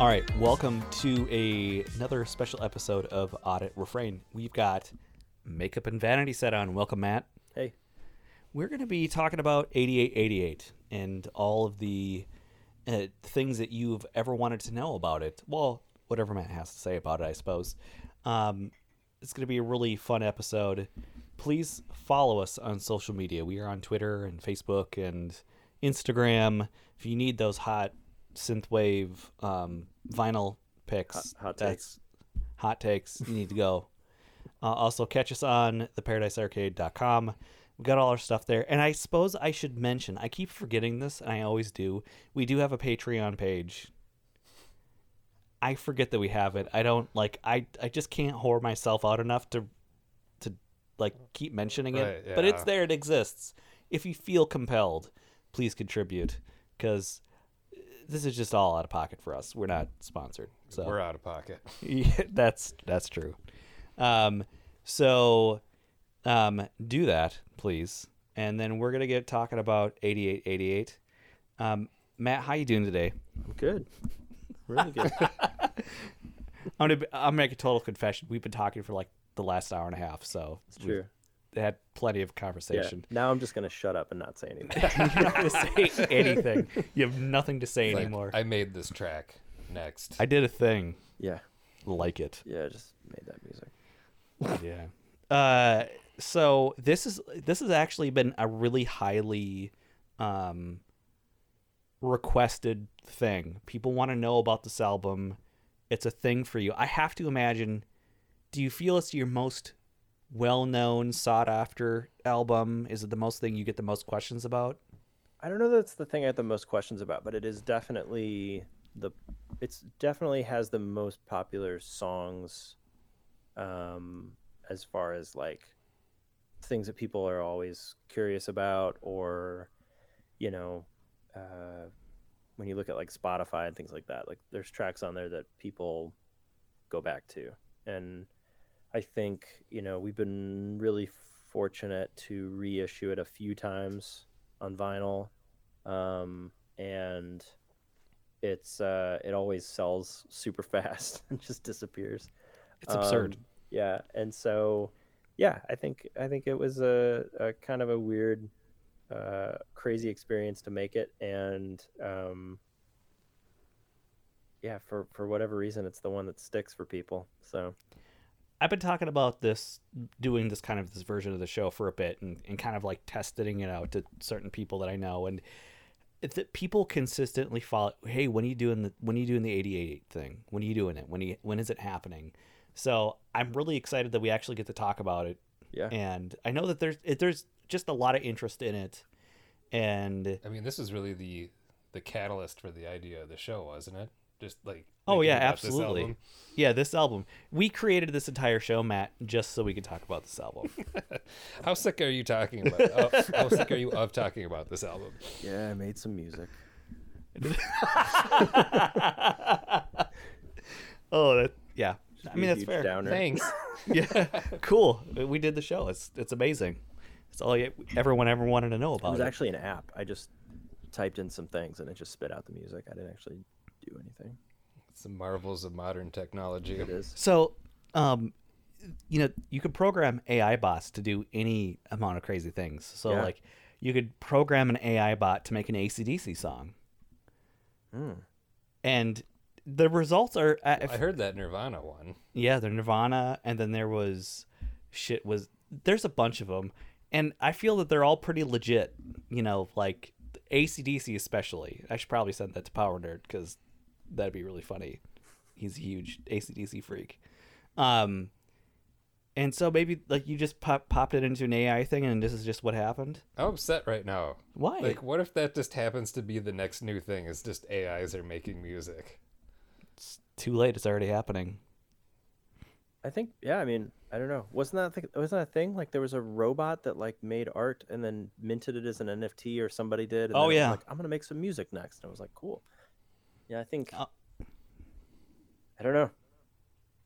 All right, welcome to a, another special episode of Audit Refrain. We've got makeup and vanity set on. Welcome, Matt. Hey. We're going to be talking about 8888 and all of the uh, things that you've ever wanted to know about it. Well, whatever Matt has to say about it, I suppose. Um, it's going to be a really fun episode. Please follow us on social media. We are on Twitter and Facebook and Instagram. If you need those hot synthwave um, vinyl picks, Hot- hot that's hot takes, you need to go. Uh, also, catch us on theparadisearcade.com. We got all our stuff there. And I suppose I should mention, I keep forgetting this, and I always do. We do have a Patreon page. I forget that we have it. I don't like I I just can't whore myself out enough to to like keep mentioning it. Right, But it's there, it exists. If you feel compelled, please contribute cuz this is just all out of pocket for us. We're not sponsored. So We're out of pocket. yeah, that's that's true. Um, so um, do that, please, and then we're gonna get talking about eighty-eight, eighty-eight. Um, Matt, how you doing today? I'm good. Really good. I'm gonna I'm gonna make a total confession. We've been talking for like the last hour and a half, so It's true. We've had plenty of Yeah. conversation. Now I'm just gonna shut up and not say anything. You're not gonna say anything. You have nothing to say Like, anymore. I made this track. Next. I did a thing yeah. like it. Yeah. I Just made that music. yeah. Uh, so this is this has actually been a really highly um, requested thing. People want to know about this album. It's a thing for you. I have to imagine. Do you feel it's your most well-known, sought-after album? Is it the most thing you get the most questions about? I don't know that's the thing I have the most questions about, but it is definitely the. It's definitely has the most popular songs. Um, as far as like things that people are always curious about, or, you know, uh, when you look at like Spotify and things like that, like there's tracks on there that people go back to, and I think you know we've been really fortunate to reissue it a few times on vinyl, um, and it's uh, it always sells super fast and just disappears. It's absurd. Um, yeah, and so yeah, I think I think it was a, a kind of a weird, uh, crazy experience to make it, and um, yeah, for for whatever reason, it's the one that sticks for people. So I've been talking about this, doing this kind of this version of the show for a bit, and, and kind of like testing it out to certain people that I know, and that people consistently follow. Hey, when are you doing the when are you doing the eighty eight thing? When are you doing it? When you, when is it happening? So I'm really excited that we actually get to talk about it, yeah, and I know that there's it, there's just a lot of interest in it, and I mean, this is really the the catalyst for the idea of the show, wasn't it? Just like. Oh, yeah, about this absolutely. yeah, this album we created this entire show, Matt, just so we could talk about this album. How sick are you talking about? oh, how sick are you of talking about this album? yeah. I made some music. oh, that yeah. I mean that's fair. Downer. Thanks. yeah, cool. We did the show. It's it's amazing. It's all you- everyone ever wanted to know about. It was it. actually an app. I just typed in some things and it just spit out the music. I didn't actually do anything. Some marvels of modern technology. It is. So, um, you know, you could program AI bots to do any amount of crazy things. So, Yeah. like, you could program an AI bot to make an ACDC song, Hmm. and the results are. Uh, if- I heard that Nirvana one. Yeah, the Nirvana, and then there was shit was there's a bunch of them, and I feel that they're all pretty legit. You know, like ACDC especially. I should probably send that to Power Nerd because that'd be really funny. He's a huge ACDC freak. Um, and so maybe like you just pop, popped it into an AI thing, and this is just what happened. I'm upset right now. Why? Like, what if that just happens to be the next new thing? Is just AIs are making music. it's too late. It's already happening. I think yeah. I mean, I don't know. Wasn't that th- wasn't that a thing? Like there was a robot that like made art and then minted it as an NFT or somebody did. And Oh, then was yeah. Like I'm gonna make some music next. And I was like, cool. Yeah, I think. Uh, I don't know.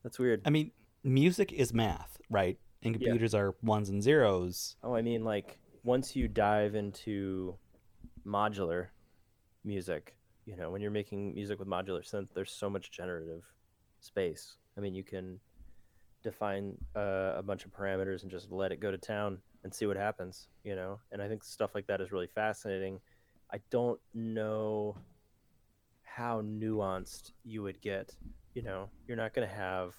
That's weird. I mean, music is math, right? And Yeah. computers are ones and zeros. Oh, I mean, like once you dive into modular music, you know when you're making music with modular synth there's so much generative space i mean you can define uh, a bunch of parameters and just let it go to town and see what happens you know and i think stuff like that is really fascinating i don't know how nuanced you would get you know you're not going to have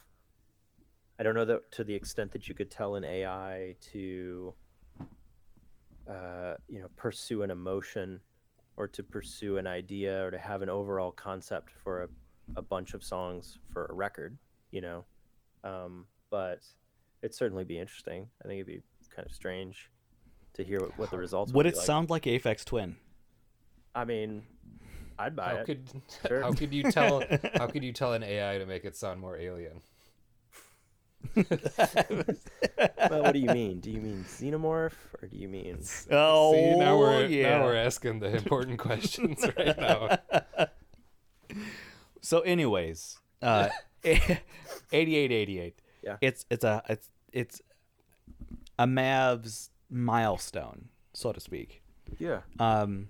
i don't know that to the extent that you could tell an ai to uh, you know pursue an emotion or to pursue an idea or to have an overall concept for a, a bunch of songs for a record you know um, but it'd certainly be interesting i think it'd be kind of strange to hear what, what the results Would be it like. sound like Aphex Twin? i mean i'd buy How it could Sure. how could you tell how could you tell an AI to make it sound more alien? well, what do you mean do you mean xenomorph or do you mean Oh, See, now we're yeah. now we're asking the important questions right now. So, anyways, uh, 8888. Yeah. It's it's a it's it's a Mavs milestone, so to speak. yeah Um,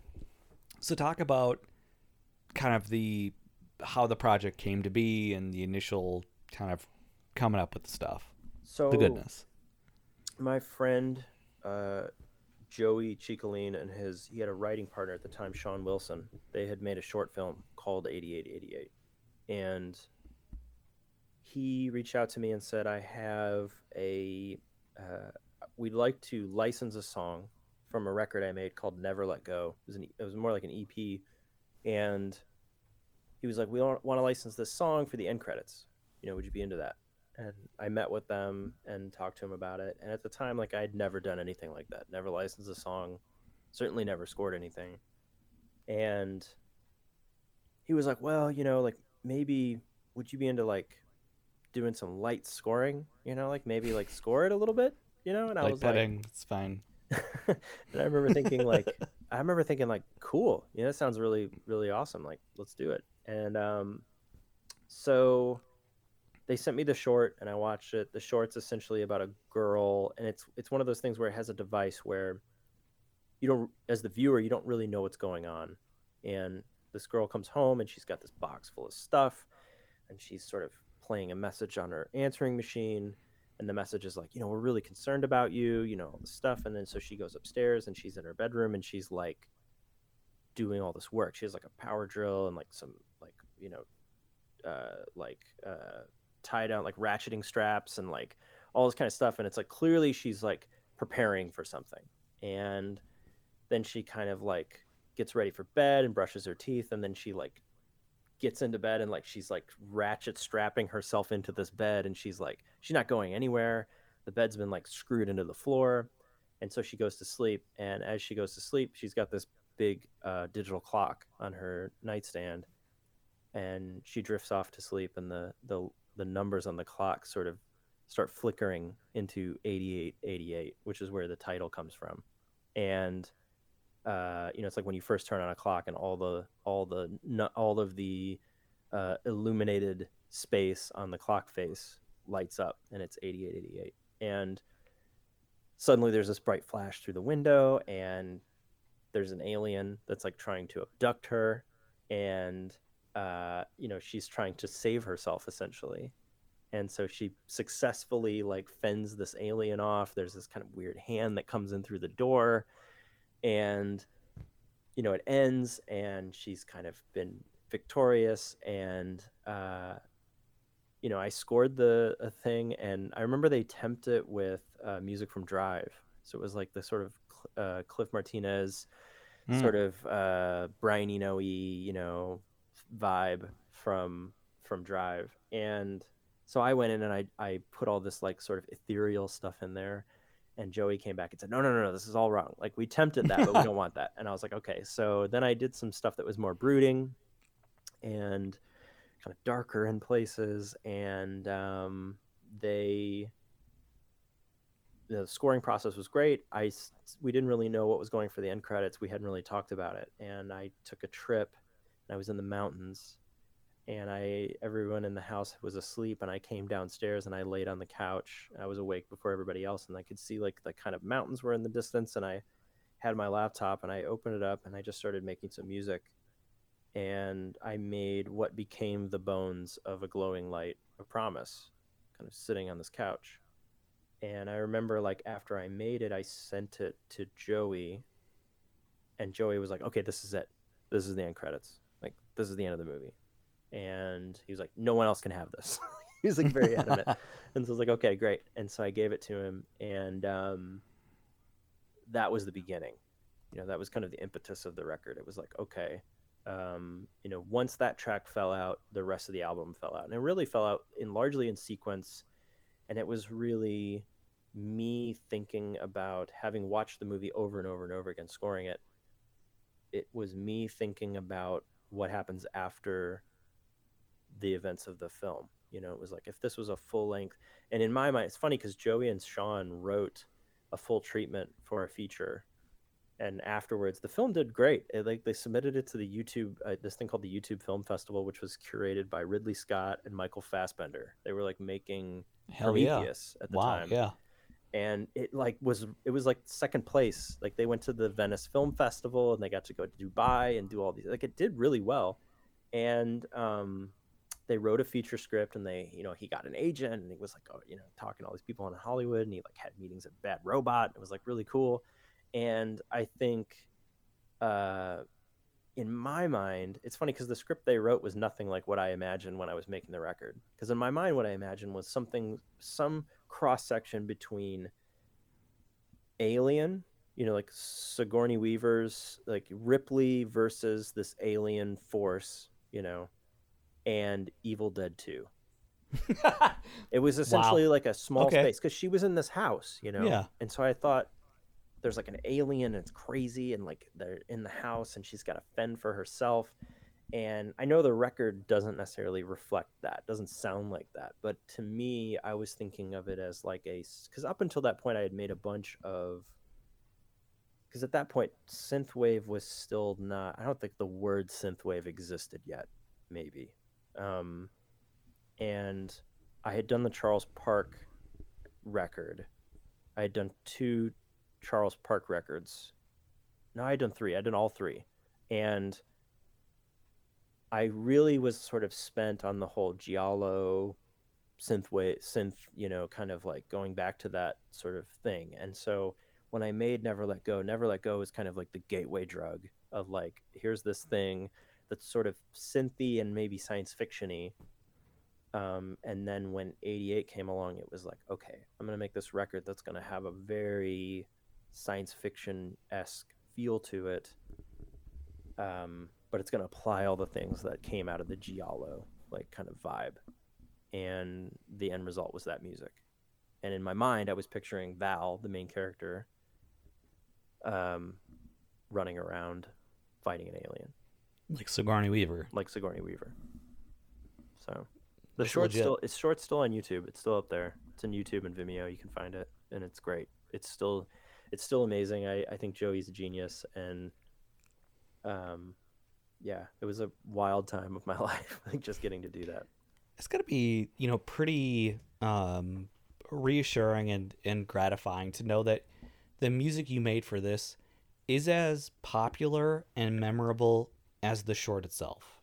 so talk about kind of the how the project came to be and the initial kind of coming up with the stuff, so the goodness. my friend uh, Joey Ciccoline and his he had a writing partner at the time, Sean Wilson. They had made a short film called 8888, and he reached out to me and said, "I have a uh, we'd like to license a song from a record I made called Never Let Go. It was an, it was more like an EP, and he was like, "We want to license this song for the end credits. You know, would you be into that?" and I met with them and talked to him about it. And at the time, like I had never done anything like that, never licensed a song, certainly never scored anything. And he was like, "Well, you know, like maybe would you be into like doing some light scoring? You know, like maybe like score it a little bit, you know?" And I Like was petting, it's fine. and I remember thinking like, I remember thinking like, cool, you know, that sounds really really awesome. Like, let's do it. And um, so they sent me the short and I watched it. The short's essentially about a girl and it's it's one of those things where it has a device where you don't as the viewer you don't really know what's going on. And this girl comes home and she's got this box full of stuff and she's sort of playing a message on her answering machine and the message is like, you know, we're really concerned about you, you know, all this stuff and then so she goes upstairs and she's in her bedroom and she's like doing all this work. She has like a power drill and like some like, you know, uh like uh tie down like ratcheting straps and like all this kind of stuff and it's like clearly she's like preparing for something and then she kind of like gets ready for bed and brushes her teeth and then she like gets into bed and like she's like ratchet strapping herself into this bed and she's like she's not going anywhere. The bed's been like screwed into the floor. And so she goes to sleep. And as she goes to sleep she's got this big uh, digital clock on her nightstand. And she drifts off to sleep and the the the numbers on the clock sort of start flickering into 8888 which is where the title comes from. And uh, you know it's like when you first turn on a clock and all the all the all of the uh, illuminated space on the clock face lights up and it's 8888 and suddenly there's this bright flash through the window and there's an alien that's like trying to abduct her and uh, you know she's trying to save herself essentially. And so she successfully like fends this alien off. There's this kind of weird hand that comes in through the door and you know it ends and she's kind of been victorious and uh, you know i scored the a thing and i remember they temped it with uh, music from drive so it was like the sort of uh, cliff martinez Mm. sort of uh, Brian Eno you know, vibe from from Drive. And so I went in and I, I put all this like sort of ethereal stuff in there. And Joey came back and said, No, no, no, no, this is all wrong. Like we tempted that, but we don't want that. And I was like, Okay. So then I did some stuff that was more brooding and kind of darker in places. And um, they the scoring process was great. I we didn't really know what was going for the end credits. We hadn't really talked about it, and I took a trip. And I was in the mountains, and I everyone in the house was asleep, and I came downstairs and I laid on the couch. I was awake before everybody else, and I could see like the kind of mountains were in the distance, and I had my laptop and I opened it up and I just started making some music, and I made what became the bones of a glowing light, a promise, kind of sitting on this couch. And I remember, like, after I made it, I sent it to Joey, and Joey was like, "Okay, this is it. This is the end credits. Like, this is the end of the movie." And he was like, "No one else can have this." he was like very adamant, and so I was like, "Okay, great." And so I gave it to him, and um, that was the beginning. You know, that was kind of the impetus of the record. It was like, okay, um, you know, once that track fell out, the rest of the album fell out, and it really fell out in largely in sequence. And it was really me thinking about having watched the movie over and over and over again, scoring it. It was me thinking about what happens after the events of the film. You know, it was like if this was a full length, and in my mind, it's funny because Joey and Sean wrote a full treatment for a feature and afterwards the film did great it, like they submitted it to the youtube uh, this thing called the youtube film festival which was curated by ridley scott and michael fassbender they were like making Hell prometheus yeah. at the wow, time yeah. and it like was it was like second place like they went to the venice film festival and they got to go to dubai and do all these like it did really well and um they wrote a feature script and they you know he got an agent and he was like oh, you know talking to all these people in hollywood and he like had meetings at bad robot it was like really cool and I think, uh, in my mind, it's funny because the script they wrote was nothing like what I imagined when I was making the record. Because in my mind, what I imagined was something, some cross section between Alien, you know, like Sigourney Weaver's, like Ripley versus this alien force, you know, and Evil Dead 2. it was essentially wow. like a small okay. space because she was in this house, you know? Yeah. And so I thought, there's like an alien and it's crazy and like they're in the house and she's got to fend for herself and i know the record doesn't necessarily reflect that doesn't sound like that but to me i was thinking of it as like a because up until that point i had made a bunch of because at that point synthwave was still not i don't think the word synthwave existed yet maybe um, and i had done the charles park record i had done two Charles Park Records. No, I had done three. I had done all three, and I really was sort of spent on the whole giallo synth way synth, you know, kind of like going back to that sort of thing. And so when I made Never Let Go, Never Let Go is kind of like the gateway drug of like, here's this thing that's sort of synthy and maybe science fictiony. Um, and then when 88 came along, it was like, okay, I'm going to make this record that's going to have a very science fiction esque feel to it. Um, but it's going to apply all the things that came out of the giallo like kind of vibe, and the end result was that music. And in my mind, I was picturing Val, the main character, um, running around fighting an alien, like Sigourney Weaver. like Sigourney Weaver. So the short still it's short still on YouTube. It's still up there. It's on YouTube and Vimeo. You can find it, and it's great. It's still it's still amazing. I, I think Joey's a genius, and um, yeah, it was a wild time of my life, like just getting to do that. It's gonna be you know pretty um, reassuring and and gratifying to know that the music you made for this is as popular and memorable as the short itself.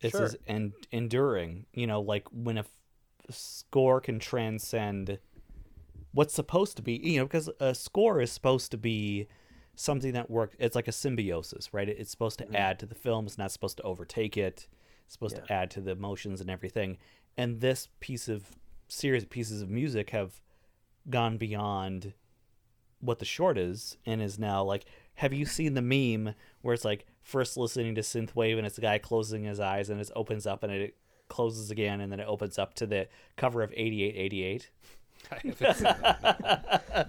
It's sure. as and enduring. You know, like when a f- score can transcend what's supposed to be you know because a score is supposed to be something that works it's like a symbiosis right it's supposed to mm-hmm. add to the film it's not supposed to overtake it it's supposed yeah. to add to the emotions and everything and this piece of series of pieces of music have gone beyond what the short is and is now like have you seen the meme where it's like first listening to synthwave and it's the guy closing his eyes and it opens up and it closes again and then it opens up to the cover of 8888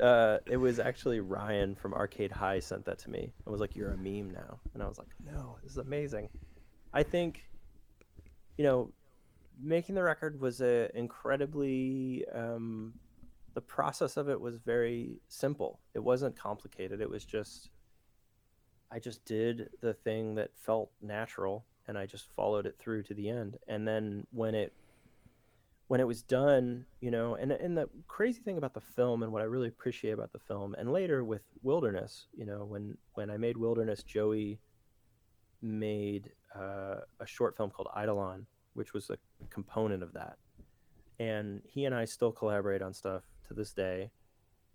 uh, it was actually Ryan from Arcade High sent that to me. I was like, "You're a meme now," and I was like, "No, this is amazing." I think, you know, making the record was a incredibly. Um, the process of it was very simple. It wasn't complicated. It was just. I just did the thing that felt natural, and I just followed it through to the end. And then when it when it was done, you know, and and the crazy thing about the film and what I really appreciate about the film, and later with Wilderness, you know, when when I made Wilderness, Joey made uh, a short film called Eidolon, which was a component of that. And he and I still collaborate on stuff to this day.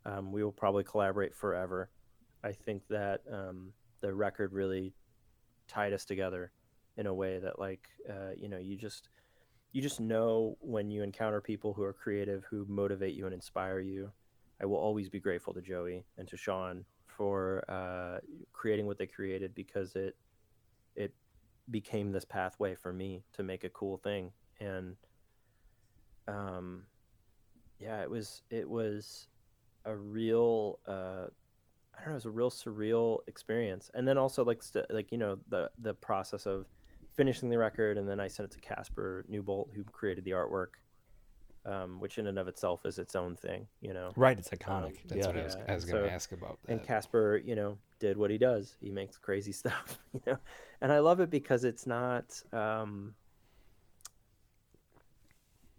Um, we will probably collaborate forever. I think that um, the record really tied us together in a way that, like, uh, you know, you just you just know when you encounter people who are creative, who motivate you and inspire you. I will always be grateful to Joey and to Sean for uh, creating what they created because it it became this pathway for me to make a cool thing and um yeah it was it was a real uh I don't know, it was a real surreal experience. And then also like st- like you know the the process of finishing the record and then I sent it to Casper Newbolt who created the artwork um, which in and of itself is its own thing, you know. Right, it's iconic. That's yeah. what I was, I was going to so- ask about that. and Casper, you know, did what he does. He makes crazy stuff, you know, and I love it because it's not. Um,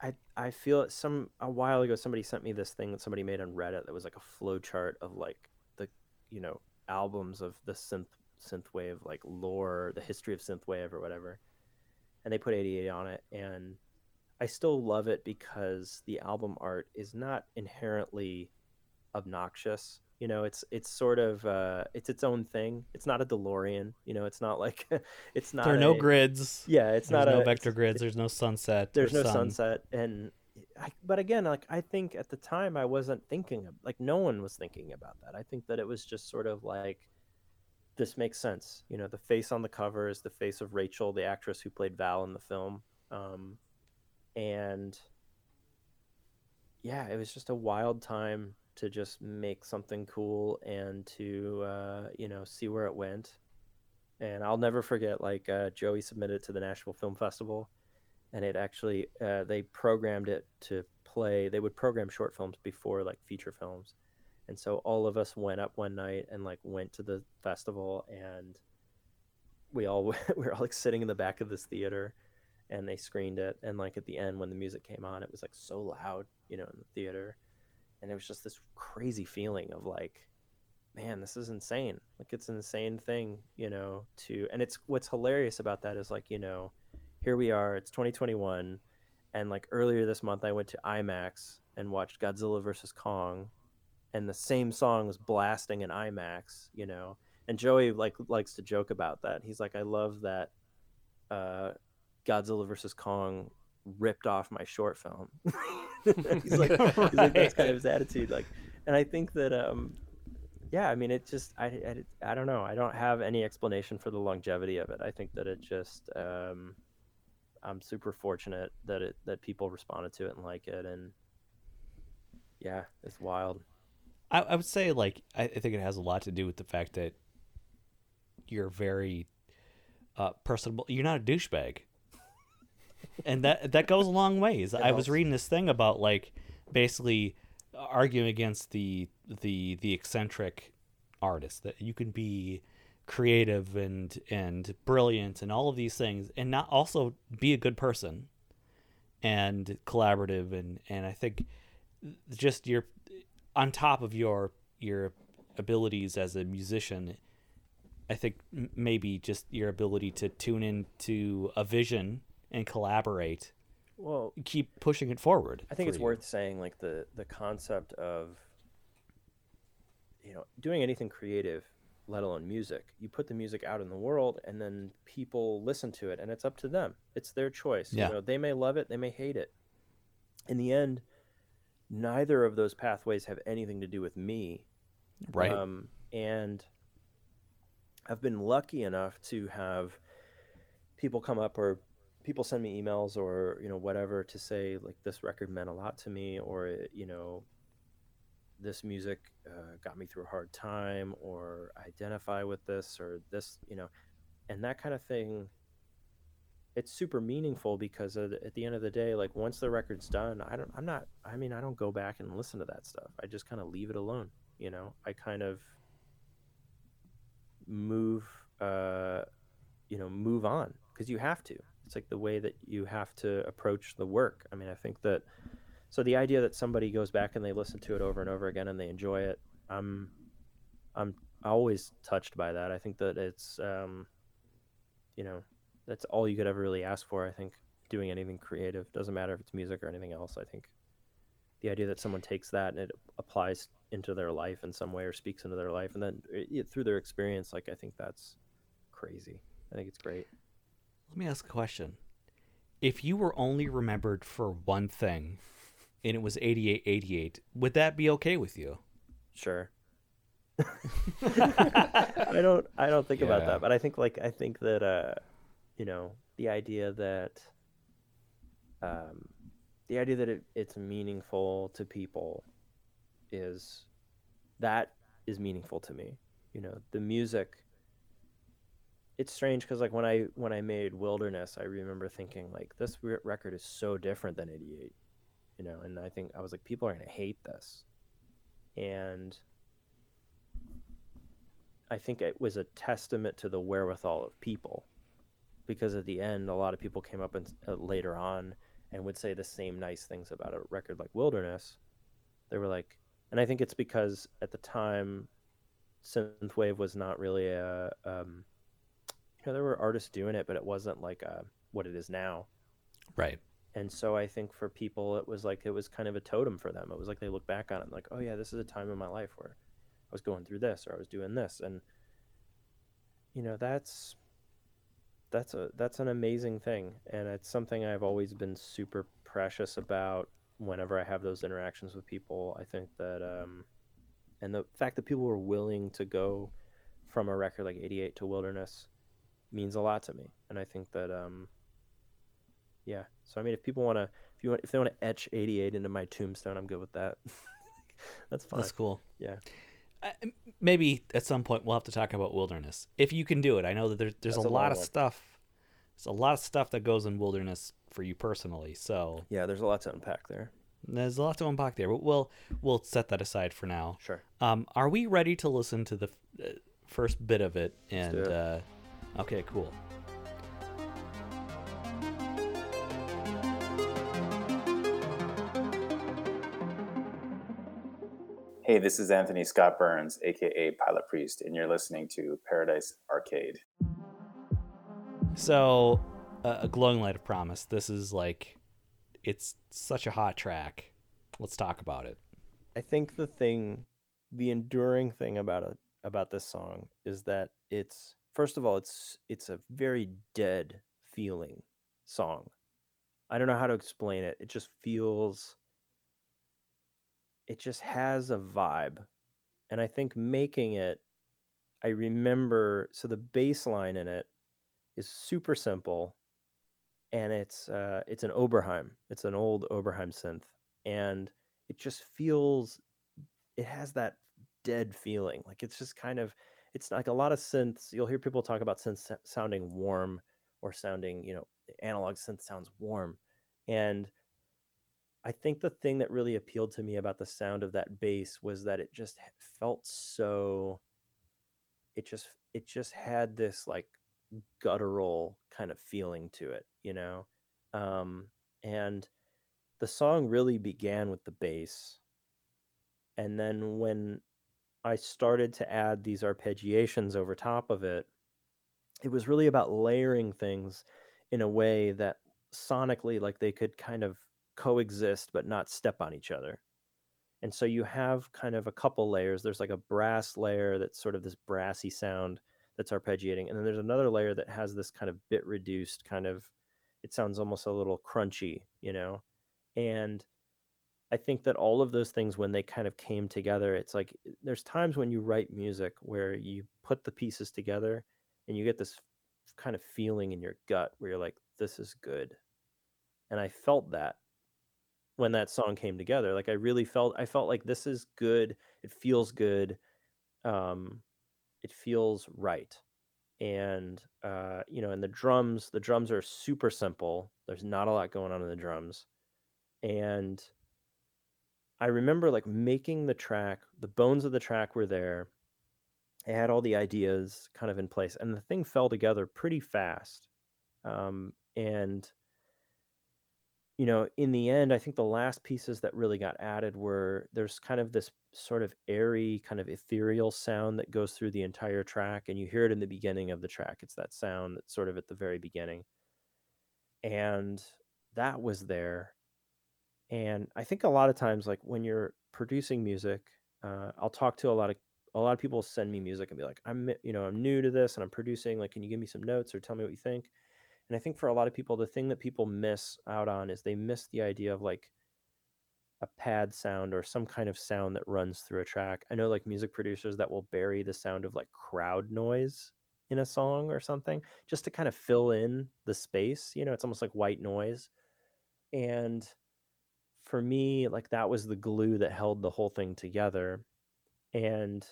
I I feel it some a while ago somebody sent me this thing that somebody made on Reddit that was like a flow chart of like you know albums of the synth synthwave like lore, the history of synthwave or whatever, and they put 88 on it and. I still love it because the album art is not inherently obnoxious. You know, it's it's sort of uh, it's its own thing. It's not a DeLorean. You know, it's not like it's not. There are no grids. Yeah, it's There's not no a vector grids. There's no sunset. There's no sun. sunset, and I, but again, like I think at the time I wasn't thinking of like no one was thinking about that. I think that it was just sort of like this makes sense. You know, the face on the cover is the face of Rachel, the actress who played Val in the film. Um, and yeah, it was just a wild time to just make something cool and to uh, you know see where it went. And I'll never forget, like uh, Joey submitted it to the Nashville Film Festival, and it actually uh, they programmed it to play. They would program short films before like feature films, and so all of us went up one night and like went to the festival, and we all we were all like sitting in the back of this theater and they screened it. And like at the end when the music came on it was like so loud you know in the theater. And it was just this crazy feeling of like man this is insane. Like it's an insane thing you know to and it's what's hilarious about that is like you know here we are it's 2021 and like earlier this month i went to imax and watched godzilla versus kong and the same song was blasting in imax you know and joey like likes to joke about that he's like i love that uh Godzilla versus Kong ripped off my short film. he's like, he's like that's kind of his attitude. Like, and I think that, um, yeah, I mean, it just, I, I, I don't know. I don't have any explanation for the longevity of it. I think that it just, um, I'm super fortunate that it that people responded to it and like it, and yeah, it's wild. I, I would say like I, I think it has a lot to do with the fact that you're very uh, personable. You're not a douchebag, and that that goes a long ways. I was reading this thing about like basically arguing against the the the eccentric artist that you can be creative and and brilliant and all of these things and not also be a good person and collaborative and and I think just your on top of your your abilities as a musician I think m- maybe just your ability to tune into a vision and collaborate Well, keep pushing it forward I think for it's you. worth saying like the the concept of you know doing anything creative let alone music. You put the music out in the world and then people listen to it and it's up to them. It's their choice. Yeah. you know they may love it they may hate it. In the end neither of those pathways have anything to do with me. Right. Um, and I've been lucky enough to have people come up or people send me emails or you know whatever to say like this record meant a lot to me or you know this music uh, got me through a hard time or identify with this or this you know and that kind of thing it's super meaningful because at the end of the day like once the record's done i don't i'm not i mean i don't go back and listen to that stuff. I just kind of leave it alone you know? I kind of move uh you know move on because you have to. It's like the way that you have to approach the work. I mean i think that so the idea that somebody goes back and they listen to it over and over again and they enjoy it i'm i'm always touched by that i think that it's um you know, that's all you could ever really ask for. I think doing anything creative doesn't matter if it's music or anything else. I think the idea that someone takes that and it applies into their life in some way or speaks into their life and then it, through their experience, like I think that's crazy. I think it's great. Let me ask a question. If you were only remembered for one thing and it was 8888, would that be okay with you? Sure. I don't I don't think about that, but I think like I think that uh you know, the idea that um the idea that it, it's meaningful to people is that is meaningful to me. You know, the music it's strange because like when I when I made Wilderness, I remember thinking like this re- record is so different than 88. You know, and I think I was like people are going to hate this. And I think it was a testament to the wherewithal of people, because at the end, a lot of people came up and uh, later on and would say the same nice things about a record like Wilderness. They were like, and I think it's because at the time, synthwave was not really a, um, you know, there were artists doing it, but it wasn't like a, what it is now. Right. And so I think for people, it was like it was kind of a totem for them. It was like they look back on it like, oh yeah, this is a time in my life where I was going through this or I was doing this, and you know that's that's a that's an amazing thing, and it's something I've always been super precious about. Whenever I have those interactions with people, I think that, um, and the fact that people were willing to go from a record like '88 to Wilderness means a lot to me, and I think that. Um, yeah. So I mean, if people want to, if you want, if they want to etch '88 into my tombstone, I'm good with that. That's fine. That's cool. Yeah. Uh, maybe at some point we'll have to talk about wilderness if you can do it. I know that there's there's a a lot of one. stuff. There's a lot of stuff that goes in wilderness for you personally. So Yeah. There's a lot to unpack there. there's a lot to unpack there. But we'll we'll set that aside for now. Sure. Um, are we ready to listen to the f- uh, first bit of it? And it. uh, okay, cool. Hey, this is Anthony Scott Burns, aka Pilot Priest, and you're listening to Paradise Arcade. So, uh, a glowing light of promise. This is like, it's such a hot track. Let's talk about it. I think the thing, the enduring thing about it about this song is that it's first of all it's it's a very dead feeling song. I don't know how to explain it. It just feels it just has a vibe. And I think making it I remember so the bass line in it is super simple and it's uh it's an Oberheim. It's an old Oberheim synth and it just feels it has that dead feeling like it's just kind of it's like a lot of synths you'll hear people talk about synths sounding warm or sounding you know analog synth sounds warm and i think the thing that really appealed to me about the sound of that bass was that it just felt so it just it just had this like guttural kind of feeling to it you know? Um and the song really began with the bass. And then when i started to add these arpeggiations over top of it it was really about layering things in a way that sonically like they could kind of coexist but not step on each other. And so you have kind of a couple layers. There's like a brass layer that's sort of this brassy sound that's arpeggiating and then there's another layer that has this kind of bit reduced kind of it sounds almost a little crunchy you know? And i think that all of those things when they kind of came together it's like there's times when you write music where you put the pieces together and you get this kind of feeling in your gut where you're like this is good. And i felt that when that song came together like i really felt i felt like this is good it feels good um it feels right. And uh you know and the drums the drums are super simple there's not a lot going on in the drums and i remember like making the track the bones of the track were there i had all the ideas kind of in place and the thing fell together pretty fast um and you know, in the end, I think the last pieces that really got added were there's kind of this sort of airy, kind of ethereal sound that goes through the entire track, and you hear it in the beginning of the track. It's that sound that's sort of at the very beginning. And that was there. And I think a lot of times, like when you're producing music, uh, I'll talk to a lot of a lot of people send me music and be like, I'm you know I'm new to this and I'm producing. Like, can you give me some notes or tell me what you think? And I think for a lot of people, the thing that people miss out on is they miss the idea of like a pad sound or some kind of sound that runs through a track. I know like music producers that will bury the sound of like crowd noise in a song or something just to kind of fill in the space. You know, it's almost like white noise. And for me, like that was the glue that held the whole thing together. And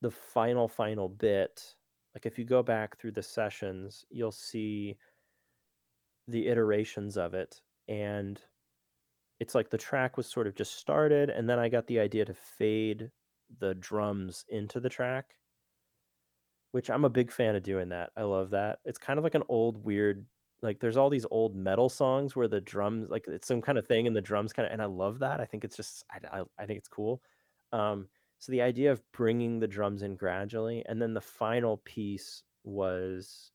the final, final bit like if you go back through the sessions, you'll see the iterations of it and it's like the track was sort of just started and then I got the idea to fade the drums into the track which I'm a big fan of doing that. I love that. It's kind of like an old weird like there's all these old metal songs where the drums like it's some kind of thing and the drums kind of and I love that. I think it's just I, I, I think it's cool. Um so the idea of bringing the drums in gradually, and then the final piece was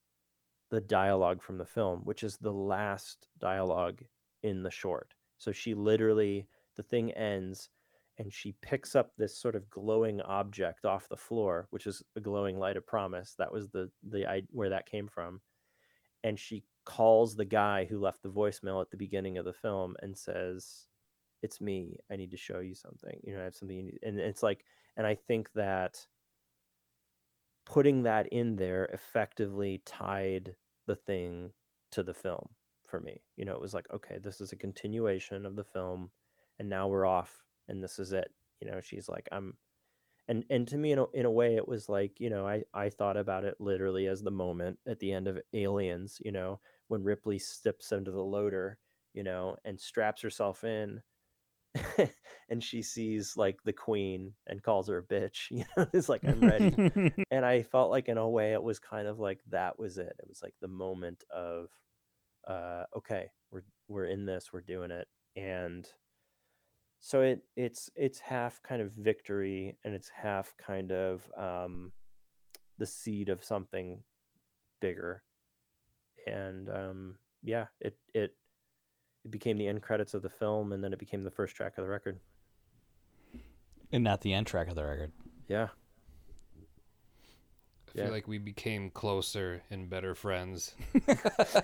the dialogue from the film, which is the last dialogue in the short. So she literally, the thing ends and she picks up this sort of glowing object off the floor, which is a glowing light of promise. That was the the where that came from, and she calls the guy who left the voicemail at the beginning of the film and says, "It's me. I need to show you something. You know, I have something." And it's like and I think that putting that in there effectively tied the thing to the film for me. You know, it was like, okay, this is a continuation of the film, and now we're off, and this is it. You know, she's like, I'm, and and to me, in a, in a way, it was like, you know, I I thought about it literally as the moment at the end of Aliens. You know, when Ripley steps into the loader, you know, and straps herself in, and she sees like the queen and calls her a bitch you know it's like i'm ready. And i felt like in a way it was kind of like that was it. It was like the moment of uh okay we're we're in this we're doing it. And so it it's it's half kind of victory and it's half kind of um the seed of something bigger. And um yeah it it it became the end credits of the film, and then it became the first track of the record. And not the end track of the record. Yeah. I feel yeah. like we became closer and better friends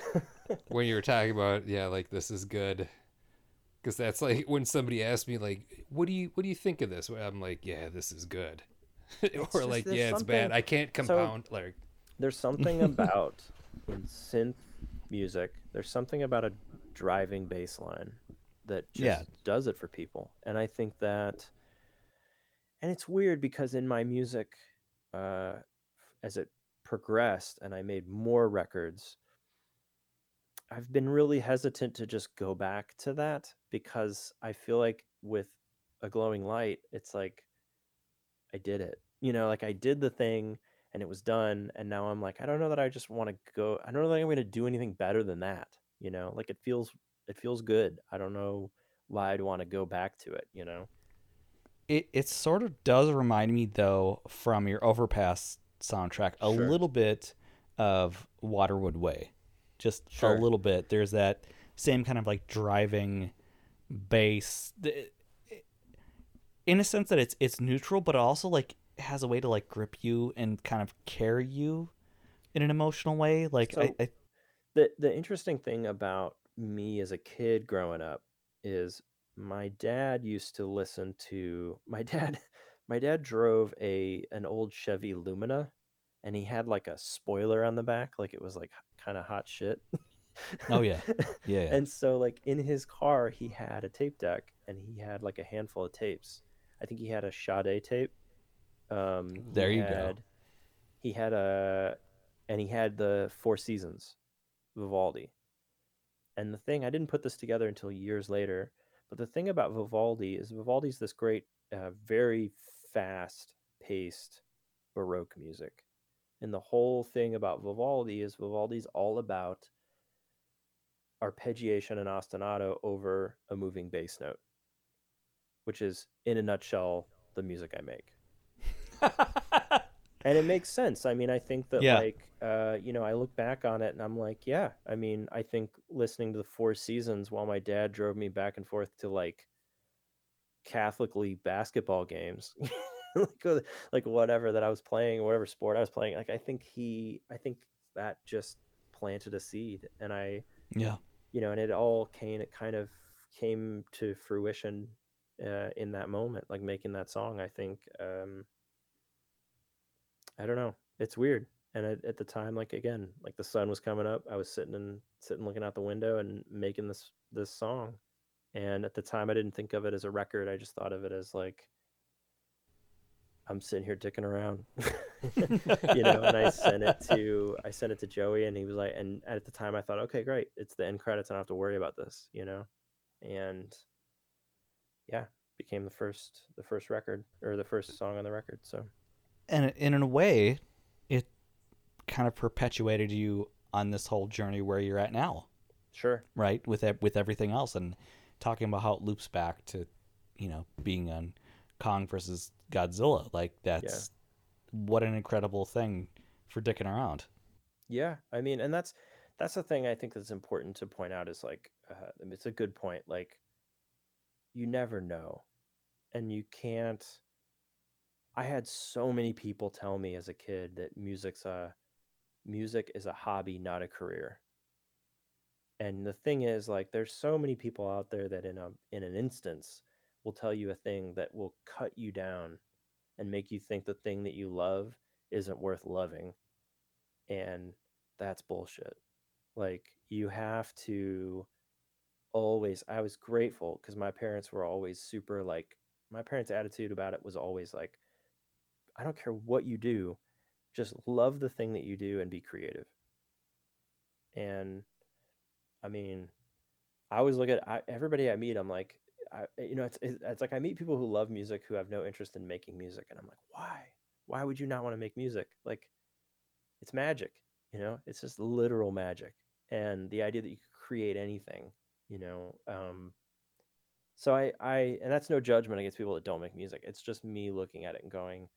when you were talking about, yeah, like this is good. Because that's like when somebody asks me, like, "What do you what do you think of this?" I'm like, "Yeah, this is good," or just, like, "Yeah, it's bad. I can't compound." So, like, there's something about in synth music. There's something about a driving bass line that just yeah. does it for people. And I think that, and it's weird because in my music, uh, as it progressed and I made more records, I've been really hesitant to just go back to that because I feel like with a glowing light, it's like I did it. You know, like I did the thing and it was done. And now I'm like, I don't know that I just want to go. I don't know that I'm going to do anything better than that you know like it feels it feels good. I don't know why i'd want to go back to it you know? It it sort of does remind me though from your overpass soundtrack a sure. little bit of waterwood way. Just sure. a little bit. There's that same kind of like driving bass. In a sense that it's it's neutral but also like has a way to like grip you and kind of carry you in an emotional way. Like so, I, I the the interesting thing about me as a kid growing up is my dad used to listen to my dad my dad drove a an old Chevy Lumina and he had like a spoiler on the back like it was like kind of hot shit. oh yeah. yeah. Yeah. And so like in his car he had a tape deck and he had like a handful of tapes. I think he had a Sade tape. Um there you had, go. He had a and he had the Four Seasons Vivaldi. And the thing, I didn't put this together until years later, but the thing about Vivaldi is Vivaldi's this great, uh, very fast paced Baroque music. And the whole thing about Vivaldi is Vivaldi's all about arpeggiation and ostinato over a moving bass note, which is, in a nutshell, the music I make. and it makes sense. I mean, I think that Yeah. like uh, you know, I look back on it and I'm like, yeah. I mean, I think listening to the Four Seasons while my dad drove me back and forth to like Catholic League basketball games, like like whatever that I was playing, whatever sport I was playing. Like I think he, I think that just planted a seed, and I, Yeah. you know, and it all came, it kind of came to fruition uh, in that moment, like making that song. I think, um, I don't know, it's weird. And at, the time, like again, like the sun was coming up, I was sitting and sitting looking out the window and making this this song. And at the time, I didn't think of it as a record. I just thought of it as like I'm sitting here dicking around, you know. And I sent it to I sent it to Joey, and he was like, and at the time, I thought, okay, great, it's the end credits. I don't have to worry about this, you know. And yeah, became the first the first record or the first song on the record. So and in a way, it kind of perpetuated you on this whole journey where you're at now, sure, right? With with everything else, and talking about how it loops back to, you know, being on Kong versus Godzilla. Like that's what an incredible thing for dicking around. Yeah, I mean, and that's that's the thing I think that's important to point out is like uh, it's a good point. Like you never know, and you can't. I had so many people tell me as a kid that music's a music is a hobby, not a career. And the thing is, like, there's so many people out there that in a in an instance will tell you a thing that will cut you down and make you think the thing that you love isn't worth loving and that's bullshit like you have to always i was grateful because my parents were always super like my parents attitude about it was always like i don't care what you do just love the thing that you do and be creative. And i mean i always look at I, everybody i meet i'm like I, you know it's, it's like i meet people who love music who have no interest in making music and i'm like why? Why would you not want to make music? Like it's magic you know? It's just literal magic and the idea that you could create anything you know um so i i and that's no judgment against people that don't make music it's just me looking at it and going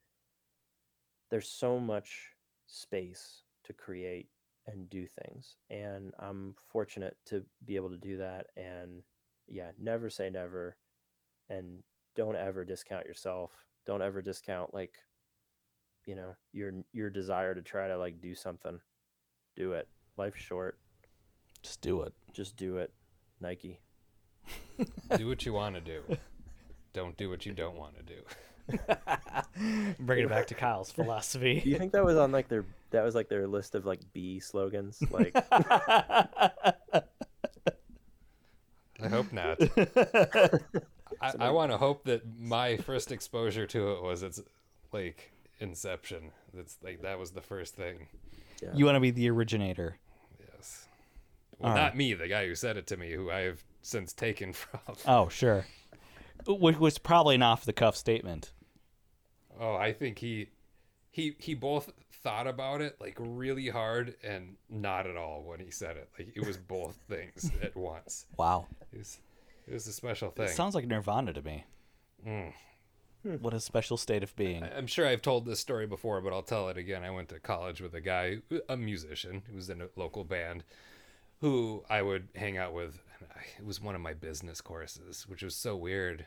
there's so much space to create and do things and i'm fortunate to be able to do that and yeah never say never and don't ever discount yourself don't ever discount like you know your your desire to try to like do something do it life's short Just do it. just do it nike do what you want to do. Don't do what you don't want to do. Bringing it back to Kyle's do philosophy. you think that was on like their that was like their list of like b slogans like I hope not. I, I want to hope that my first exposure to it was its like Inception. That's like that was the first thing. you want to be the originator. Yes. Well, All not right. me, the guy who said it to me, who I have since taken from. Oh, sure. Which was probably an off the cuff statement. Oh, I think he he he both thought about it like really hard and not at all when he said it. Like it was both things at once. Wow. It was it was a special thing. It sounds like Nirvana to me. Mm. What a special state of being. I- I'm sure I've told this story before, but I'll tell it again. I went to college with a guy, a musician, who was in a local band, who I would hang out with. And it was one of my business courses, which was so weird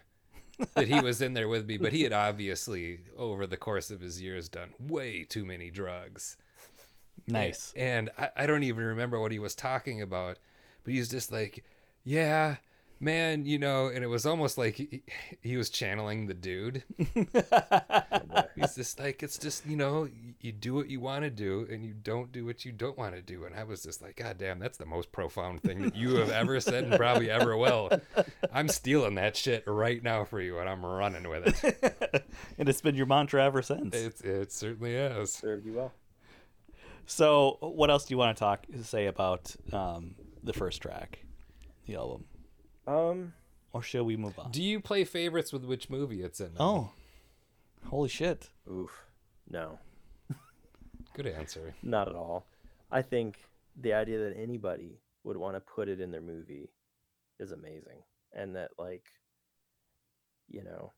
that he was in there with me. But he had obviously, over the course of his years, done way too many drugs. Nice. And I, I don't even remember what he was talking about, but he's just like, yeah, man, you know, and it was almost like he, he was channeling the dude. He's just like, it's just, you know, you, you do what you want to do and you don't do what you don't want to do. And I was just like, God damn, that's the most profound thing that you have ever said and probably ever will. I'm stealing that shit right now for you and I'm running with it. and it's been your mantra ever since. It, it certainly is. served you well So, what else do you want to talk say about um, the first track, the album, um or shall we move on? Do you play favorites with which movie it's in? oh, holy shit! oof no Good answer. Not at all. I think the idea that anybody would want to put it in their movie is amazing and that like you know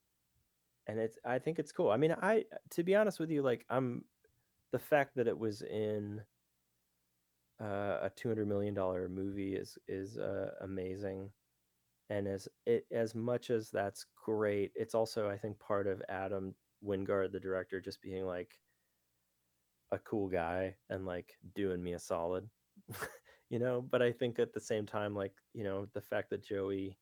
and it's i think it's cool i mean i to be honest with you like i'm the fact that it was in uh, a 200 million dollar movie is is uh, amazing and as it as much as that's great it's also i think part of adam wingard the director just being like a cool guy and like doing me a solid you know? But i think at the same time like you know the fact that joey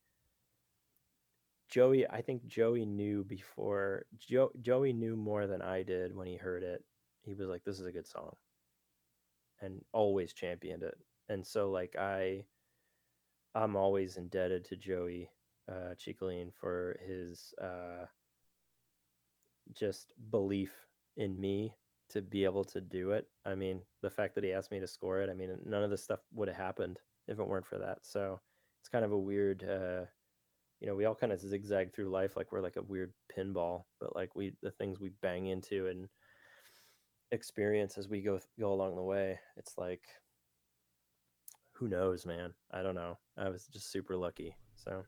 joey i think joey knew before jo- joey knew more than i did when he heard it. He was like this is a good song. And always championed it. And so like i i'm always indebted to joey uh for his uh just belief in me to be able to do it. I mean, the fact that he asked me to score it, I mean, none of this stuff would have happened if it weren't for that. So it's kind of a weird, uh, you know, we all kind of zigzag through life like we're like a weird pinball, but like we, the things we bang into and experience as we go go along the way, it's like, who knows, man? I don't know. I was just super lucky. So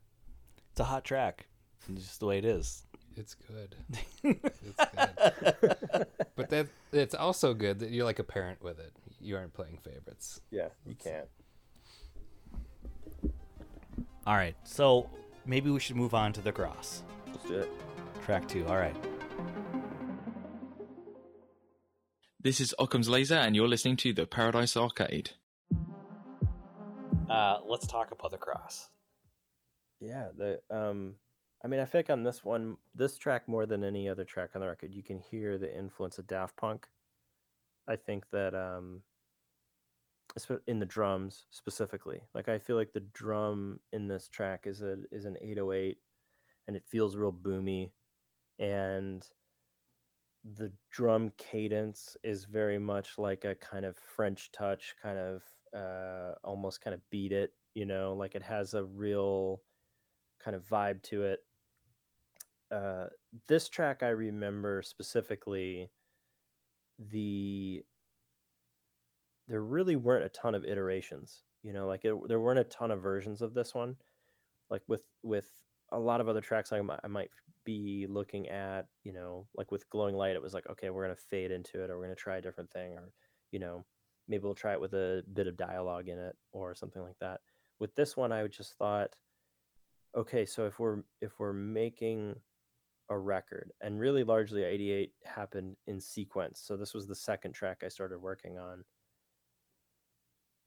It's a hot track. It's just the way it is. It's good. It's good. but that it's also good that you're like a parent with it. You aren't playing favorites. yeah, you can't. All right, so maybe we should move on to the cross. Let's do it. Track two. All right. This is Occam's Laser, and you're listening to the Paradise Arcade. Uh, let's talk about the cross. Yeah, the um I mean I think on this one this track more than any other track on the record, you can hear the influence of Daft Punk. I think that um in the drums specifically. Like I feel like the drum in this track is a is an 808 and it feels real boomy and the drum cadence is very much like a kind of French touch, kind of uh, almost kind of beat it, you know, like it has a real kind of vibe to it. Uh, this track I remember specifically the there really weren't a ton of iterations, you know, like it, there weren't a ton of versions of this one. Like with with a lot of other tracks I might, I might be looking at, you know, like with Glowing Light, it was like, okay, we're gonna fade into it, or we're gonna try a different thing, or you know, maybe we'll try it with a bit of dialogue in it, or something like that. With this one, I just thought, okay, so if we're if we're making a record, and really largely 88 happened in sequence, so this was the second track I started working on.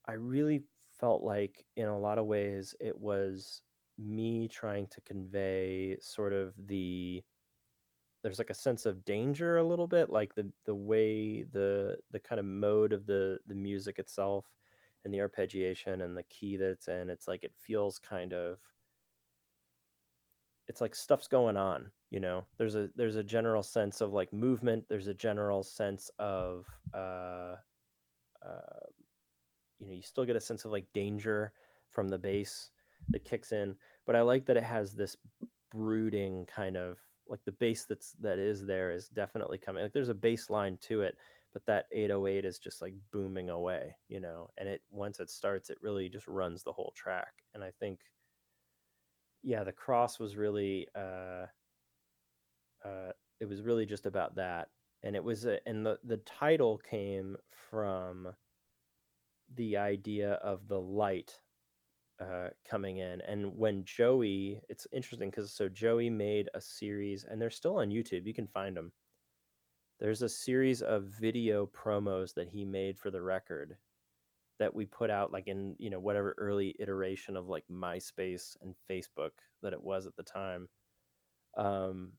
I really felt like, in a lot of ways, it was me trying to convey sort of the there's like a sense of danger a little bit like the the way the the kind of mode of the the music itself and the arpeggiation and the key that it's in it's like it feels kind of it's like stuff's going on you know? There's a there's a general sense of like movement there's a general sense of uh uh you know you still get a sense of like danger from the bass that kicks in but i like that it has this brooding kind of like the bass that's that is there is definitely coming like there's a bass line to it but that 808 is just like booming away you know and it once it starts it really just runs the whole track and i think yeah the cross was really uh uh it was really just about that and it was a, and the the title came from the idea of the light uh, coming in. And when Joey, it's interesting because so Joey made a series, and they're still on YouTube. You can find them. There's a series of video promos that he made for the record that we put out, like in you know whatever early iteration of like MySpace and Facebook that it was at the time. Um,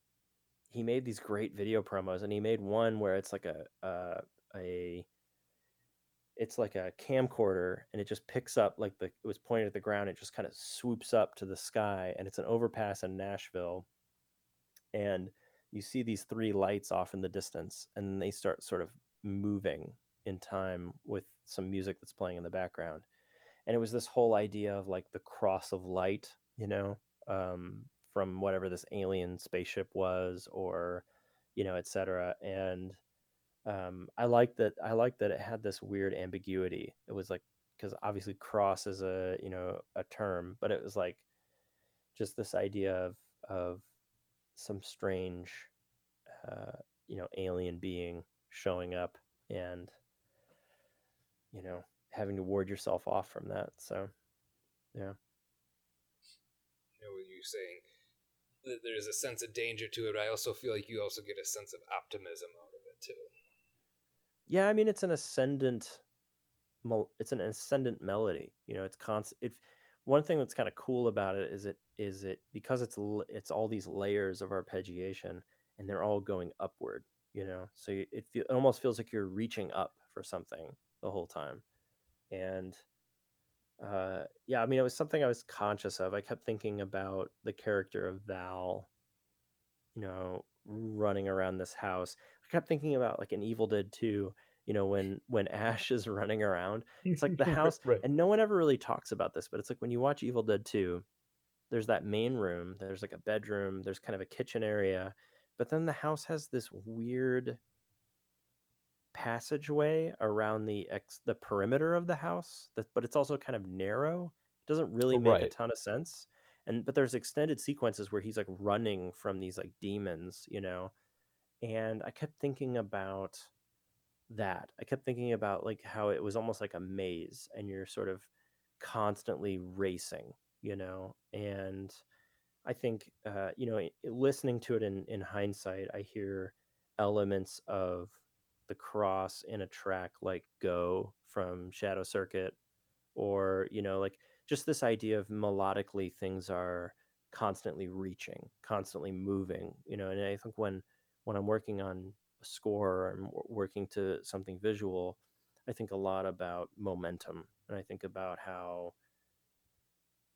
he made these great video promos, and he made one where it's like a uh, a it's like a camcorder and it just picks up like the it was pointed at the ground it just kind of swoops up to the sky and it's an overpass in nashville and you see these three lights off in the distance and they start sort of moving in time with some music that's playing in the background and it was this whole idea of like the cross of light you know um, from whatever this alien spaceship was or you know etc and um, I like that. I like that it had this weird ambiguity. It was like because obviously cross is a you know a term, but it was like just this idea of of some strange uh, you know alien being showing up and you know having to ward yourself off from that. So yeah. You know what you're saying. that There's a sense of danger to it. I also feel like you also get a sense of optimism out of it too. Yeah, I mean it's an ascendant it's an ascendant melody. You know, it's constant if one thing that's kind of cool about it is it is it because it's it's all these layers of arpeggiation and they're all going upward, you know. So it feel, it almost feels like you're reaching up for something the whole time. And uh yeah, I mean it was something I was conscious of. I kept thinking about the character of Val you know, running around this house. I kept thinking about like an Evil Dead 2, you know, when when Ash is running around. It's like the house Right. and no one ever really talks about this, but it's like when you watch Evil Dead 2, there's that main room, there's like a bedroom, there's kind of a kitchen area, but then the house has this weird passageway around the ex the perimeter of the house, that, but it's also kind of narrow. It doesn't really oh, make a ton of sense and but there's extended sequences where he's like running from these like demons you know and i kept thinking about that. I kept thinking about like how it was almost like a maze and you're sort of constantly racing you know and i think uh you know listening to it in in hindsight i hear elements of the cross in a track like go from shadow circuit or you know like just this idea of melodically things are constantly reaching constantly moving you know and i think when when i'm working on a score or i'm working to something visual i think a lot about momentum and i think about how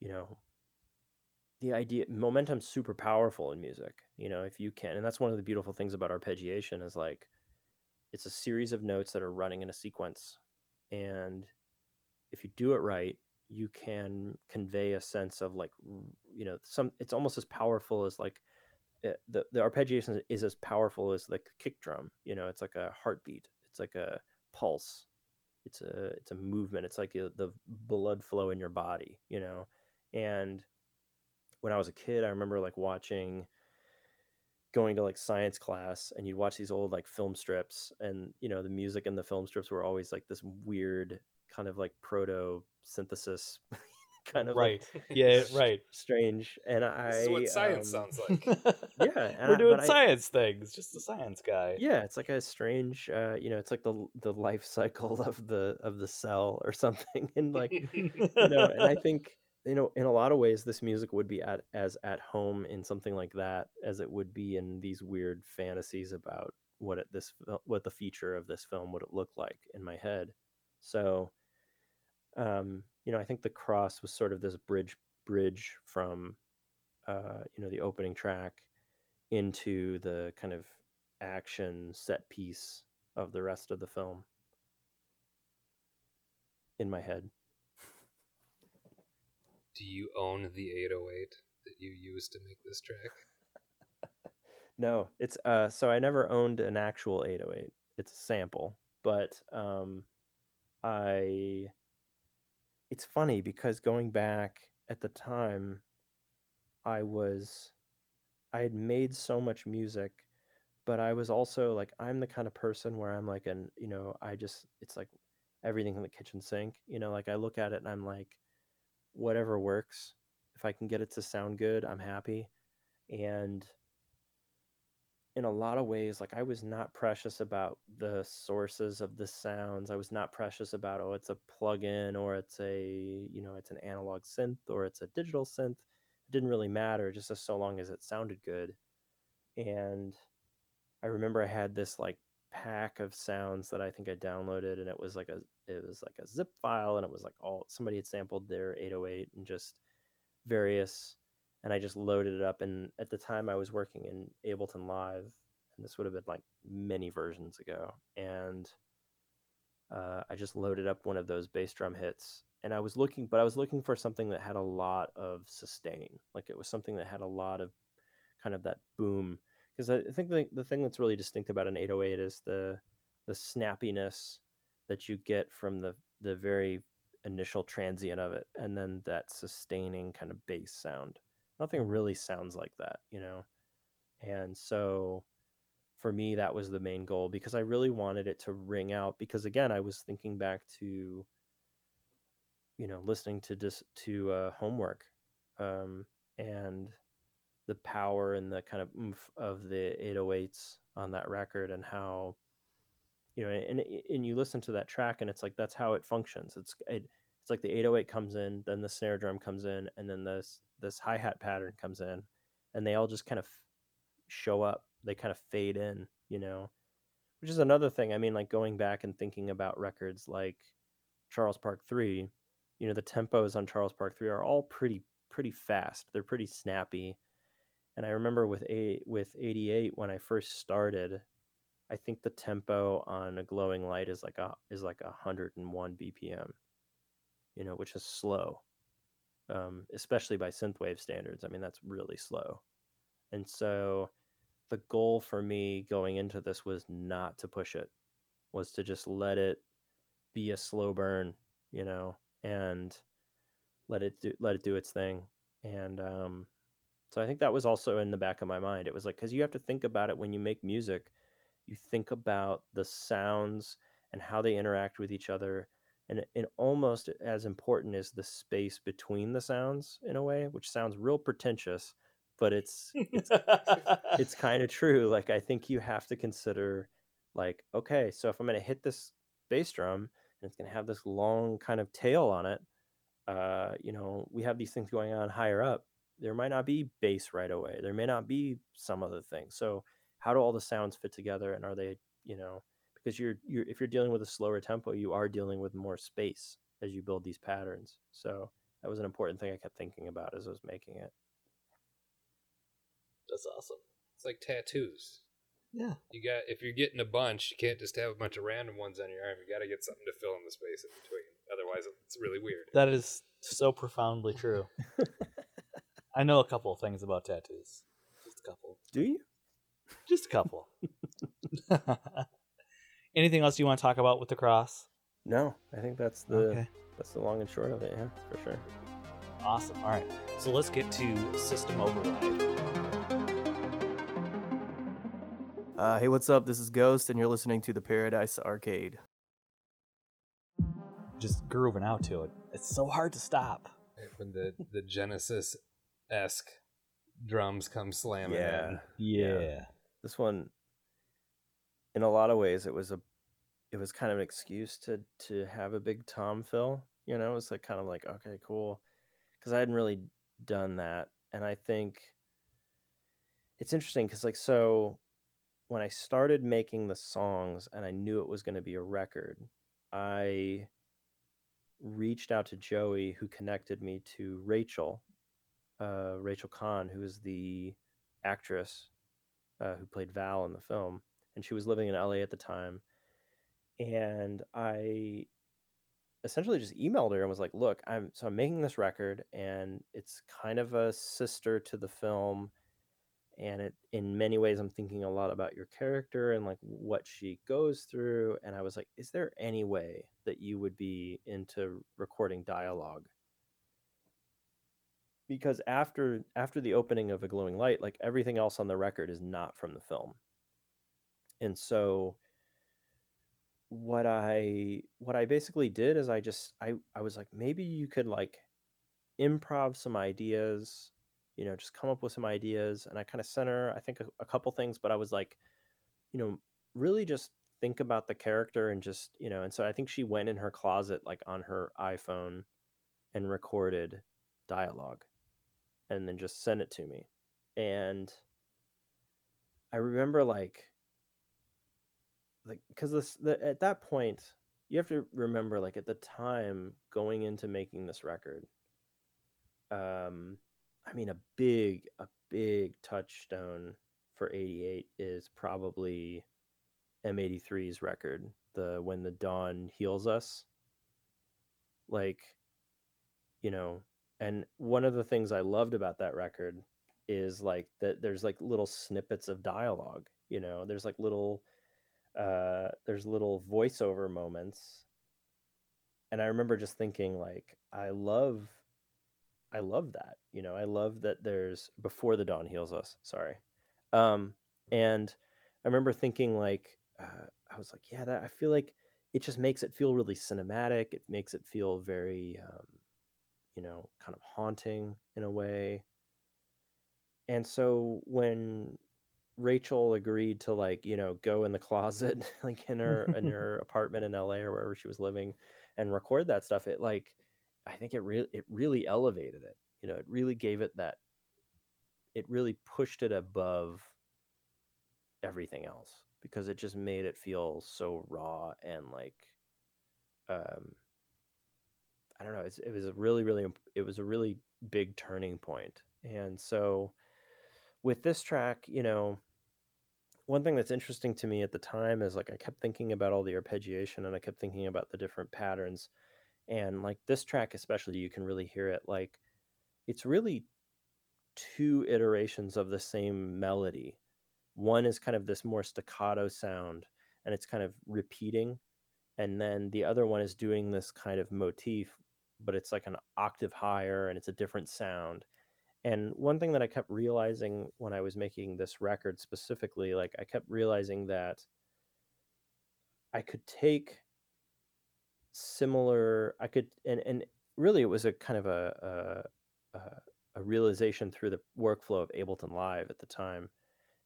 you know the idea momentum's super powerful in music you know if you can and that's one of the beautiful things about arpeggiation is like it's a series of notes that are running in a sequence and if you do it right you can convey a sense of like you know some it's almost as powerful as like uh, the the arpeggiation is as powerful as like kick drum you know it's like a heartbeat it's like a pulse it's a it's a movement it's like uh, the blood flow in your body you know and when i was a kid i remember like watching going to like science class and you'd watch these old like film strips and you know the music in the film strips were always like this weird kind of like proto synthesis kind of like, right. Yeah, right. strange and i This is what science um, sounds like. yeah and We're doing but I- science things. Just a science guy. yeah it's like a strange uh you know it's like the the life cycle of the of the cell or something and like you know and i think you know in a lot of ways this music would be at as at home in something like that as it would be in these weird fantasies about what it this what the feature of this film would look like in my head so um you know i think the cross was sort of this bridge bridge from uh you know the opening track into the kind of action set piece of the rest of the film in my head Do you own the 808 that you used to make this track? No, it's uh so I never owned an actual 808. It's a sample, but um I it's funny because going back at the time I was I had made so much music, but I was also like I'm the kind of person where I'm like an, you know, I just it's like everything in the kitchen sink, you know, like I look at it and I'm like whatever works. If I can get it to sound good, I'm happy. And in a lot of ways like i was not precious about the sources of the sounds i was not precious about oh it's a plug-in or it's a you know it's an analog synth or it's a digital synth it didn't really matter just as so long as it sounded good. And i remember i had this like pack of sounds that i think i downloaded and it was like a it was like a zip file and it was like all somebody had sampled their 808 and just various and I just loaded it up. And at the time, I was working in Ableton Live, and this would have been like many versions ago. And uh, I just loaded up one of those bass drum hits, and I was looking, but I was looking for something that had a lot of sustain, like it was something that had a lot of kind of that boom. Because I think the, the thing that's really distinct about an 808 is the the snappiness that you get from the the very initial transient of it and then that sustaining kind of bass sound nothing really sounds like that you know? And so for me that was the main goal because i really wanted it to ring out because again i was thinking back to you know listening to dis- to uh, homework um, and the power and the kind of oomph of the 808s on that record and how you know and and you listen to that track and it's like that's how it functions. It's it, it's like the 808 comes in then the snare drum comes in and then this this hi-hat pattern comes in and they all just kind of show up they kind of fade in you know? Which is another thing i mean like going back and thinking about records like charles park 3 you know the tempos on charles park 3 are all pretty pretty fast they're pretty snappy and i remember with a with 88 when i first started i think the tempo on a glowing light is like a is like a 101 bpm you know which is slow um, especially by synthwave standards i mean that's really slow. And so the goal for me going into this was not to push it was to just let it be a slow burn you know and let it do let it do its thing. And um, so i think that was also in the back of my mind. It was like because you have to think about it when you make music you think about the sounds and how they interact with each other and, and almost as important is the space between the sounds in a way which sounds real pretentious but it's it's, it's kind of true like i think you have to consider like okay so if i'm going to hit this bass drum and it's going to have this long kind of tail on it uh you know we have these things going on higher up there might not be bass right away there may not be some other thing. So how do all the sounds fit together and are they you know because you're you're if you're dealing with a slower tempo you are dealing with more space as you build these patterns so that was an important thing i kept thinking about as i was making it That's awesome. It's like tattoos. Yeah. You got if you're getting a bunch, you can't just have a bunch of random ones on your arm. You got to get something to fill in the space in between. Otherwise, it's really weird. That is so profoundly true. I know a couple of things about tattoos. Just a couple. do you Just a couple. Anything else you want to talk about with the cross? no i think that's the Okay. that's the long and short of it yeah for sure Awesome. All right. So let's get to system override. Uh, hey, what's up? This is Ghost, and you're listening to the Paradise Arcade. Just grooving out to it. It's so hard to stop. When the the Genesis esque drums come slamming yeah in. Yeah. this one in a lot of ways it was a it was kind of an excuse to to have a big tom fill you know? It's like kind of like okay cool. Because i hadn't really done that and i think it's interesting because like so when i started making the songs and i knew it was going to be a record i reached out to joey who connected me to rachel uh, rachel kahn who is the actress uh, who played Val in the film, and she was living in LA at the time. And I essentially just emailed her and was like, "Look, I'm so I'm making this record, and it's kind of a sister to the film, and it in many ways I'm thinking a lot about your character and like what she goes through." And I was like, "Is there any way that you would be into recording dialogue?" because after after the opening of a glowing light like everything else on the record is not from the film and so what i what i basically did is i just i i was like maybe you could like improv some ideas you know just come up with some ideas and i kind of sent her i think a, a couple things but i was like you know really just think about the character and just you know and so i think she went in her closet like on her iphone and recorded dialogue and then just sent it to me. And I remember like like because this the, at that point you have to remember like at the time going into making this record um i mean a big a big touchstone for 88 is probably m83's record the when the dawn heals us. Like you know and one of the things i loved about that record is like that there's like little snippets of dialogue you know? There's like little uh there's little voiceover moments and I remember just thinking like I love I love that. You know, I love that there's before the dawn heals us. Sorry. Um and I remember thinking like uh, I was like, yeah, that I feel like it just makes it feel really cinematic. It makes it feel very um you know, kind of haunting in a way. And so when Rachel agreed to like, you know, go in the closet like in her in her apartment in LA or wherever she was living and record that stuff, it like I think it really it really elevated it. You know, it really gave it that it really pushed it above everything else because it just made it feel so raw and like um I don't know, it's, it was a really really it was a really big turning. And so with this track, you know, one thing that's interesting to me at the time is like I kept thinking about all the arpeggiation and I kept thinking about the different patterns. And like this track, especially, you can really hear it. Like it's really two iterations of the same melody. One is kind of this more staccato sound and it's kind of repeating. And then the other one is doing this kind of motif, but it's like an octave higher and it's a different sound and one thing that I kept realizing when I was making this record specifically, like I kept realizing that I could take similar, I could, and, and really it was a kind of a, a, a realization through the workflow of Ableton Live at the time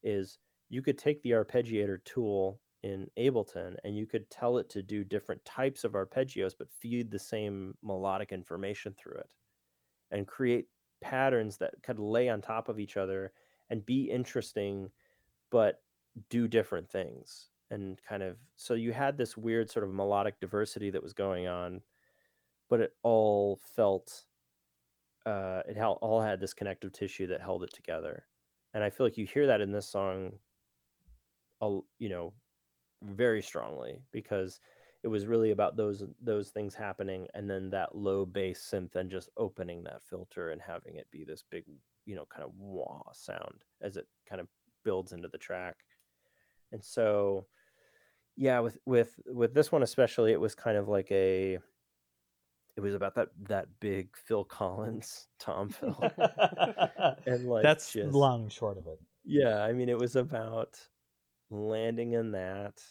is you could take the arpeggiator tool in Ableton and you could tell it to do different types of arpeggios, but feed the same melodic information through it and create patterns that could lay on top of each other and be interesting but do different things and kind of so you had this weird sort of melodic diversity that was going on but it all felt uh it all had this connective tissue that held it together. And i feel like you hear that in this song you know very strongly because it was really about those those things happening and then that low bass synth and just opening that filter and having it be this big you know kind of wah sound as it kind of builds into the track. And so yeah with with with this one especially it was kind of like a it was about that that big fill collins tom phil and like that's just, long short of it. Yeah i mean it was about landing in that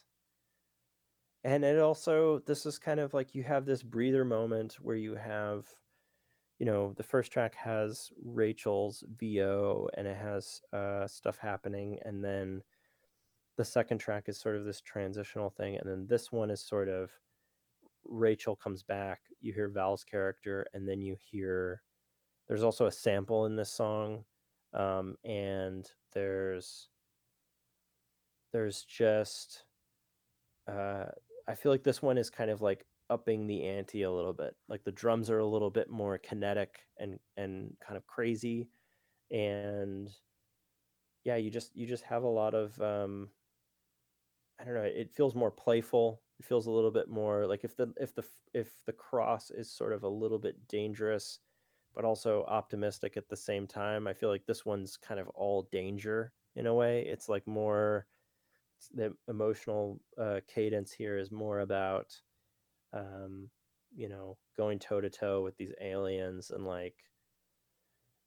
and it also this is kind of like you have this breather moment where you have you know the first track has rachel's vo and it has uh, stuff happening and then the second track is sort of this transitional thing and then this one is sort of rachel comes back you hear val's character and then you hear there's also a sample in this song um, and there's there's just uh, I feel like this one is kind of like upping the ante a little bit. Like the drums are a little bit more kinetic and and kind of crazy, and yeah, you just you just have a lot of um, I don't know. It feels more playful. It feels a little bit more like if the if the if the cross is sort of a little bit dangerous, but also optimistic at the same time. I feel like this one's kind of all danger in a way. It's like more the emotional uh, cadence here is more about um, you know going toe to toe with these aliens and like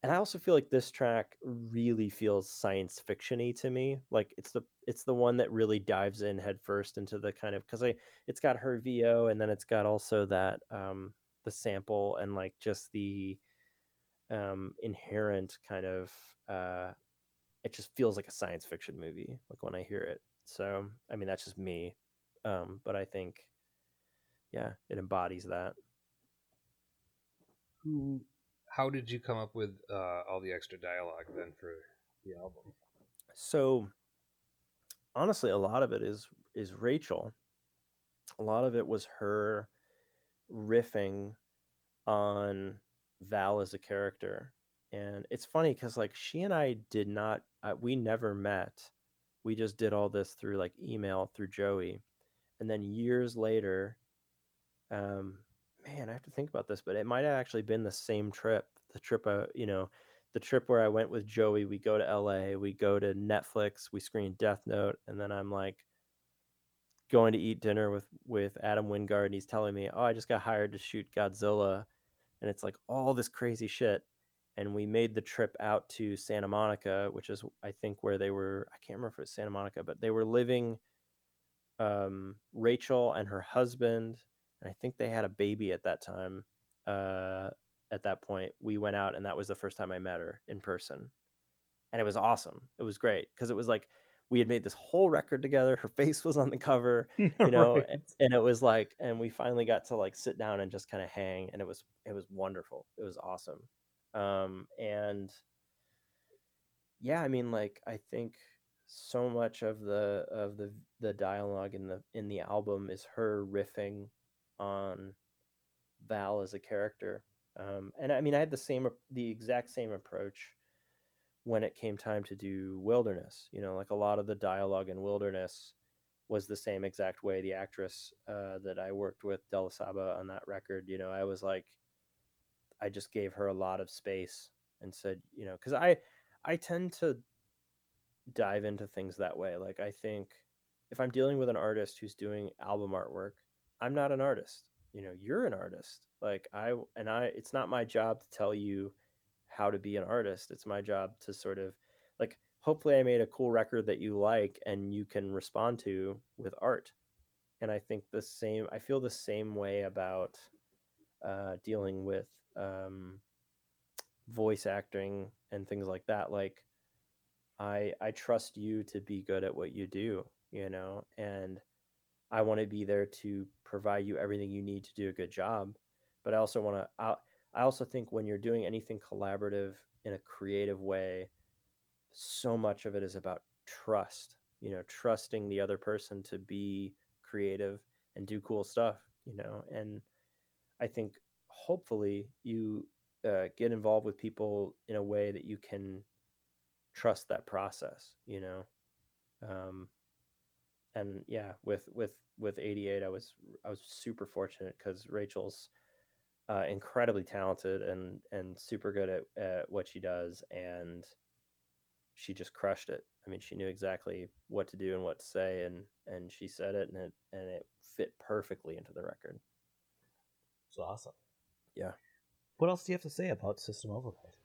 and i also feel like this track really feels science fictiony to me like it's the it's the one that really dives in headfirst into the kind of because i it's got her vo and then it's got also that um the sample and like just the um inherent kind of uh it just feels like a science fiction movie like when i hear it so, I mean, that's just me. Um, but I think, yeah, it embodies that. Who, how did you come up with uh, all the extra dialogue then for the album? So, honestly, a lot of it is is Rachel. A lot of it was her riffing on Val as a character, and it's funny because like she and I did not, uh, we never met we just did all this through like email through Joey. And then years later, um, man, I have to think about this, but it might have actually been the same trip. The trip, uh, you know, the trip where I went with Joey. We go to LA, we go to Netflix, we screen Death Note, and then I'm like, going to eat dinner with with Adam Wingard, and he's telling me, "Oh, I just got hired to shoot Godzilla," and it's like all this crazy shit. And we made the trip out to Santa Monica, which is I think where they were. I can't remember if it was Santa Monica, but they were living. Um, Rachel and her husband, and I think they had a baby at that time. Uh, at that point, we went out, and that was the first time I met her in person, and it was awesome. It was great because it was like we had made this whole record together. Her face was on the cover, you know, right. and, and, it was like, and we finally got to like sit down and just kind of hang, and it was it was wonderful. It was awesome, um, and yeah, I mean, like I think so much of the of the the dialogue in the in the album is her riffing on Val as a character, um, and I mean, I had the same the exact same approach when it came time to do wilderness you know like a lot of the dialogue in wilderness was the same exact way. The actress uh, that i worked with della saba on that record you know i was like i just gave her a lot of space and said you know because i i tend to dive into things that way like i think if i'm dealing with an artist who's doing album artwork i'm not an artist you know you're an artist like i and i it's not my job to tell you how to be an artist. It's my job to sort of like hopefully I made a cool record that you like and you can respond to with art. And I think the same I feel the same way about uh, dealing with um, voice acting and things like that. Like I I trust you to be good at what you do, you know, and I want to be there to provide you everything you need to do a good job. But I also want to I also think when you're doing anything collaborative in a creative way, so much of it is about trust, you know, trusting the other person to be creative and do cool stuff, you know. And I think hopefully you uh, get involved with people in a way that you can trust that process, you know. Um, and yeah, with with with 88, I was I was super fortunate because Rachel's uh, incredibly talented and and super good at, at what she does and she just crushed it. I mean she knew exactly what to do and what to say and and she said it and it and it fit perfectly into the record. It's awesome yeah what else do you have to say about system override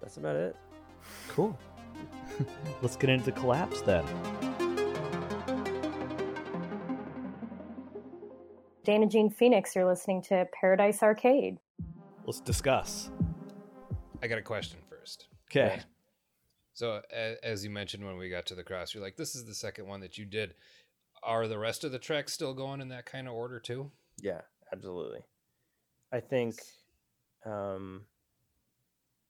that's about it cool let's get into collapse then Dana Jean Phoenix. You're listening to Paradise Arcade. Let's discuss. I got a question first. Okay. So, as you mentioned when we got to the cross, you're like, this is the second one that you did. Are the rest of the tracks still going in that kind of order too? Yeah, absolutely. I think um,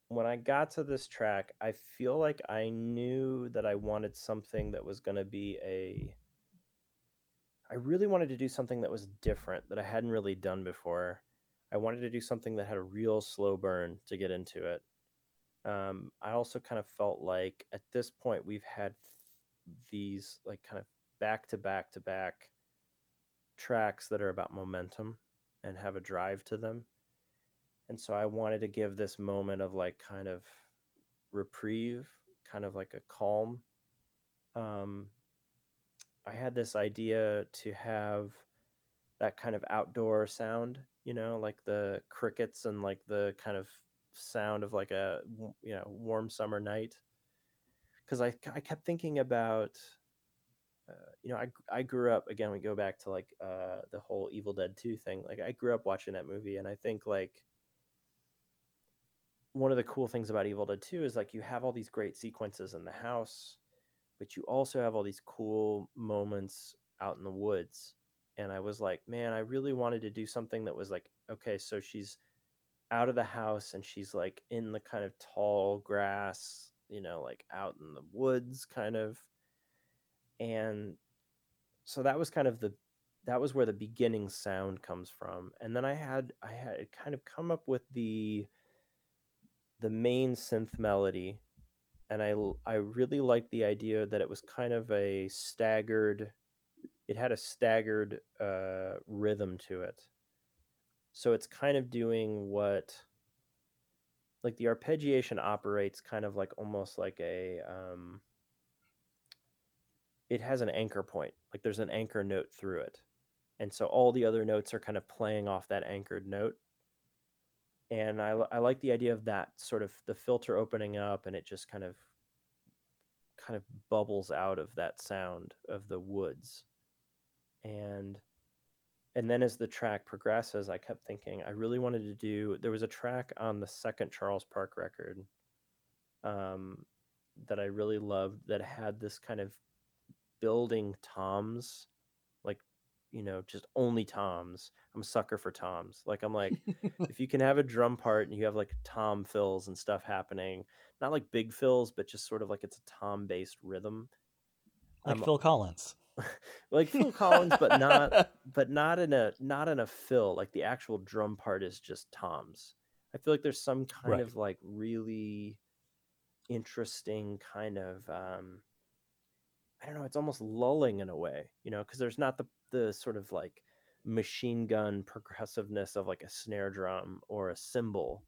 when I got to this track, I feel like I knew that I wanted something that was going to be a I really wanted to do something that was different that I hadn't really done before. I wanted to do something that had a real slow burn to get into it. Um, I also kind of felt like at this point we've had these like kind of back to back to back tracks that are about momentum and have a drive to them. And so I wanted to give this moment of like kind of reprieve, kind of like a calm. Um, I had this idea to have that kind of outdoor sound, you know, like the crickets and like the kind of sound of like a you know warm summer night. Because I I kept thinking about, uh, you know, I I grew up again. We go back to like uh, the whole Evil Dead Two thing. Like I grew up watching that movie, and I think like one of the cool things about Evil Dead 2 is like you have all these great sequences in the house but you also have all these cool moments out in the woods. And I was like, man, I really wanted to do something that was like, okay, so she's out of the house and she's like in the kind of tall grass, you know, like out in the woods kind of. And so that was kind of the that was where the beginning sound comes from. And then I had I had kind of come up with the the main synth melody and I I really liked the idea that it was kind of a staggered. It had a staggered uh, rhythm to it, so it's kind of doing what, like the arpeggiation operates kind of like almost like a um, it has an anchor point. Like there's an anchor note through it. And so all the other notes are kind of playing off that anchored note. And I, I like the idea of that sort of the filter opening up and it just kind of kind of bubbles out of that sound of the woods. And and then as the track progresses, I kept thinking I really wanted to do. There was a track on the second Charles Park record um, that I really loved that had this kind of building toms, like you know, just only toms. I'm a sucker for toms. Like I'm like, if you can have a drum part and you have like tom fills and stuff happening, not like big fills, but just sort of like it's a tom based rhythm. Like Phil Collins. like Phil Collins, but not but not in a not in a fill. Like the actual drum part is just toms. I feel like there's some kind right. of like really interesting kind of um I don't know, it's almost lulling in a way, you know, because there's not the the sort of like machine gun progressiveness of like a snare drum or a cymbal.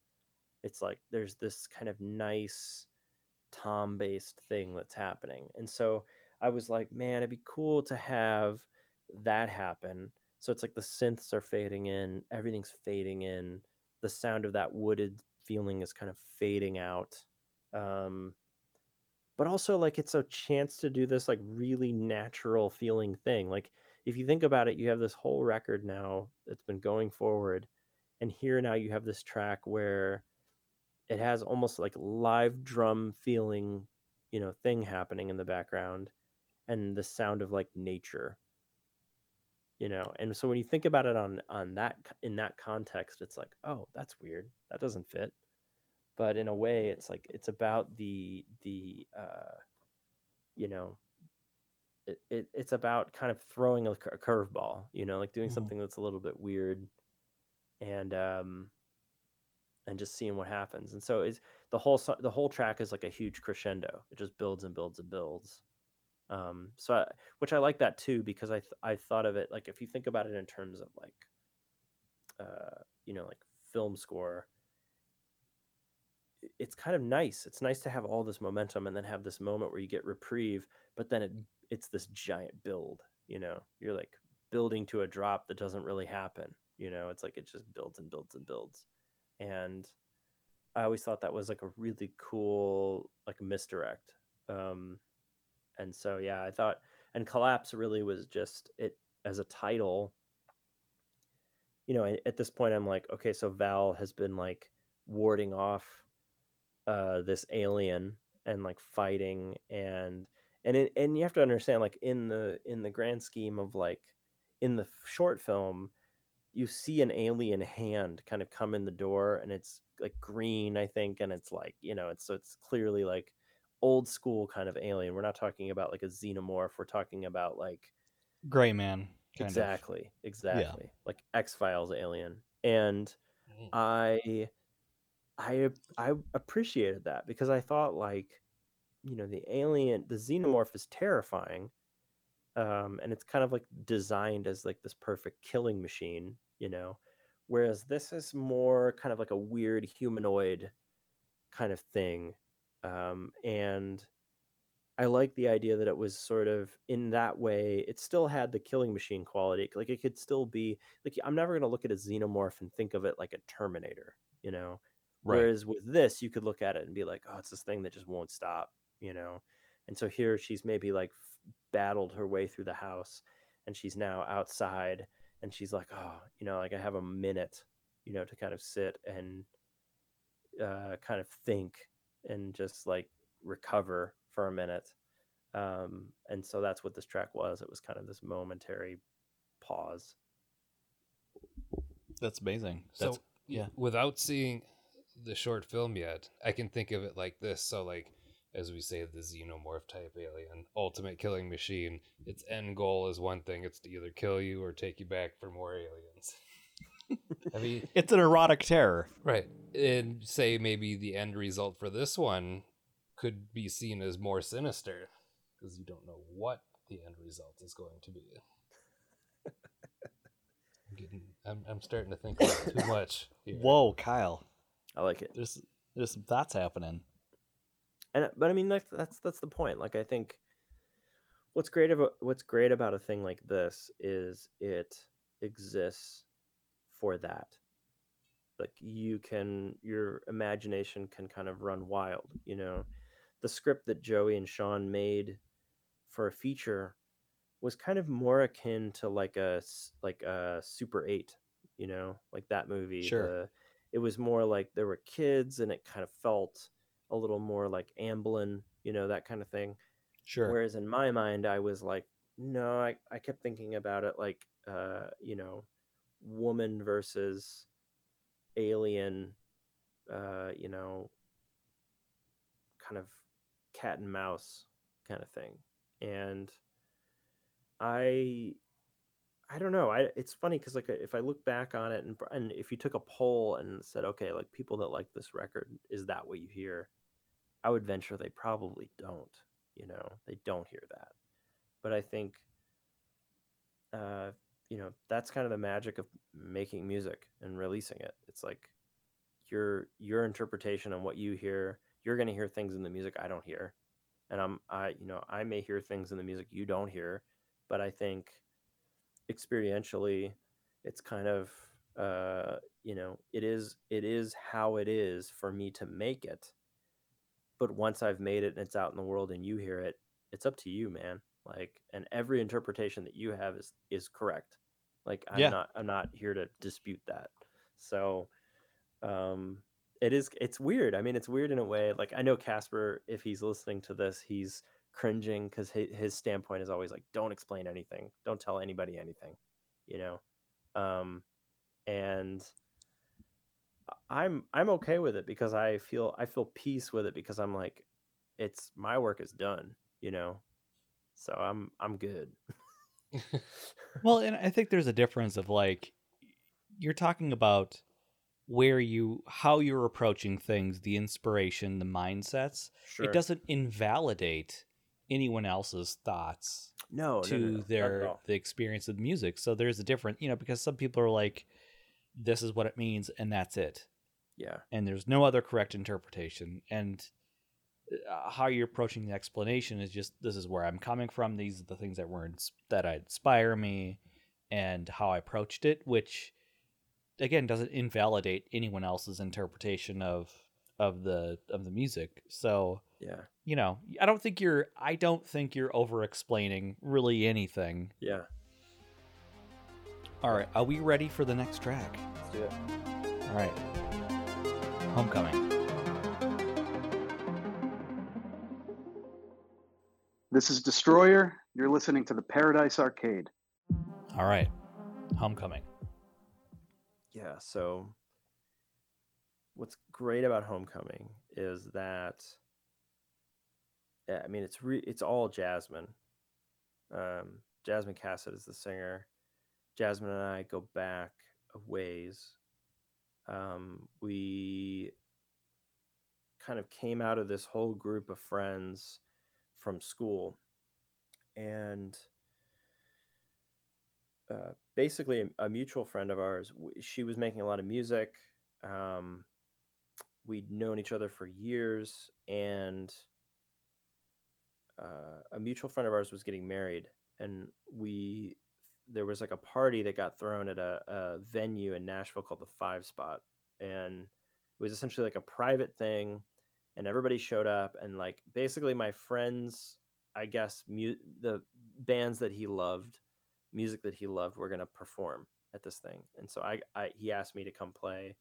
It's like there's this kind of nice tom based thing that's happening. And so I was like, man, it'd be cool to have that happen. So it's like the synths are fading in, everything's fading in, the sound of that wooded feeling is kind of fading out. Um, but also like it's a chance to do this like really natural feeling thing. Like if you think about it, you have this whole record now that's been going forward, and here now you have this track where it has almost like live drum feeling, you know, thing happening in the background and the sound of like nature you know and so when you think about it on on that in that context it's like oh that's weird that doesn't fit but in a way it's like it's about the the uh you know it, it it's about kind of throwing a, a curveball you know like doing mm-hmm. something that's a little bit weird and um and just seeing what happens and so it's the whole the whole track is like a huge crescendo it just builds and builds and builds um, so, I, which I like that too because I th- I thought of it like if you think about it in terms of like, uh, you know, like film score. It's kind of nice. It's nice to have all this momentum and then have this moment where you get reprieve, but then it it's this giant build. You know, you're like building to a drop that doesn't really happen. You know, it's like it just builds and builds and builds, and I always thought that was like a really cool like misdirect. Um, and so yeah i thought and collapse really was just it as a title you know at this point i'm like okay so val has been like warding off uh this alien and like fighting and and it, and you have to understand like in the in the grand scheme of like in the short film you see an alien hand kind of come in the door and it's like green i think and it's like you know it's so it's clearly like old school kind of alien. We're not talking about like a xenomorph. We're talking about like Gray Man. Exactly. Of. Exactly. Yeah. Like X Files alien. And mm. I I I appreciated that because I thought like, you know, the alien the xenomorph is terrifying. Um, and it's kind of like designed as like this perfect killing machine, you know. Whereas this is more kind of like a weird humanoid kind of thing um, and I like the idea that it was sort of in that way. It still had the killing machine quality. Like it could still be like I'm never going to look at a xenomorph and think of it like a Terminator, you know. Right. Whereas with this, you could look at it and be like, oh, it's this thing that just won't stop, you know. And so here she's maybe like battled her way through the house, and she's now outside, and she's like, oh, you know, like I have a minute, you know, to kind of sit and uh, kind of think and just like recover for a minute. Um, and so that's what this track was. It was kind of this momentary pause. That's amazing. That's, so yeah, without seeing the short film yet, I can think of it like this. So like as we say, the xenomorph type alien, ultimate killing machine. Its end goal is one thing: it's to either kill you or take you back for more aliens. I mean, it's an erotic terror, right? And say maybe the end result for this one could be seen as more sinister because you don't know what the end result is going to be. I'm getting, I'm, I'm starting to think too much. Here. Whoa, Kyle! I like it. There's there's some thoughts happening. And uh, but I mean that's that's that's the point. Like I think what's great about what's great about a thing like this is it exists for that like you can your imagination can kind of run wild you know the script that joey and sean made for a feature was kind of more akin to like a like a super 8 you know like that movie sure the, it was more like there were kids and it kind of felt a little more like amblin you know that kind of thing Sure. Whereas in my mind, I was like, no, I, I kept thinking about it like, uh, you know, woman versus alien, uh, you know, kind of cat and mouse kind of thing. And I, I don't know. I it's funny because like if I look back on it and and if you took a poll and said, okay, like people that like this record, is that what you hear? I would venture they probably don't you know they don't hear that but i think uh you know that's kind of the magic of making music and releasing it it's like your your interpretation on what you hear you're going to hear things in the music i don't hear and i'm i you know i may hear things in the music you don't hear but i think experientially it's kind of uh you know it is it is how it is for me to make it but once I've made it and it's out in the world and you hear it, it's up to you, man. Like, and every interpretation that you have is is correct. Like, I'm yeah. not I'm not here to dispute that. So, um, it is it's weird. I mean, it's weird in a way. Like, I know Casper, if he's listening to this, he's cringing because his, his standpoint is always like, don't explain anything, don't tell anybody anything, you know. Um, and I'm I'm okay with it because I feel I feel peace with it because I'm like it's my work is done, you know. So I'm I'm good. well, and I think there's a difference of like you're talking about where you how you're approaching things, the inspiration, the mindsets. Sure. It doesn't invalidate anyone else's thoughts no to no, no, their the experience of music. So there's a different, you know, because some people are like this is what it means and that's it. Yeah. And there's no other correct interpretation. And uh, how you're approaching the explanation is just this is where i'm coming from. These are the things that were that inspire me and how i approached it which again doesn't invalidate anyone else's interpretation of of the of the music. So yeah you know i don't think you're i don't think you're over explaining really anything yeah all right, are we ready for the next track? Let's do it. All right. Homecoming. This is Destroyer. You're listening to the Paradise Arcade. All right. Homecoming. Yeah, so what's great about Homecoming is that yeah, I mean it's re- it's all Jasmine. Um, Jasmine Kaset is the singer. Jasmine and I go back a ways. Um, we kind of came out of this whole group of friends from school and uh, basically a, a, mutual friend of ours she was making a lot of music um, we'd known each other for years and uh, a mutual friend of ours was getting married and we there was like a party that got thrown at a, a venue in Nashville called the Five Spot, and it was essentially like a private thing, and everybody showed up, and like basically my friends, I guess, mu- the bands that he loved, music that he loved, were gonna perform at this thing, and so I, I he asked me to come play,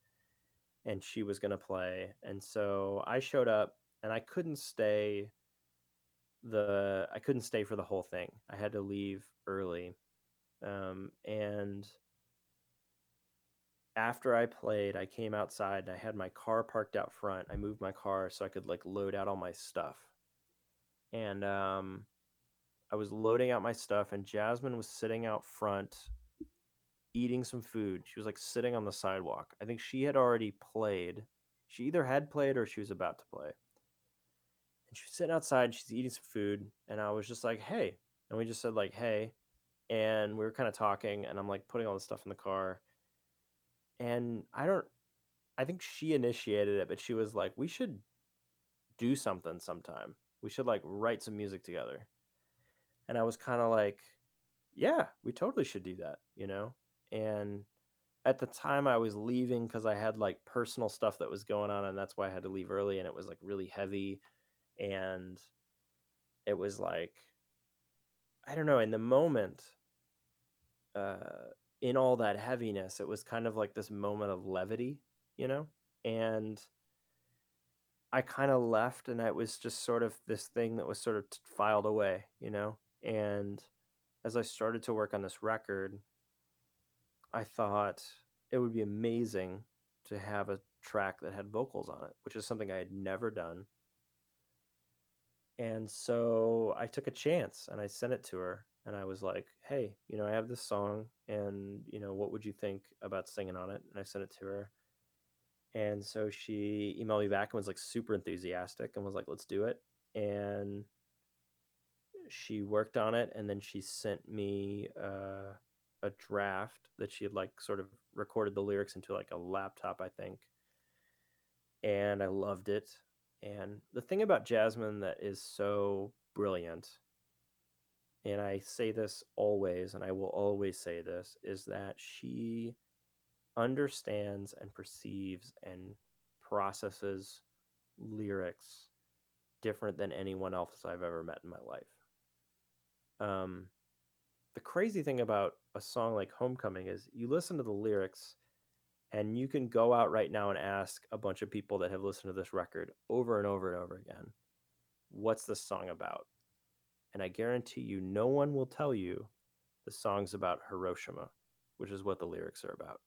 and she was gonna play, and so I showed up, and I couldn't stay the I couldn't stay for the whole thing. I had to leave early um, and after I played, I came outside and I had my car parked out front. I moved my car so I could like load out all my stuff. And um, I was loading out my stuff, and Jasmine was sitting out front eating some food. She was like sitting on the sidewalk. I think she had already played. She either had played or she was about to play. And she was sitting outside, she's eating some food, and I was just like, hey. And we just said, like, hey and we were kind of talking and i'm like putting all the stuff in the car and i don't i think she initiated it but she was like we should do something sometime we should like write some music together And I was kind of like, yeah, we totally should do that, you know? And at the time I was leaving because I had like personal stuff that was going on, and that's why I had to leave early, and it was like really heavy. And it was like, I don't know, in the moment, uh, in all that heaviness, it was kind of like this moment of levity, you know? And I kind of left, and it was just sort of this thing that was sort of filed away, you know? And as I started to work on this record, I thought it would be amazing to have a track that had vocals on it, which is something I had never done. And so I took a chance and I sent it to her and I was like, "Hey, you know, I have this song and, you know, what would you think about singing on it?" And I sent it to her. And so she emailed me back and was like super enthusiastic and was like, "Let's do it." And she worked on it and then she sent me uh, a draft that she had like sort of recorded the lyrics into like a laptop, I think. And I loved it. And the thing about Jasmine that is so brilliant, and I say this always, and I will always say this, is that she understands and perceives and processes lyrics different than anyone else I've ever met in my life. Um, the crazy thing about a song like Homecoming is you listen to the lyrics and you can go out right now and ask a bunch of people that have listened to this record over and over and over again, what's the song about? And I guarantee you, no one will tell you the song's about Hiroshima, which is what the lyrics are about.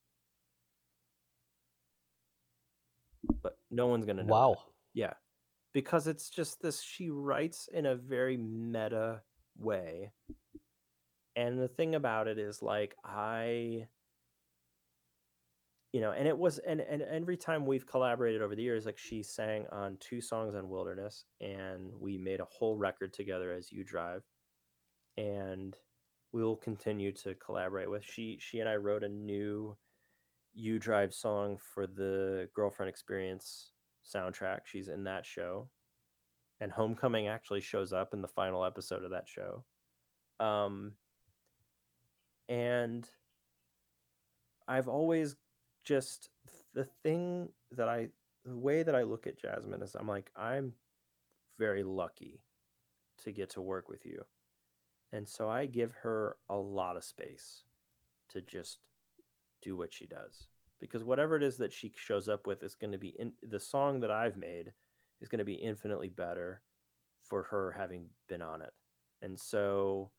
But no one's going to know. Wow. That. Yeah. Because it's just this, she writes in a very meta way. And the thing about it is like I you know, and it was and and every time we've collaborated over the years like she sang on two songs on Wilderness and we made a whole record together as You Drive. And we will continue to collaborate with she she and I wrote a new You Drive song for the Girlfriend Experience soundtrack. She's in that show and Homecoming actually shows up in the final episode of that show. Um, and I've always just the thing that I the way that I look at Jasmine is I'm like I'm very lucky to get to work with you. And so I give her a lot of space to just do what she does because whatever it is that she shows up with is going to be in the song that I've made is going to be infinitely better for her having been on it. And so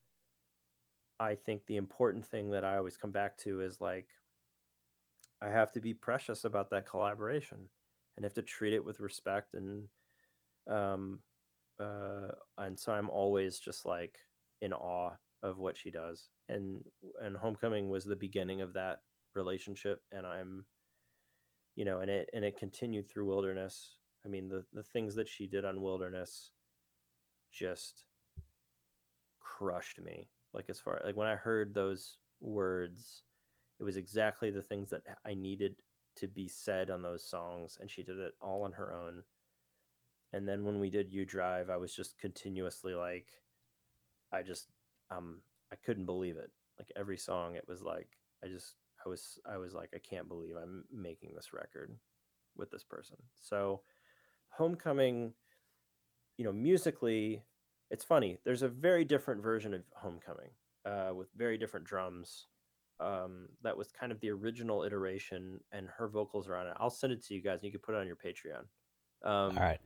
I think the important thing that I always come back to is like, I have to be precious about that collaboration and have to treat it with respect and, um, uh, and so I'm always just like in awe of what she does. And, and Homecoming was the beginning of that relationship. And I'm, you know, and it, and it continued through Wilderness I mean, the the things that she did on Wilderness just crushed me. Like as far like when I heard those words, it was exactly the things that I needed to be said on those songs, and she did it all on her own. And then when we did You Drive, I was just continuously like, I just um I couldn't believe it. Like every song, it was like I just I was I was like I can't believe I'm making this record with this person. So Homecoming, you know, musically, it's funny. There's a very different version of Homecoming uh, with very different drums. Um, that was kind of the original iteration, and her vocals are on it. I'll send it to you guys, and you can put it on your Patreon. Um, All right.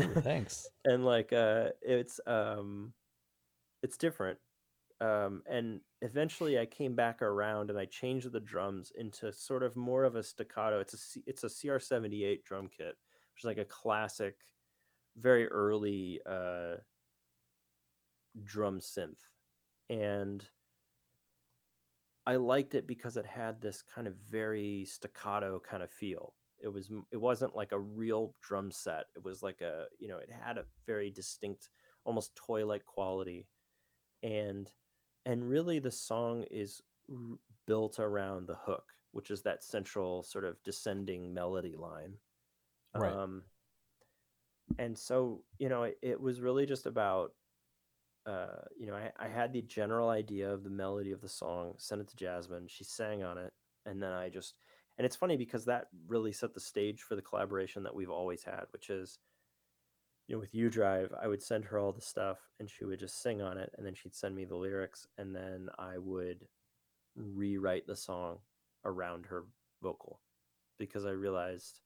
Ooh, thanks. and like, uh, it's um, it's different. Um, and eventually, I came back around and I changed the drums into sort of more of a staccato. It's a C- it's a CR78 drum kit, which is like a classic, very early uh, drum synth, and I liked it because it had this kind of very staccato kind of feel. It was it wasn't like a real drum set. It was like a you know it had a very distinct, almost toy like quality, and and really the song is r- built around the hook, which is that central sort of descending melody line Right. Um, and so, you know, it, it was really just about uh, you know, I, I had the general idea of the melody of the song, sent it to Jasmine. She sang on it, and then I just, and it's funny because that really set the stage for the collaboration that we've always had, which is, you know, with U Drive, I would send her all the stuff, and she would just sing on it, and then she'd send me the lyrics, and then I would rewrite the song around her vocal, because I realized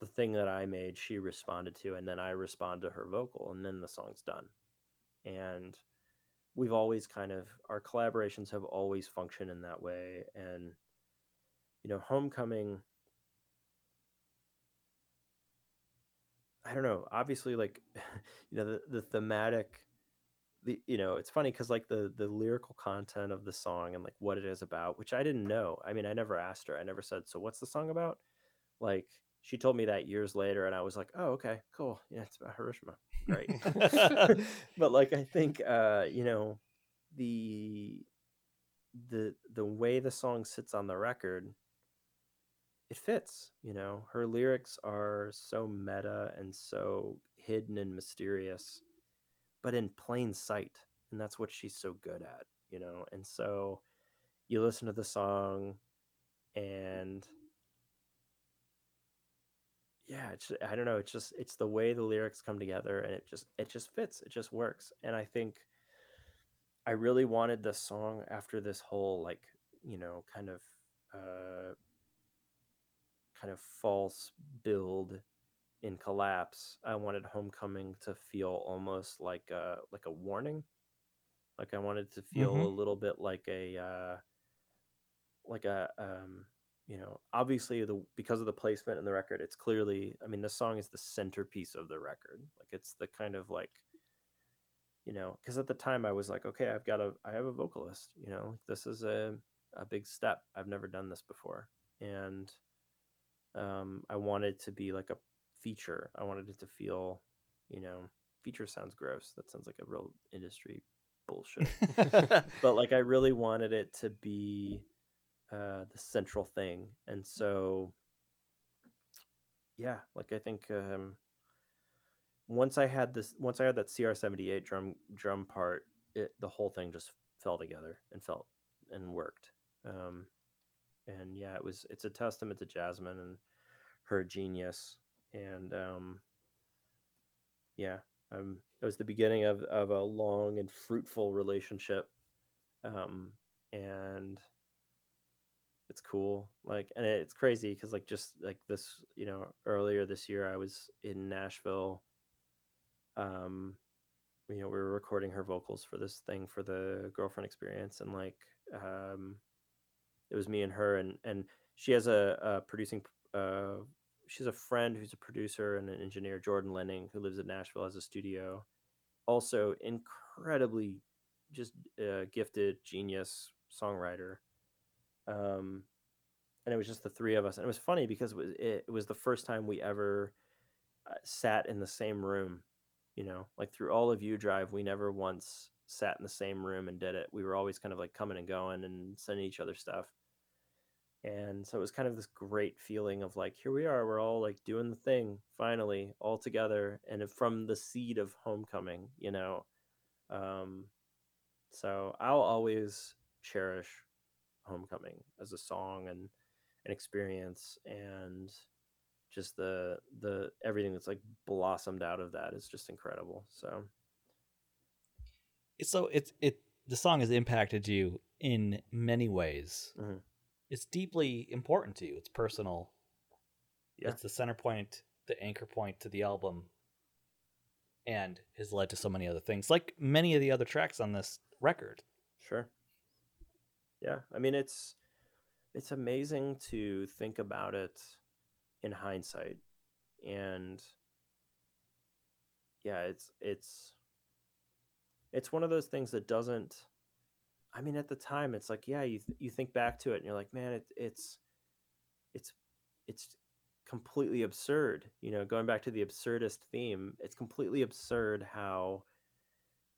the thing that I made, she responded to, and then I respond to her vocal, and then the song's done and we've always kind of our collaborations have always functioned in that way and you know homecoming i don't know obviously like you know the, the thematic the you know it's funny because like the the lyrical content of the song and like what it is about which i didn't know i mean i never asked her i never said so what's the song about? Like she told me that years later and i was like oh okay cool yeah it's about hiroshima great but like i think uh you know the the the way the song sits on the record it fits you know? Her lyrics are so meta and so hidden and mysterious but in plain sight and that's what she's so good at you know? And so you listen to the song and yeah it's i don't know it's just it's the way the lyrics come together and it just it just fits it just works and i think i really wanted the song after this whole like you know kind of uh kind of false build in collapse i wanted homecoming to feel almost like a like a warning like i wanted to feel mm-hmm. a little bit like a uh like a um you know obviously the because of the placement in the record it's clearly i mean this song is the centerpiece of the record. Like it's the kind of like you know because at the time i was like okay i've got a i have a vocalist you know this is a, a big step. I've never done this before. And um i wanted to be like a feature. I wanted it to feel you know feature sounds gross. That sounds like a real industry bullshit. But like i really wanted it to be uh, the central thing. And so, yeah, like I think um, once I had this, once I had that CR78 drum drum part, it the whole thing just fell together and felt and worked. Um, and yeah, it was it's a testament to Jasmine and her genius. And um, yeah, um, it was the beginning of of a long and fruitful relationship. Um, and it's cool like and it's crazy because like just like this you know earlier this year i was in nashville um you know we were recording her vocals for this thing for the girlfriend experience and like um it was me and her and and she has a, a producing uh she's a friend who's a producer and an engineer jordan lehning who lives in nashville has a studio. Also incredibly just uh, gifted genius songwriter um, and it was just the three of us. And it was funny because it was, it, it was the first time we ever uh, sat in the same room. You know, like through all of U Drive, we never once sat in the same room and did it. We were always kind of like coming and going and sending each other stuff. And so it was kind of this great feeling of like, here we are, we're all like doing the thing finally, all together, and from the seed of homecoming, you know. Um, so I'll always cherish homecoming as a song and an experience and just the the everything that's like blossomed out of that is just incredible so. It's so it's it the song has impacted you in many ways. Mm-hmm. it's deeply important to you. It's personal. Yeah. it's the center point the anchor point to the album and has led to so many other things like many of the other tracks on this record. Sure yeah i mean it's it's amazing to think about it in hindsight and yeah it's it's it's one of those things that doesn't i mean at the time it's like yeah you th- you think back to it and you're like man it, it's it's it's completely absurd you know going back to the absurdist theme it's completely absurd how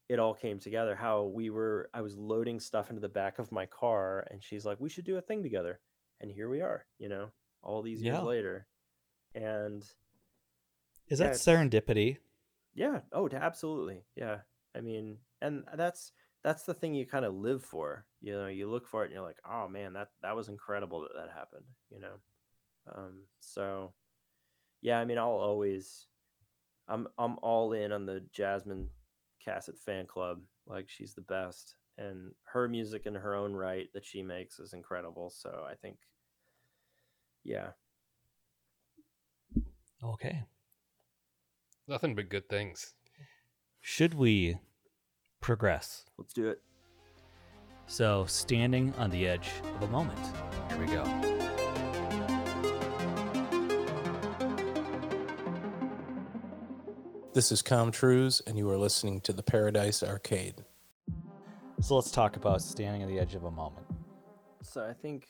it all came together how we were i was loading stuff into the back of my car and she's like we should do a thing together and here we are you know all these years yeah. later and is that serendipity yeah oh absolutely yeah i mean and that's that's the thing you kind of live for. You know, you look for it and you're like, oh man, that that was incredible that that happened. You know, um, so yeah, I mean, I'll always, I'm I'm all in on the Jasmine Kaset fan club. Like she's the best, and her music in her own right that she makes is incredible. So I think, yeah. Okay. Nothing but good things. Should we progress? Let's do it. So, standing on the edge of a moment. Here we go. This is Com Truise, and you are listening to the Paradise Arcade. So let's talk about standing on the edge of a moment. So I think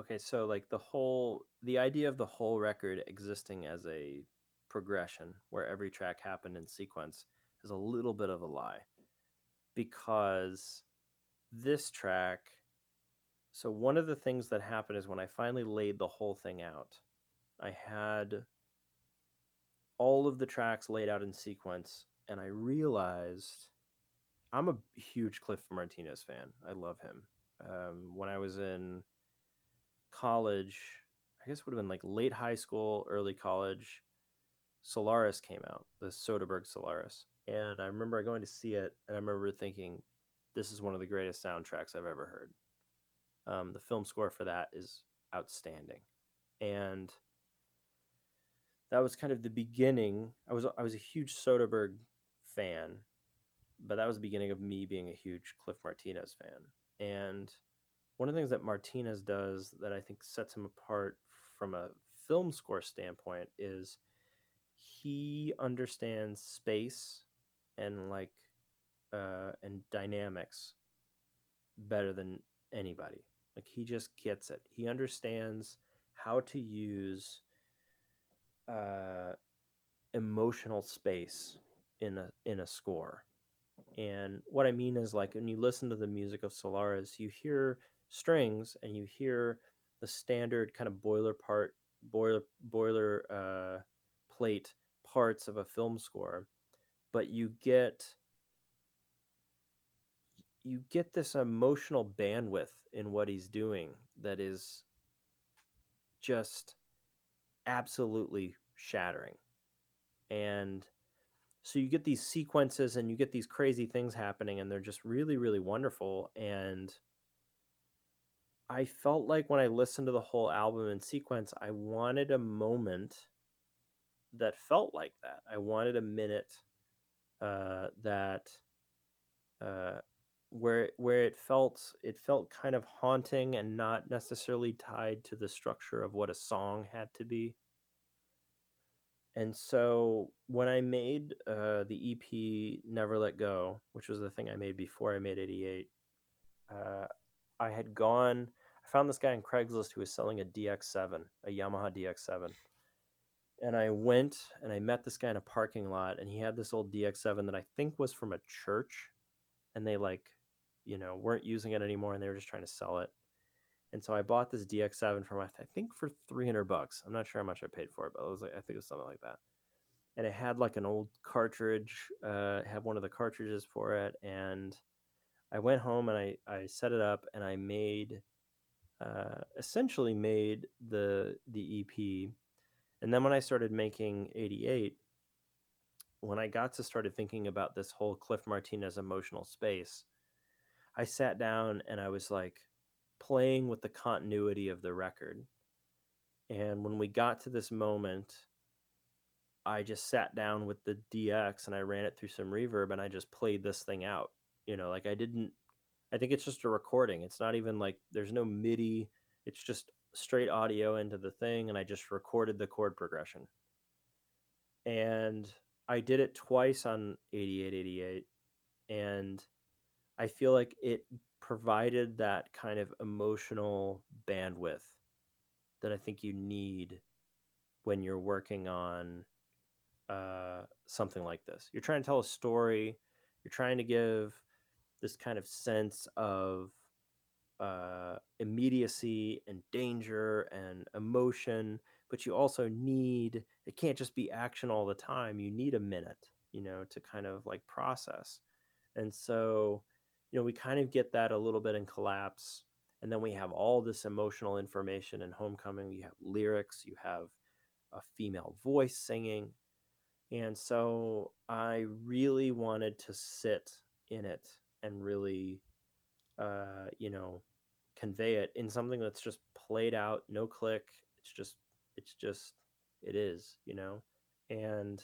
okay, so like the whole the idea of the whole record existing as a progression where every track happened in sequence is a little bit of a lie because this track so one of the things that happened is when I finally laid the whole thing out, I had all of the tracks laid out in sequence and I realized I'm a huge Cliff Martinez fan. I love him. Um, when I was in college, I guess it would have been like late high school, early college. Solaris came out, the Soderbergh Solaris, and I remember going to see it, and I remember thinking, "This is one of the greatest soundtracks I've ever heard." Um, the film score for that is outstanding, and that was kind of the beginning. I was I was a huge Soderbergh fan, but that was the beginning of me being a huge Cliff Martinez fan. And one of the things that Martinez does that I think sets him apart from a film score standpoint is he understands space and like uh, and dynamics better than anybody. Like he just gets it. He understands how to use uh, emotional space in a in a score. And what I mean is like when you listen to the music of Solaris, you hear strings and you hear the standard kind of boiler part boiler boiler uh, plate parts of a film score, but you get you get this emotional bandwidth in what he's doing that is just absolutely shattering. And so you get these sequences and you get these crazy things happening and they're just really really wonderful and i felt like when i listened to the whole album in sequence i wanted a moment that felt like that i wanted a minute uh, that uh, where where it felt it felt kind of haunting and not necessarily tied to the structure of what a song had to be and so when I made uh, the EP Never Let Go, which was the thing I made before I made 88, uh, I had gone, I found this guy on Craigslist who was selling a DX7, a Yamaha DX7. And I went and I met this guy in a parking lot, and he had this old DX7 that I think was from a church. And they, like, you know, weren't using it anymore and they were just trying to sell it. And so I bought this DX7 from I think for 300 bucks. I'm not sure how much I paid for it, but it was like I think it was something like that. And it had like an old cartridge, uh, had one of the cartridges for it, and I went home and I I set it up and I made, uh, essentially made the the EP, and then when I started making 88, when I got to started thinking about this whole Cliff Martinez emotional space, I sat down and I was like playing with the continuity of the record. And when we got to this moment, I just sat down with the DX and I ran it through some reverb and I just played this thing out. You know, like I didn't, I think it's just a recording. It's not even like there's no MIDI, it's just straight audio into the thing. And I just recorded the chord progression. And I did it twice on 8888. And I feel like it provided that kind of emotional bandwidth that I think you need when you're working on uh, something like this. You're trying to tell a story, you're trying to give this kind of sense of uh, immediacy and danger and emotion, but you also need, it can't just be action all the time. You need a minute. you know, to kind of like process. And so, you know, we kind of get that a little bit in collapse. And then we have all this emotional information in Homecoming. You have lyrics, you have a female voice singing. And so I really wanted to sit in it and really, uh, you know, convey it in something that's just played out, no click. It's just, it's just, it is, you know? And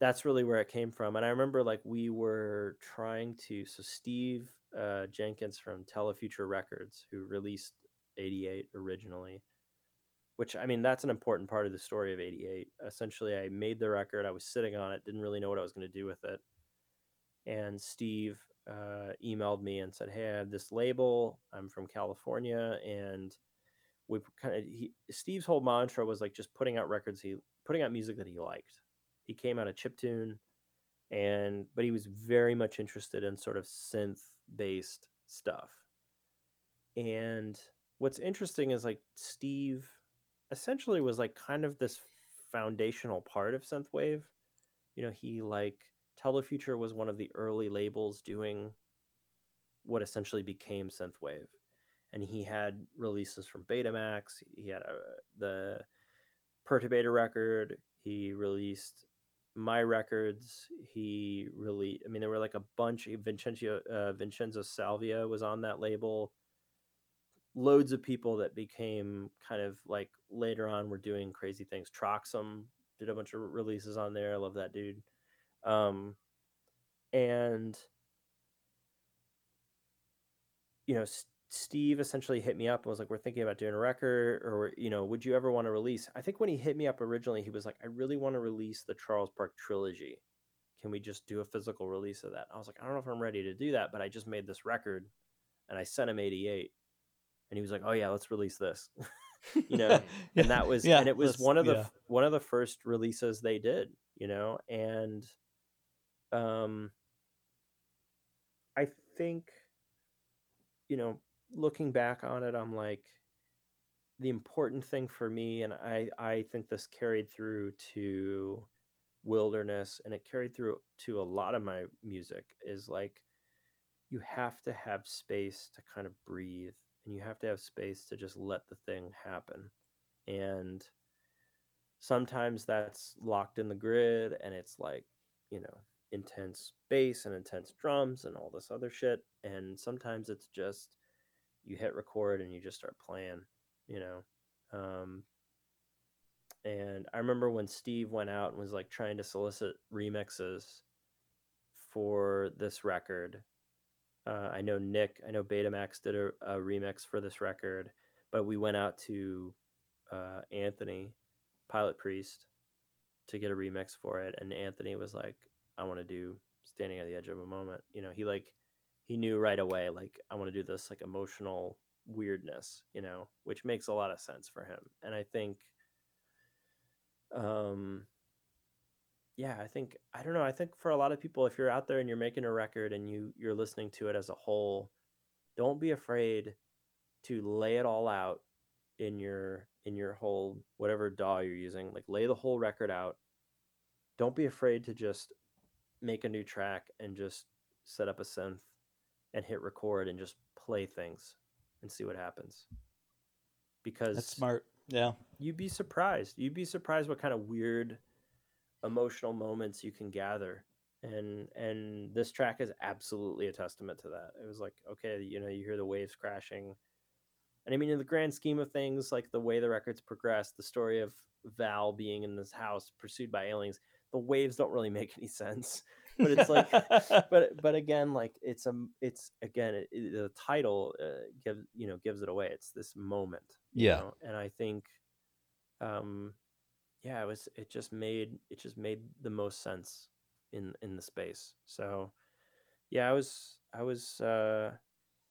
that's really where it came from. And I remember like we were trying to, so Steve uh, Jenkins from Telefuture Records, who released 88 originally, which I mean, that's an important part of the story of 88. Essentially, I made the record, I was sitting on it, didn't really know what I was going to do with it. And Steve uh, emailed me and said, Hey, I have this label. I'm from California. And we kind of, he, Steve's whole mantra was like just putting out records, he putting out music that he liked. He came out of chiptune and, but he was very much interested in sort of synth based stuff. And what's interesting is like Steve essentially was like kind of this foundational part of synthwave. You know, he like Telefuture was one of the early labels doing what essentially became synthwave, and he had releases from Betamax. He had a, the Perturbator record. He released my records. He really, I mean, there were like a bunch. Vincenzo uh, Vincenzo Salvia was on that label loads of people that became kind of like later on were doing crazy things. Troxum did a bunch of releases on there. I love that dude. Um, and you know, S- Steve essentially hit me up and was like, "We're thinking about doing a record, or you know, would you ever want to release?" I think when he hit me up originally, he was like, "I really want to release the Charles Park trilogy. Can we just do a physical release of that?" I was like, "I don't know if I'm ready to do that, but I just made this record, and I sent him 88." and he was like, "Oh yeah, let's release this," you know. yeah. And that was, yeah, and it was one of the yeah. one of the first releases they did, you know. And, um, I think, you know, looking back on it, I'm like, the important thing for me, and I I think this carried through to wilderness, and it carried through to a lot of my music, is like you have to have space to kind of breathe and you have to have space to just let the thing happen. And sometimes that's locked in the grid and it's like, you know, intense bass and intense drums and all this other shit. And sometimes it's just you hit record and you just start playing, you know. Um, and I remember when Steve went out and was like trying to solicit remixes for this record uh, I know Nick, I know Betamax did a, a, remix for this record, but we went out to uh, Anthony, Pilot Priest, to get a remix for it, and Anthony was like, "I want to do Standing at the Edge of a Moment." You know, he like he knew right away, like I want to do this like emotional weirdness, you know, which makes a lot of sense for him, and I think, um, yeah, I think I don't know. I think for a lot of people, if you're out there and you're making a record and you you're listening to it as a whole, don't be afraid to lay it all out in your in your whole whatever DAW you're using. Like lay the whole record out. Don't be afraid to just make a new track and just set up a synth and hit record and just play things and see what happens. Because that's smart. Yeah. You'd be surprised. You'd be surprised what kind of weird emotional moments you can gather and and this track is absolutely a testament to that it was like okay you know you hear the waves crashing and i mean in the grand scheme of things like the way the records progress the story of val being in this house pursued by aliens the waves don't really make any sense but it's like but but again like it's a it's again it, it, the title uh, gives you know gives it away it's this moment yeah know? and i think um yeah, it was it just made it just made the most sense in in the space. So yeah, I was I was uh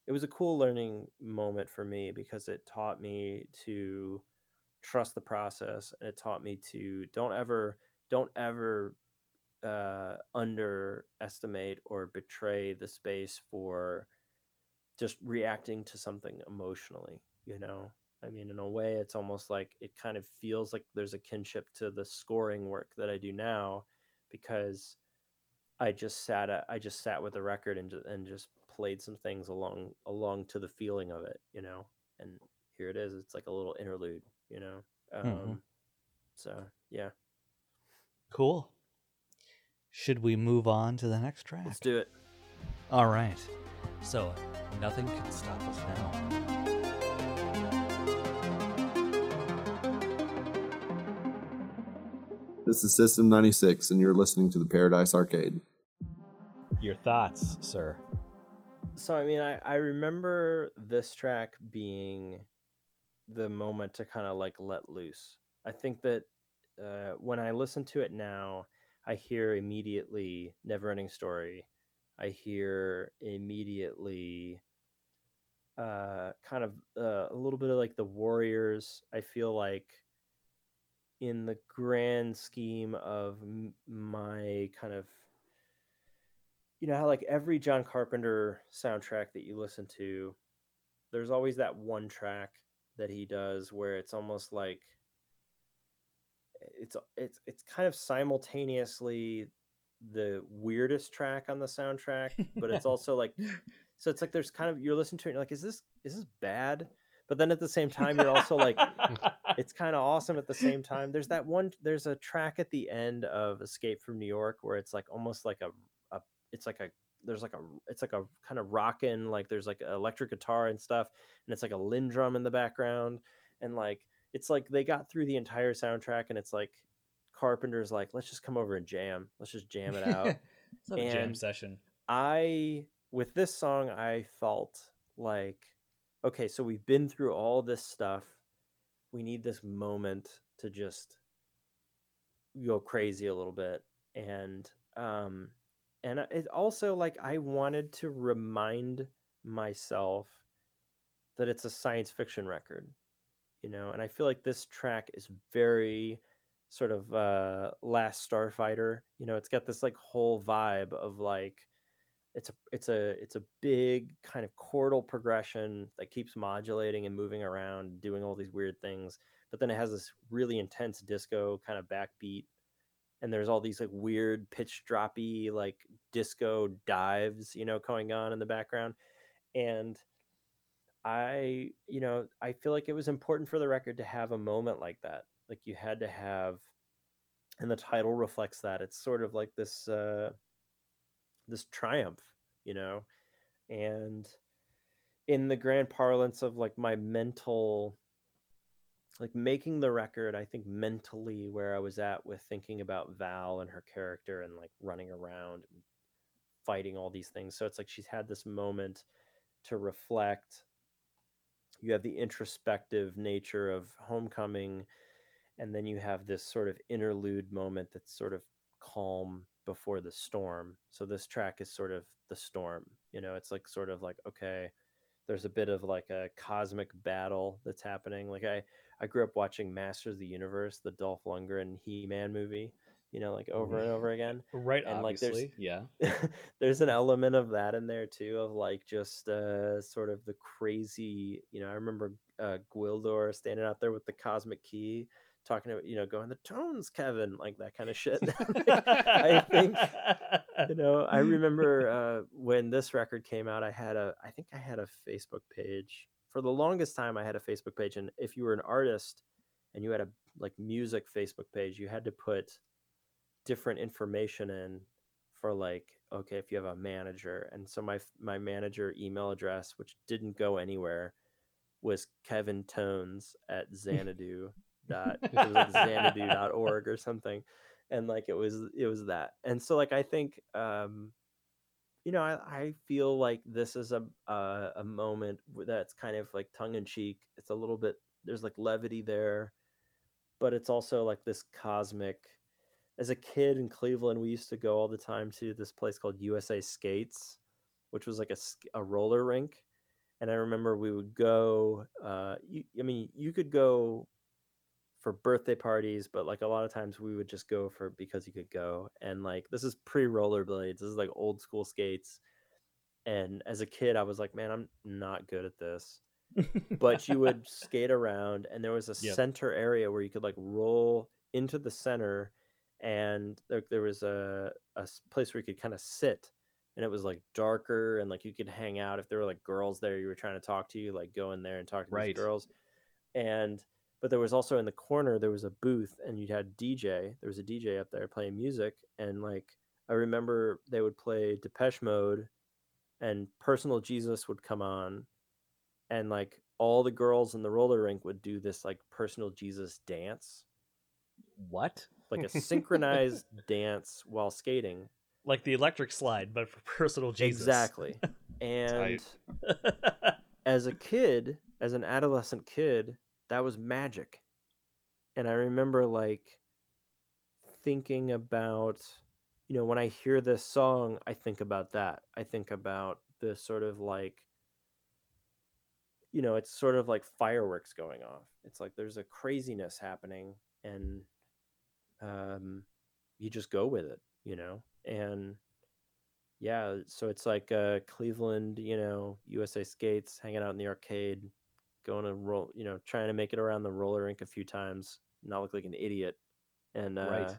it was a cool learning moment for me because it taught me to trust the process and it taught me to don't ever don't ever uh, underestimate or betray the space for just reacting to something emotionally you know I mean, in a way, it's almost like it kind of feels like there's a kinship to the scoring work that I do now, because I just sat at, I just sat with the record and and just played some things along along to the feeling of it, you know. And here it is. It's like a little interlude, you know. Um, mm-hmm. So yeah, cool. Should we move on to the next track? Let's do it. All right. So nothing can stop us now. This is System 96, and you're listening to the Paradise Arcade. Your thoughts, sir? So, I mean, I, I remember this track being the moment to kind of like let loose. I think that uh, when I listen to it now, I hear immediately Neverending Story. I hear immediately uh, kind of uh, a little bit of like the Warriors. I feel like in the grand scheme of my kind of you know how like every John Carpenter soundtrack that you listen to there's always that one track that he does where it's almost like it's it's it's kind of simultaneously the weirdest track on the soundtrack but it's also like so it's like there's kind of you're listening to it you're like is this is this bad? But then at the same time you're also like it's kind of awesome at the same time. There's that one there's a track at the end of escape from new york where it's like almost like a, a it's like a there's like a it's like a kind of rockin' like there's like an electric guitar and stuff and it's like a LinnDrum in the background and like it's like they got through the entire soundtrack and it's like carpenter's like let's just come over and jam let's just jam it out it's a jam session i with this song i felt like okay, so we've been through all this stuff. We need this moment to just go crazy a little bit. And um and it also like I wanted to remind myself that it's a science fiction record. You know, and I feel like this track is very sort of uh last starfighter you know it's got this like whole vibe of like it's a it's a it's a big kind of chordal progression that keeps modulating and moving around doing all these weird things but then it has this really intense disco kind of backbeat and there's all these like weird pitch droppy like disco dives you know going on in the background and i you know i feel like it was important for the record to have a moment like that like you had to have and the title reflects that it's sort of like this uh this triumph, you know, and in the grand parlance of like my mental like making the record i think mentally where i was at with thinking about val and her character and like running around fighting all these things so it's like she's had this moment to reflect you have the introspective nature of homecoming and then you have this sort of interlude moment that's sort of calm before the storm. So this track is sort of the storm. You know, it's like sort of like okay, there's a bit of like a cosmic battle that's happening. Like I I grew up watching Masters of the Universe, the Dolph Lundgren He-Man movie, you know, like over and over again. Right, and obviously. Like there's, yeah. there's an element of that in there too, of like just uh sort of the crazy, you know, I remember uh Gwildor standing out there with the cosmic key talking about you know going the tones kevin like that kind of shit i think you know i remember uh, when this record came out i had a i think i had a facebook page for the longest time i had a facebook page and if you were an artist and you had a like music facebook page you had to put different information in for like okay if you have a manager and so my my manager email address which didn't go anywhere was kevin tones at xanadu dot it was like xanadu.org or something and like it was it was that and so like i think um you know i, I feel like this is a, a a moment that's kind of like tongue-in-cheek it's a little bit there's like levity there but it's also like this cosmic as a kid in cleveland we used to go all the time to this place called usa skates which was like a, a roller rink and i remember we would go uh you, i mean you could go for birthday parties, but like a lot of times we would just go for because you could go. And like this is pre rollerblades. This is like old school skates. And as a kid, I was like, man, I'm not good at this. but you would skate around, and there was a yep. center area where you could like roll into the center, and there, there was a place where you could kind of sit and it was like darker and like you could hang out if there were like girls there you were trying to talk to you like go in there and talk to Right. these girls and but there was also in the corner there was a booth and you had dj there was a dj up there playing music and like i remember they would play depeche mode and personal jesus would come on and like all the girls in the roller rink would do this like personal jesus dance What? Like a synchronized dance while skating Like the electric slide, but for personal Jesus. Exactly. And as a kid, as an adolescent kid, that was magic. And I remember like thinking about, you know, when I hear this song, I think about that. I think about the sort of like, you know, it's sort of like fireworks going off. It's like there's a craziness happening and um you just go with it, you know? And yeah, so it's like uh, Cleveland, you know, USA skates, hanging out in the arcade, going to roll, you know, trying to make it around the roller rink a few times, not look like an idiot, and uh, Right.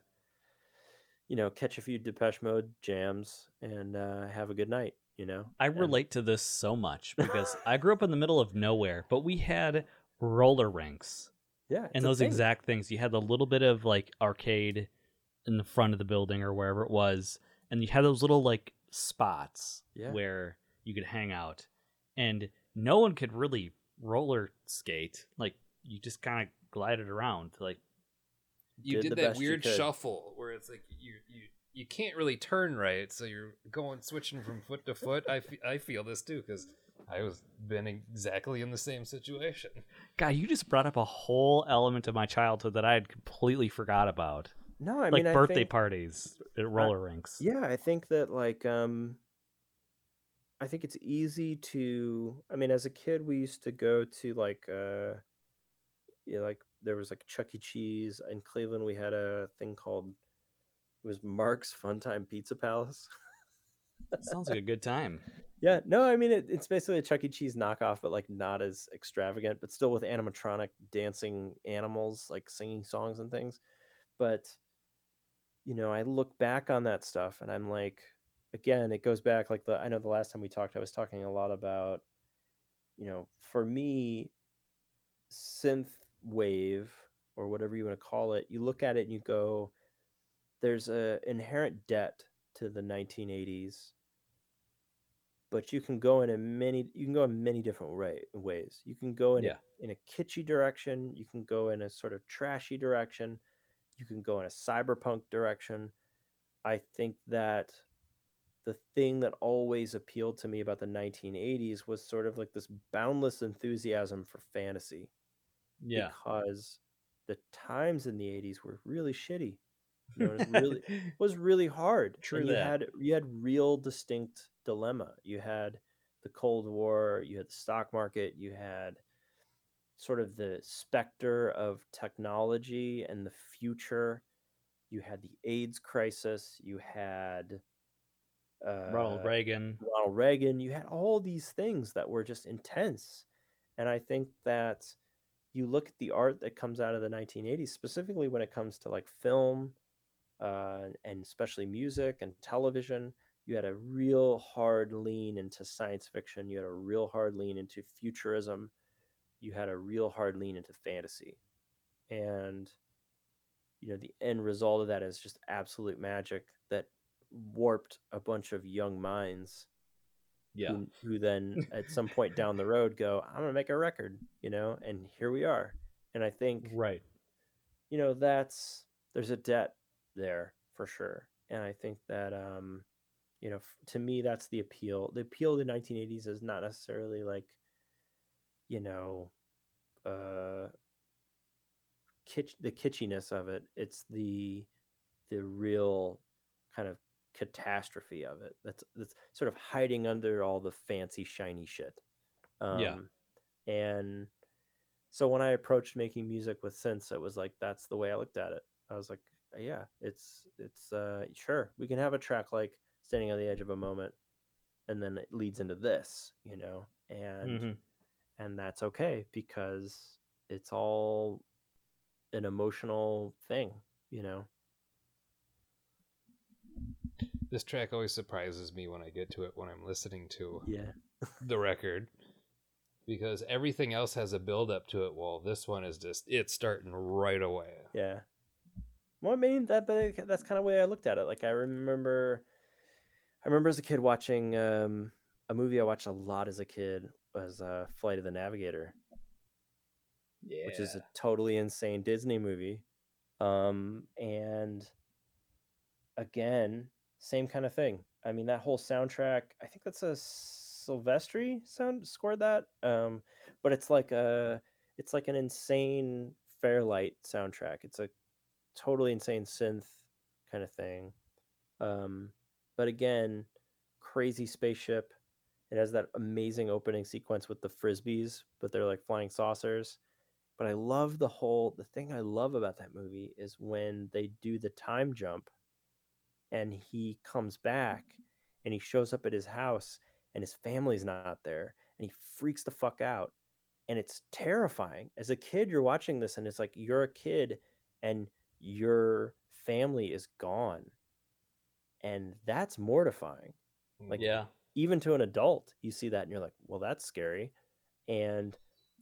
you know, catch a few Depeche Mode jams and uh, have a good night. You know, I And- relate to this so much because I grew up in the middle of nowhere, but we had roller rinks. Yeah, and those thing. exact things. You had a little bit of like arcade in the front of the building or wherever it was, and you had those little like spots Yeah. where you could hang out, and no one could really roller skate. Like you just kind of glided around. Like you Did did, that weird shuffle where it's like you you you can't really turn right, so you're going switching from foot to foot. I fe- I feel this too because I was been exactly in the same situation. God, you just brought up a whole element of my childhood that I had completely forgot about. No, I like mean, I birthday think- parties at roller rinks. Yeah, I think that like um I think it's easy to I mean as a kid we used to go to like uh yeah, like there was like Chuck E. Cheese in Cleveland we had a thing called it was Mark's Funtime Pizza Palace. Sounds like a good time. Yeah, no, I mean it, it's basically a Chuck E. Cheese knockoff, but like not as extravagant, but still with animatronic dancing animals, like singing songs and things. But you know, I look back on that stuff and I'm like, again, it goes back like the I know the last time we talked, I was talking a lot about, you know, for me, synth wave or whatever you want to call it, you look at it and you go, there's a inherent debt to the 1980s but you can go in a many you can go in many different way, ways you can go in Yeah. a, in a kitschy direction you can go in a sort of trashy direction you can go in a cyberpunk direction i think that the thing that always appealed to me about the 1980s was sort of like this boundless enthusiasm for fantasy Yeah. because the times in the 80s were really shitty you know, it was really was really hard. True and you that. had you had real distinct dilemma. You had the Cold War, you had the stock market, you had sort of the specter of technology and the future. You had the AIDS crisis. You had uh, Ronald Reagan. Ronald Reagan. You had all these things that were just intense. And I think that you look at the art that comes out of the 1980s, specifically when it comes to like film uh, and especially music and television, you had a real hard lean into science fiction. You had a real hard lean into futurism. You had a real hard lean into fantasy. And, you know, the end result of that is just absolute magic that warped a bunch of young minds Yeah. who, who then at some point down the road go, I'm gonna make a record, you know, and here we are. And I think Right. you know, that's there's a debt there for sure. And I think that um, you know, to me that's the appeal. The appeal of the 1980s is not necessarily like, you know, uh kitsch the kitschiness of it. It's the the real kind of catastrophe of it. That's that's sort of hiding under all the fancy shiny shit. Um, Yeah. And so when I approached making music with synths, it was like that's the way I looked at it. I was like, yeah, it's it's uh sure we can have a track like standing on the edge of a moment, and then it leads into this, you know, and Mhm. and that's okay because it's all an emotional thing, you know. This track always surprises me when I get to it when I'm listening to Yeah. the record because everything else has a build up to it. While this one is just it's starting right away. Yeah. Well, I mean that, but that's kind of the way I looked at it. Like I remember, I remember as a kid watching um, a movie I watched a lot as a kid was uh, Flight of the Navigator, Yeah, which is a totally insane Disney movie. Um, and again, same kind of thing. I mean, that whole soundtrack. I think that's a Silvestri sound scored that. Um, but it's like a, it's like an insane Fairlight soundtrack. It's a totally insane synth kind of thing. Um, but again, crazy spaceship. It has that amazing opening sequence with the frisbees, but they're like flying saucers. But I love the whole the thing I love about that movie is when they do the time jump and he comes back and he shows up at his house and his family's not there and he freaks the fuck out and it's terrifying as a kid you're watching this and it's like you're a kid and your family is gone and that's mortifying. Like Yeah. even to an adult you see that and you're like well that's scary. And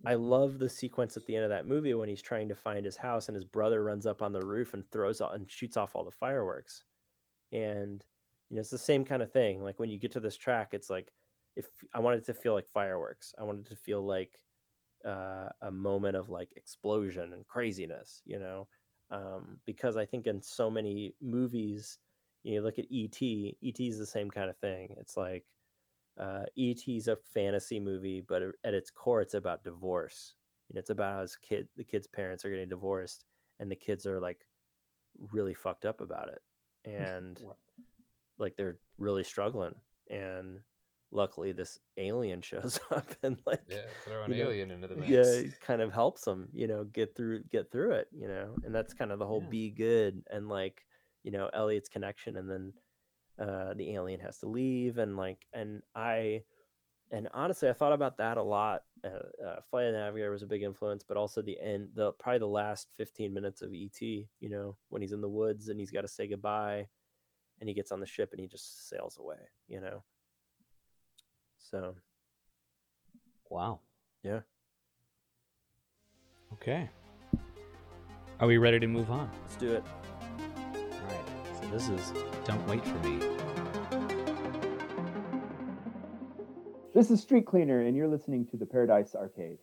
i love the sequence at the end of that movie when he's trying to find his house and his brother runs up on the roof and throws all, and shoots off all the fireworks. And you know it's the same kind of thing like when you get to this track it's like if i wanted it to feel like fireworks. I wanted it to feel like uh, a moment of like explosion and craziness you know um, because i think in so many movies you look at et et is the same kind of thing. It's like uh, is a fantasy movie but at its core it's about divorce. You know, it's about how his kid the kid's parents are getting divorced and the kids are like really fucked up about it. And like they're really struggling. And luckily this alien shows up and like Yeah, throw an you know, alien into the mix. yeah it kind of helps them you know get through get through it you know and that's kind of the whole be good and like you know elliot's connection and then uh the alien has to leave and like and i and honestly i thought about that a lot uh, uh, flight of the navigator was a big influence but also the end the probably the last 15 minutes of et you know when he's in the woods and he's got to say goodbye and he gets on the ship and he just sails away you know so Wow. yeah Okay. Are we ready to move on? let's do it All right. So this is Don't Wait for Me. This is Street Cleaner, and you're listening to the Paradise Arcade.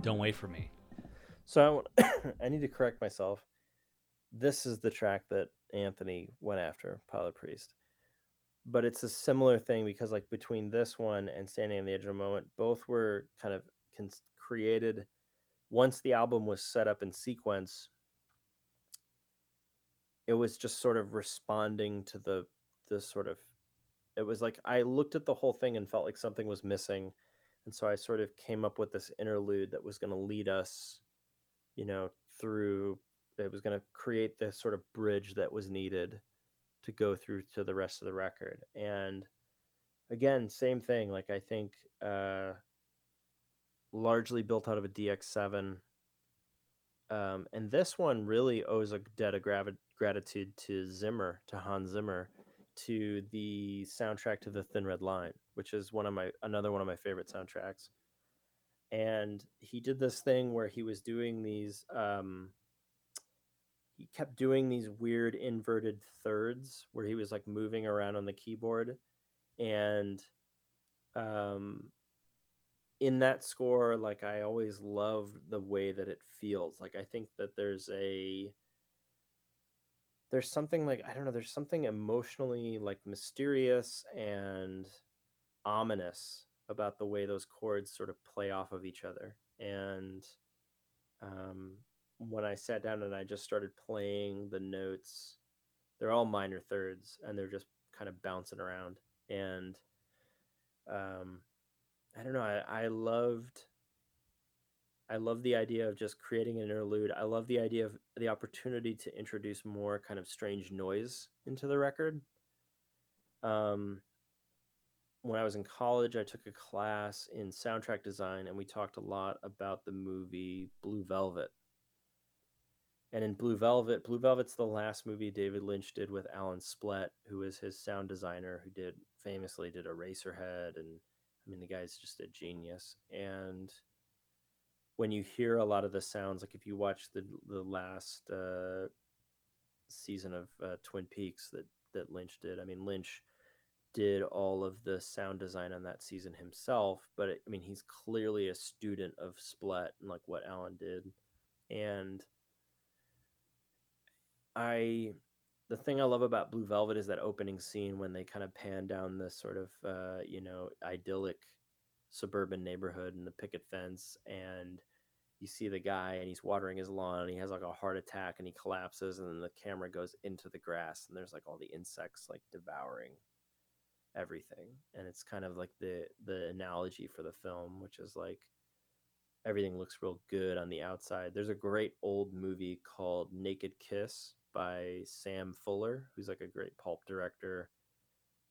Don't Wait for Me. So I, want, I need to correct myself. This is the track that Anthony went after, Pilot Priest. But it's a similar thing because, like, between this one and Standing on the Edge of a Moment, both were kind of created once the album was set up in sequence. It was just sort of responding to the the sort of. It was like I looked at the whole thing and felt like something was missing, and so I sort of came up with this interlude that was going to lead us you know, through it was going to create this sort of bridge that was needed to go through to the rest of the record. And again, same thing. Like I think uh, largely built out of a DX7. Um, and this one really owes a debt of gravi- gratitude to Zimmer, to Hans Zimmer, to the soundtrack to the Thin Red Line, which is one of my another one of my favorite soundtracks and he did this thing where he was doing these um he kept doing these weird inverted thirds where he was like moving around on the keyboard and um in that score like i always love the way that it feels like i think that there's a there's something like i don't know there's something emotionally like mysterious and ominous about the way those chords sort of play off of each other. And um, when I sat down and I just started playing the notes, they're all minor thirds and they're just kind of bouncing around. And um, I don't know, I, I loved. I love the idea of just creating an interlude. I love the idea of the opportunity to introduce more kind of strange noise into the record. Um, when I was in college, I took a class in soundtrack design, and we talked a lot about the movie Blue Velvet. And in Blue Velvet, Blue Velvet's the last movie David Lynch did with Alan Splet, who is his sound designer, who did famously did Eraserhead, and I mean the guy's just a genius. And when you hear a lot of the sounds, like if you watch the the last uh, season of uh, Twin Peaks that that Lynch did, I mean Lynch did all of the sound design on that season himself, but it, I mean he's clearly a student of Splet and like what Alan did, and I the thing I love about Blue Velvet is that opening scene when they kind of pan down this sort of uh, you know idyllic suburban neighborhood and the picket fence and you see the guy and he's watering his lawn and he has like a heart attack and he collapses and then the camera goes into the grass and there's like all the insects like devouring everything and it's kind of like the the analogy for the film which is like everything looks real good on the outside. There's a great old movie called naked kiss by sam fuller who's like a great pulp director.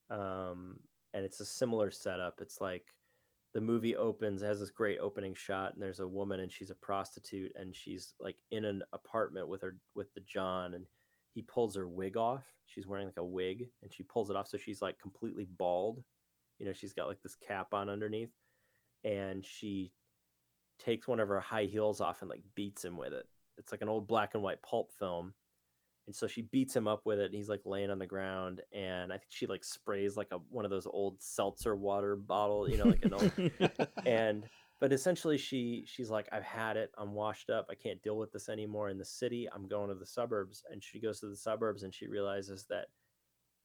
Um and it's a similar setup. It's like the movie opens has this great opening shot and there's a woman and she's a prostitute and she's like in an apartment with her with the john and he pulls her wig off. She's wearing like a wig and she pulls it off so she's like completely bald. You know she's got like this cap on underneath. And she takes one of her high heels off and like beats him with it. It's like an old black and white pulp film and so she beats him up with it and he's like laying on the ground and i think she like sprays like a one of those old seltzer water bottle you know like an old and but essentially she she's like i've had it. I'm washed up. I can't deal with this anymore in the city. I'm going to the suburbs. And she goes to the suburbs and she realizes that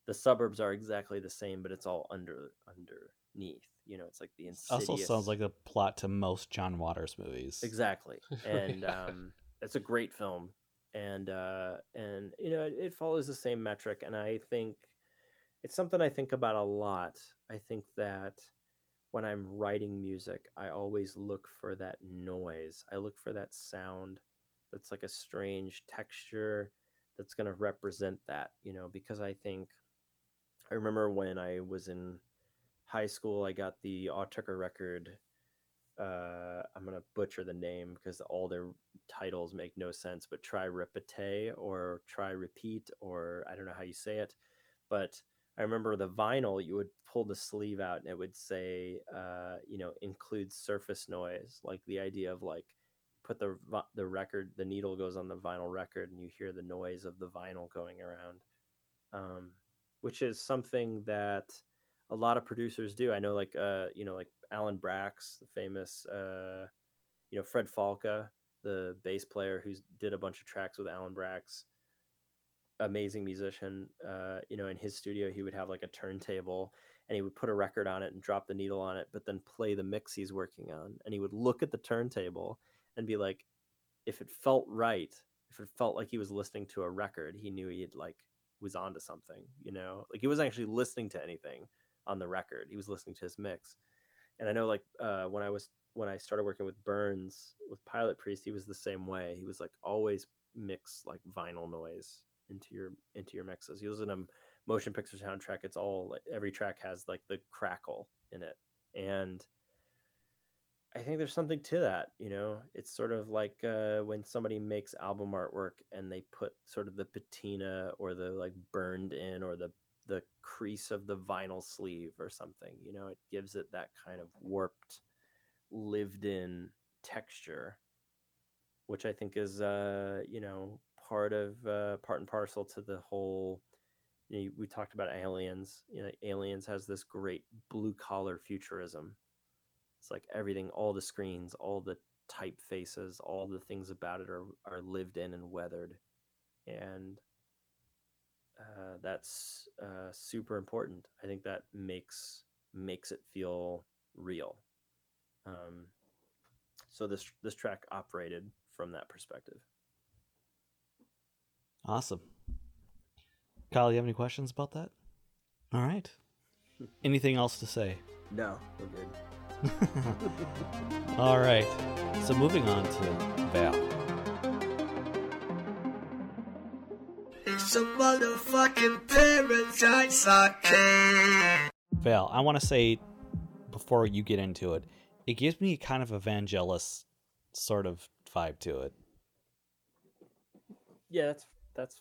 the suburbs are exactly the same but it's all under underneath you know it's like the insidious Also sounds like a plot to most John Waters movies. exactly. And um it's a great film and uh and you know it, it follows the same metric and i think it's something i think about a lot. I think that when i'm writing music i always look for that noise. I look for that sound that's like a strange texture that's going to represent that you know because i think i remember when i was in high school i got the Autechre record uh, I'm gonna butcher the name because all their titles make no sense, but try repete or try repeat or I don't know how you say it, but I remember the vinyl you would pull the sleeve out and it would say uh, you know includes surface noise, like the idea of like put the the record the needle goes on the vinyl record and you hear the noise of the vinyl going around, um, which is something that a lot of producers do. I know like uh you know like Alan Braxe, the famous uh you know Fred Falke, the bass player who's did a bunch of tracks with Alan Braxe, amazing musician. Uh you know in his studio he would have like a turntable and he would put a record on it and drop the needle on it, but then play the mix he's working on and he would look at the turntable and be like if it felt right, if it felt like he was listening to a record, he knew he had like was onto something, you know? Like he wasn't actually listening to anything on the record. He was listening to his mix. And I know like uh, when I was when I started working with Burns with Pilot Priest, he was the same way. He was like always mix like vinyl noise into your into your mixes. He was in a motion picture soundtrack. It's all like every track has like the crackle in it. And I think there's something to that, you know. It's sort of like uh, when somebody makes album artwork and they put sort of the patina or the like burned in or the the crease of the vinyl sleeve or something. You know, it gives it that kind of warped, lived in texture, which I think is, uh, you know, part of uh, part and parcel to the whole. You know, we talked about aliens. You know, aliens has this great blue collar futurism. It's like everything, all the screens, all the typefaces, all the things about it are are lived in and weathered, and uh, that's uh, super important. I think that makes makes it feel real. Um, so this this track operated from that perspective. Awesome. Kyle, you have any questions about that? All right. Anything else to say? No, we're good. All right. So moving on to Val. It's a motherfucking paradise arcade. Val, I want to say before you get into it, it gives me kind of a Vangelis sort of vibe to it. Yeah, that's that's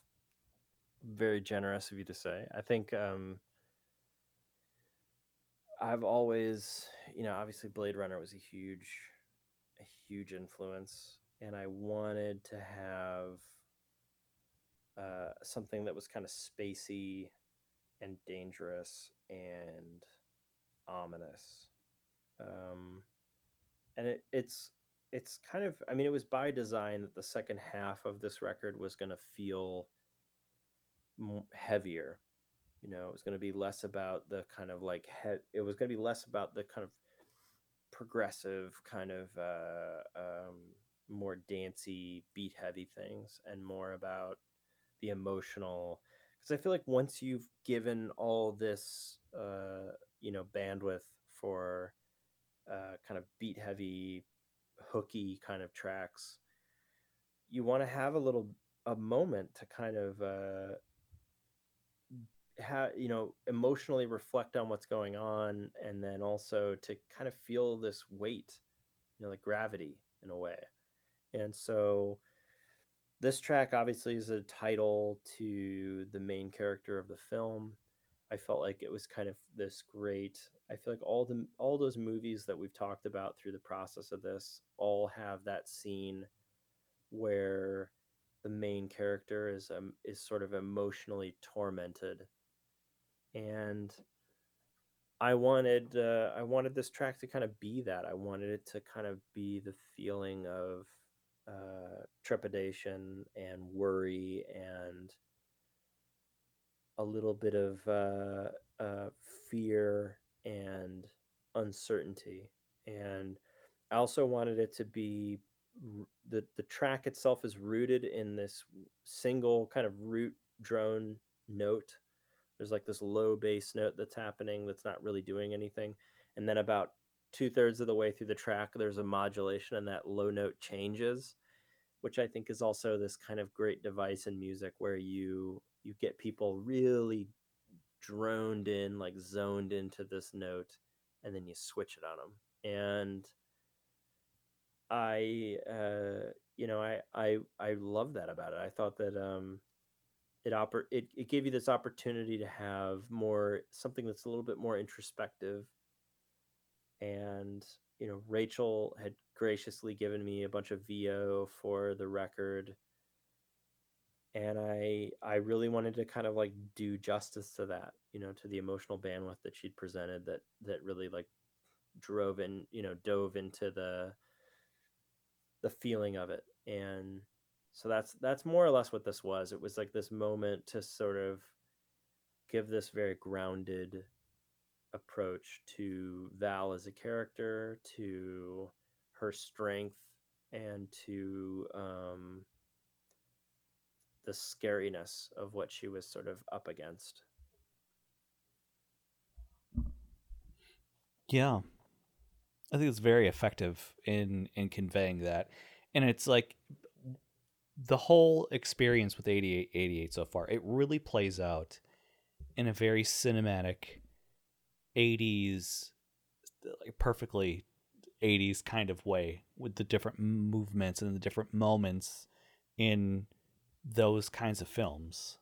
very generous of you to say. I think um I've always, you know, obviously Blade Runner was a huge a huge influence and I wanted to have uh something that was kind of spacey and dangerous and ominous. Um and it, it's it's kind of i mean it was by design that the second half of this record was going to feel heavier you know it was going to be less about the kind of like he- it was going to be less about the kind of progressive kind of uh, um, more dancey beat heavy things and more about the emotional because i feel like once you've given all this uh, you know bandwidth for uh, kind of beat heavy hooky kind of tracks you want to have a little a moment to kind of uh have you know emotionally reflect on what's going on and then also to kind of feel this weight you know like gravity in a way. And so this track obviously is a title to the main character of the film. I felt like it was kind of this great i feel like all the all those movies that we've talked about through the process of this all have that scene where the main character is um, is sort of emotionally tormented. And i wanted uh, i wanted this track to kind of be that. I wanted it to kind of be the feeling of uh, trepidation and worry and a little bit of uh, uh, fear and uncertainty. And I also wanted it to be the the track itself is rooted in this single kind of root drone note. There's like this low bass note that's happening that's not really doing anything, and then about two thirds of the way through the track, there's a modulation, and that low note changes, which I think is also this kind of great device in music where you you get people really droned in, like zoned into this note, and then you switch it on them. And I, uh, you know, I, I, I love that about it. I thought that um, it oper- it, it gave you this opportunity to have more something that's a little bit more introspective. And you know, Rachel had graciously given me a bunch of VO for the record. And i i really wanted to kind of like do justice to that you know to the emotional bandwidth that she'd presented that that really like drove in you know dove into the the feeling of it. And so that's that's more or less what this was. It was like this moment to sort of give this very grounded approach to val as a character to her strength and to um the scariness of what she was sort of up against. Yeah. I think it's very effective in in conveying that. And it's like the whole experience with 8888 so far, it really plays out in a very cinematic 80s like perfectly 80s kind of way with the different movements and the different moments in those kinds of films.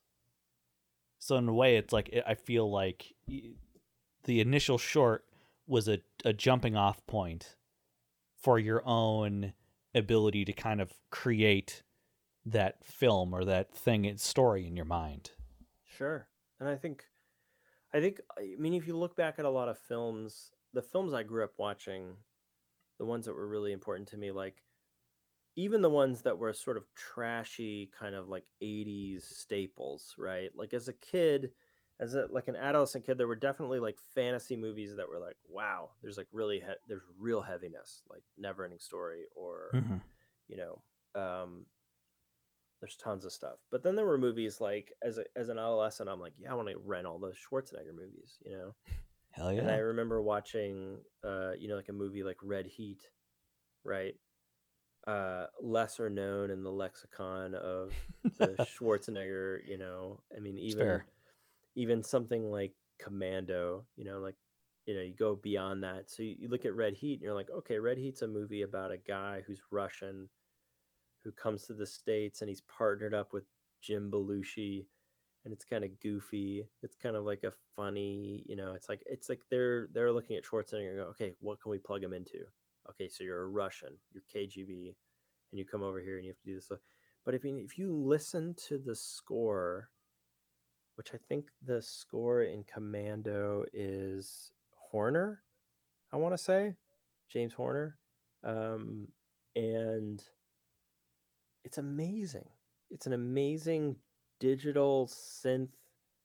So in a way, it's like I feel like the initial short was a, a jumping off point for your own ability to kind of create that film or that thing its story in your mind. Sure. And I think I think I mean if you look back at a lot of films, the films I grew up watching, the ones that were really important to me like even the ones that were sort of trashy kind of like 80s staples right like as a kid as a like an adolescent kid there were definitely like fantasy movies that were like wow there's like really he- there's real heaviness like never ending story or Mhm. you know um there's tons of stuff but then there were movies like as a, as an adolescent i'm like yeah i want to rent all those schwarzenegger movies you know Hell yeah! and I remember watching, uh, you know, like a movie like Red Heat, right? Uh, lesser known in the lexicon of the Schwarzenegger, you know. I mean, even even something like Commando, you know, like you know, you go beyond that. So you, you look at Red Heat, and you're like, okay, Red Heat's a movie about a guy who's Russian, who comes to the states, and he's partnered up with Jim Belushi, and it's kind of goofy. It's kind of like a funny, you know. It's like it's like they're they're looking at Schwarzenegger and go, okay, what can we plug him into? Okay, so you're a Russian, you're KGB, and you come over here and you have to do this. But if you if you listen to the score, which I think the score in Commando is Horner, I want to say James Horner, um, and it's amazing. It's an amazing digital synth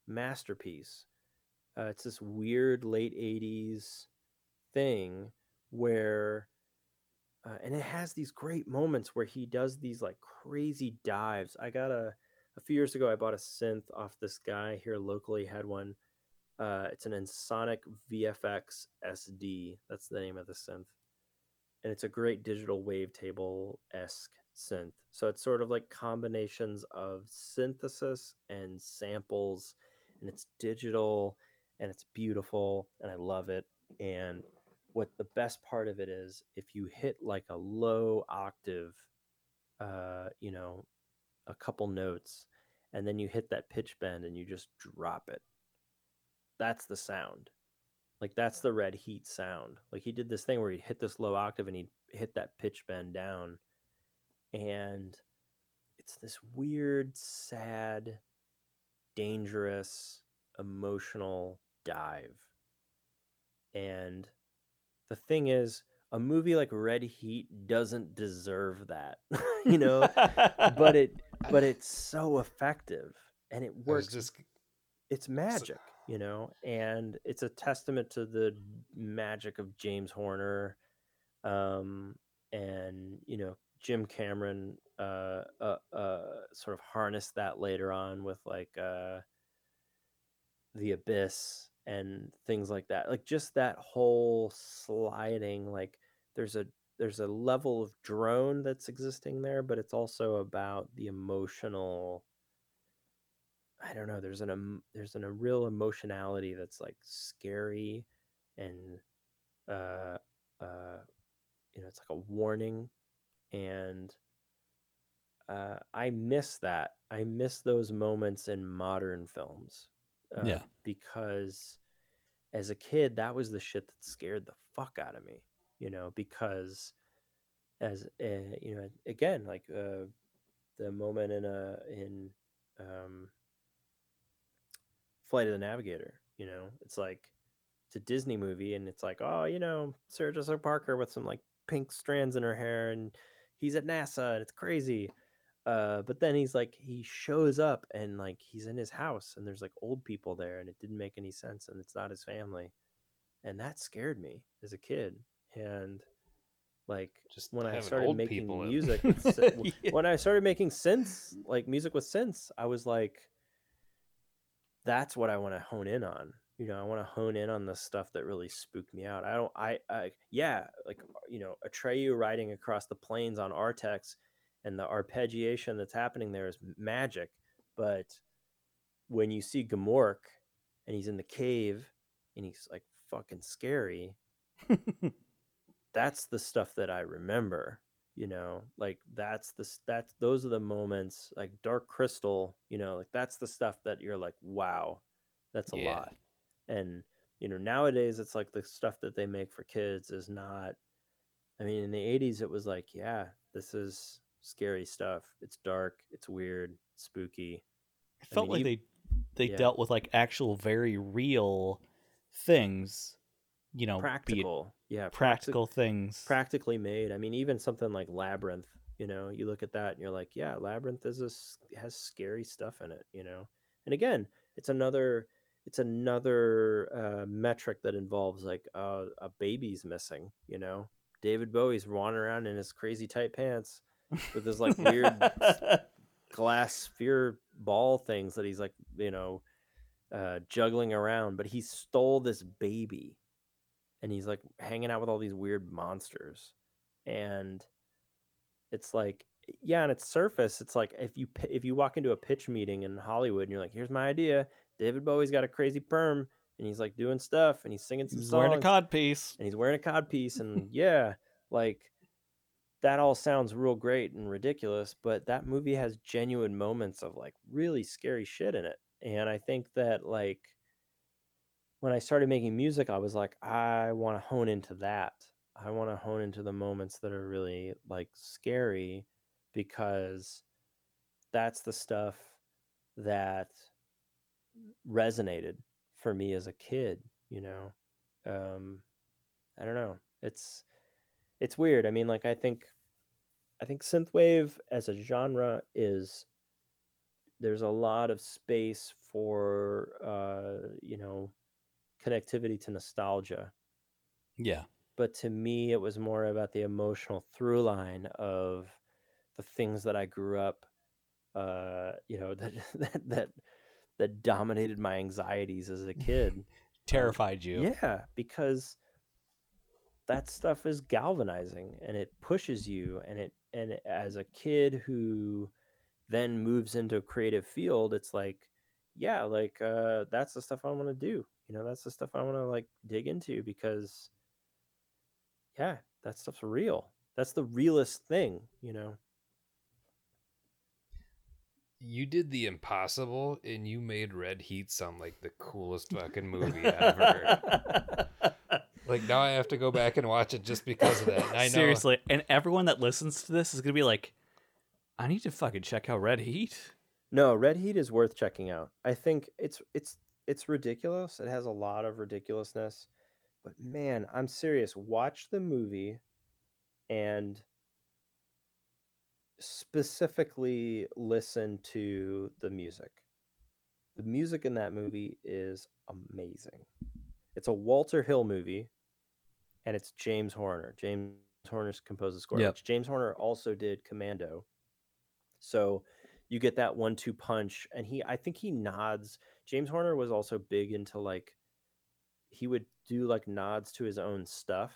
masterpiece. Uh, it's this weird late '80s thing where, uh, and it has these great moments where he does these like crazy dives. I got a a few years ago. I bought a synth off this guy here locally. Had one. Uh, it's an Ensoniq VFX SD. That's the name of the synth, and it's a great digital wavetable esque synth. So it's sort of like combinations of synthesis and samples, and it's digital and it's beautiful, and I love it. And what the best part of it is, if you hit like a low octave, uh, you know, a couple notes, and then you hit that pitch bend and you just drop it. That's the sound. Like that's the red heat sound. Like he did this thing where he hit this low octave and he hit that pitch bend down and it's this weird, sad, dangerous, emotional dive. And the thing is, a movie like Red Heat doesn't deserve that, you know, but it but it's so effective and it works. just It's magic, you know, and it's a testament to the magic of James Horner, um, and you know Jim Cameron uh, uh, uh, sort of harnessed that later on with like uh, the Abyss and things like that. Like just that whole sliding, like there's a there's a level of drone that's existing there, but it's also about the emotional. I don't know. There's an um, there's an, a real emotionality that's like scary, and uh, uh, you know, it's like a warning and uh, I miss that. I miss those moments in modern films. Uh, Yeah. Because as a kid, that was the shit that scared the fuck out of me. You know, because as uh, you know, again, like uh, the moment in a in um, Flight of the Navigator. You know, it's like it's a Disney movie, and it's like, oh, you know, Sarah Jessica Parker with some like pink strands in her hair, and he's at NASA, and it's crazy. Uh, but then he's like, he shows up, and like he's in his house, and there's like old people there, and it didn't make any sense, and it's not his family, and that scared me as a kid, and like Just when I started making music, sy- when I started making synths, like music with synths, I was like, that's what I want to hone in on. You know, I want to hone in on the stuff that really spooked me out. I don't, I, I, yeah, like, uh, you know, Atreyu riding across the plains on Artax and the arpeggiation that's happening there is magic. But when you see Gmork and he's in the cave and he's like fucking scary, that's the stuff that I remember. You know, like that's the that's those are the moments like Dark Crystal. You know, like that's the stuff that you're like, wow, that's a Yeah. lot. And you know, nowadays it's like the stuff that they make for kids is not. I mean, in the '80s it was like, yeah, this is scary stuff. It's dark. It's weird. Spooky. It felt mean, like they they yeah. dealt with like actual very real things, you know, practical. Yeah, practical things. practically made. I mean, even something like Labyrinth, you know, you look at that and you're like, yeah, Labyrinth is a, has scary stuff in it, you know. And again, it's another it's another uh, metric that involves like uh, a baby's missing, you know. David Bowie's wandering around in his crazy tight pants with his like weird glass sphere ball things that he's like, you know, uh, juggling around, but he stole this baby and he's like hanging out with all these weird monsters and it's like yeah on its surface it's like if you if you walk into a pitch meeting in hollywood and you're like here's my idea david bowie's got a crazy perm and he's like doing stuff and he's singing some He's songs wearing a cod piece. and he's wearing a cod piece and yeah like that all sounds real great and ridiculous, but that movie has genuine moments of like really scary shit in it. And I think that like when I started making music, I was like, I want to hone into that. I want to hone into the moments that are really like scary because that's the stuff that resonated for me as a kid, you know. Um I don't know. It's it's weird. I mean, like I think I think synthwave as a genre is there's a lot of space for uh, you know, connectivity to nostalgia. Yeah. But to me it was more about the emotional through line of the things that I grew up uh, you know, that that that, that dominated my anxieties as a kid. Terrified you. Yeah, because that stuff is galvanizing and it pushes you and it and as a kid who then moves into a creative field it's like yeah like uh that's the stuff i want to do you know that's the stuff i want to like dig into because yeah that stuff's real that's the realest thing you know You did the impossible and you made Red Heat sound like the coolest fucking movie ever. like now I have to go back and watch it just because of that. And I know Seriously, and everyone that listens to this is gonna be like, I need to fucking check out Red Heat. No, Red Heat is worth checking out. I think it's it's it's ridiculous. It has a lot of ridiculousness. But man, I'm serious. Watch the movie and specifically listen to the music. The music in that mm-hmm. movie is amazing. It's a Walter Hill movie and it's James Horner. James Horner's composed the score. Yep. which James Horner also did Commando. So you get that one two punch and he I think he nods. James Horner was also big into like he would do like nods to his own stuff.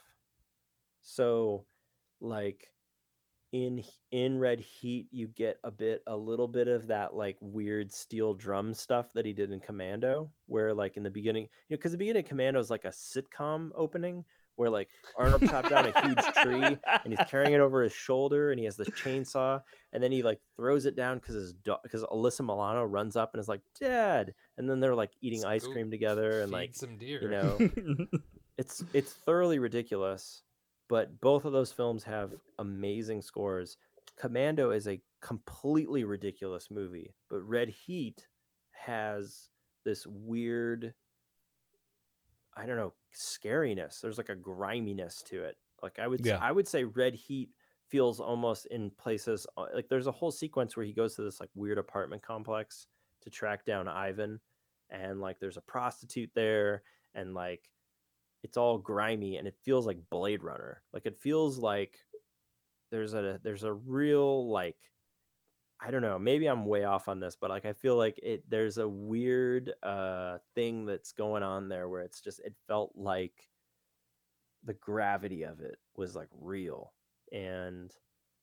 So like in in Red Heat you get a bit a little bit of that like weird steel drum stuff that he did in Commando where like in the beginning you know cuz the beginning of Commando is like a sitcom opening where like Arnold chopped down a huge tree and he's carrying it over his shoulder and he has the chainsaw and then he like throws it down because his dog because Alyssa Milano runs up and is like dad and then they're like eating ice cream together and like some deer. you know it's it's thoroughly ridiculous but both of those films have amazing scores Commando is a completely ridiculous movie but Red Heat has this weird I don't know, scariness. There's like a griminess to it. Like I would yeah. I would say Red Heat feels almost in places uh, like there's a whole sequence where he goes to this like weird apartment complex to track down Ivan and like there's a prostitute there and like it's all grimy and it feels like Blade Runner. Like it feels like there's a there's a real like I don't know, maybe I'm way off on this, but like I feel like it there's a weird uh thing that's going on there where it's just it felt like the gravity of it was like real and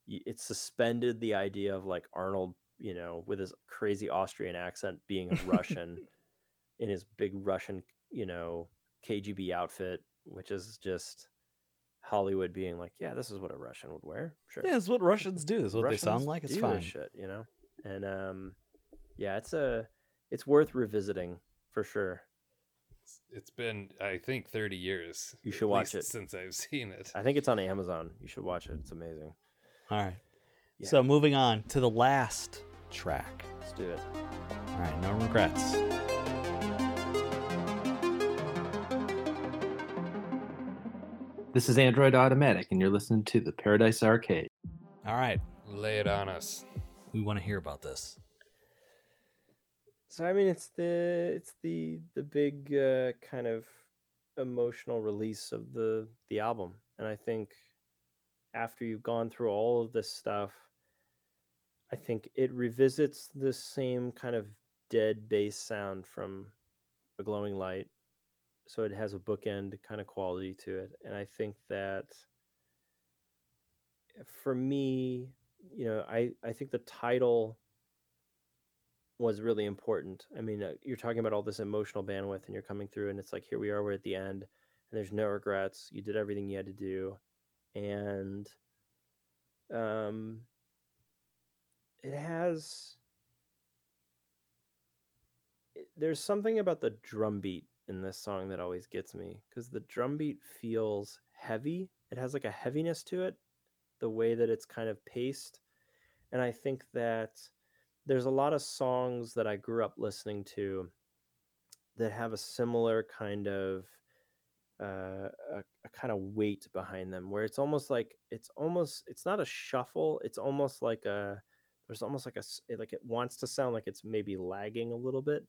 it suspended the idea of like Arnold, you know, with his crazy Austrian accent being a Russian in his big Russian, you know, KGB outfit, which is just Hollywood being like, yeah, this is what a Russian would wear. Sure. Yeah, it's what Russians do. It's what they sound like. It's do fine. shit, you know. And um, yeah, it's a it's worth revisiting for sure. It's been I think 30 years. You should watch it. since I've seen it. I think it's on Amazon. You should watch it. It's amazing. All right. Yeah. So moving on to the last track. Let's do it. All right, no regrets. This is Android Automatic, and you're listening to the Paradise Arcade. All right, Lay it on us. we want to hear about this. So I mean, it's the it's the the big uh, kind of emotional release of the the album, and I think after you've gone through all of this stuff, I think it revisits the same kind of dead bass sound from a glowing light, so it has a bookend kind of quality to it, and I think that for me, you know, I I think the title was really important. I mean, uh, you're talking about all this emotional bandwidth and you're coming through and it's like here we are we're at the end and there's no regrets. You did everything you had to do and um, it has there's something about the drum beat in this song that always gets me because the drum beat feels heavy. It has like a heaviness to it, the way that it's kind of paced. And I think that there's a lot of songs that I grew up listening to that have a similar kind of uh, a, a kind of weight behind them where it's almost like it's almost it's not a shuffle it's almost like a there's almost like a like it wants to sound like it's maybe lagging a little bit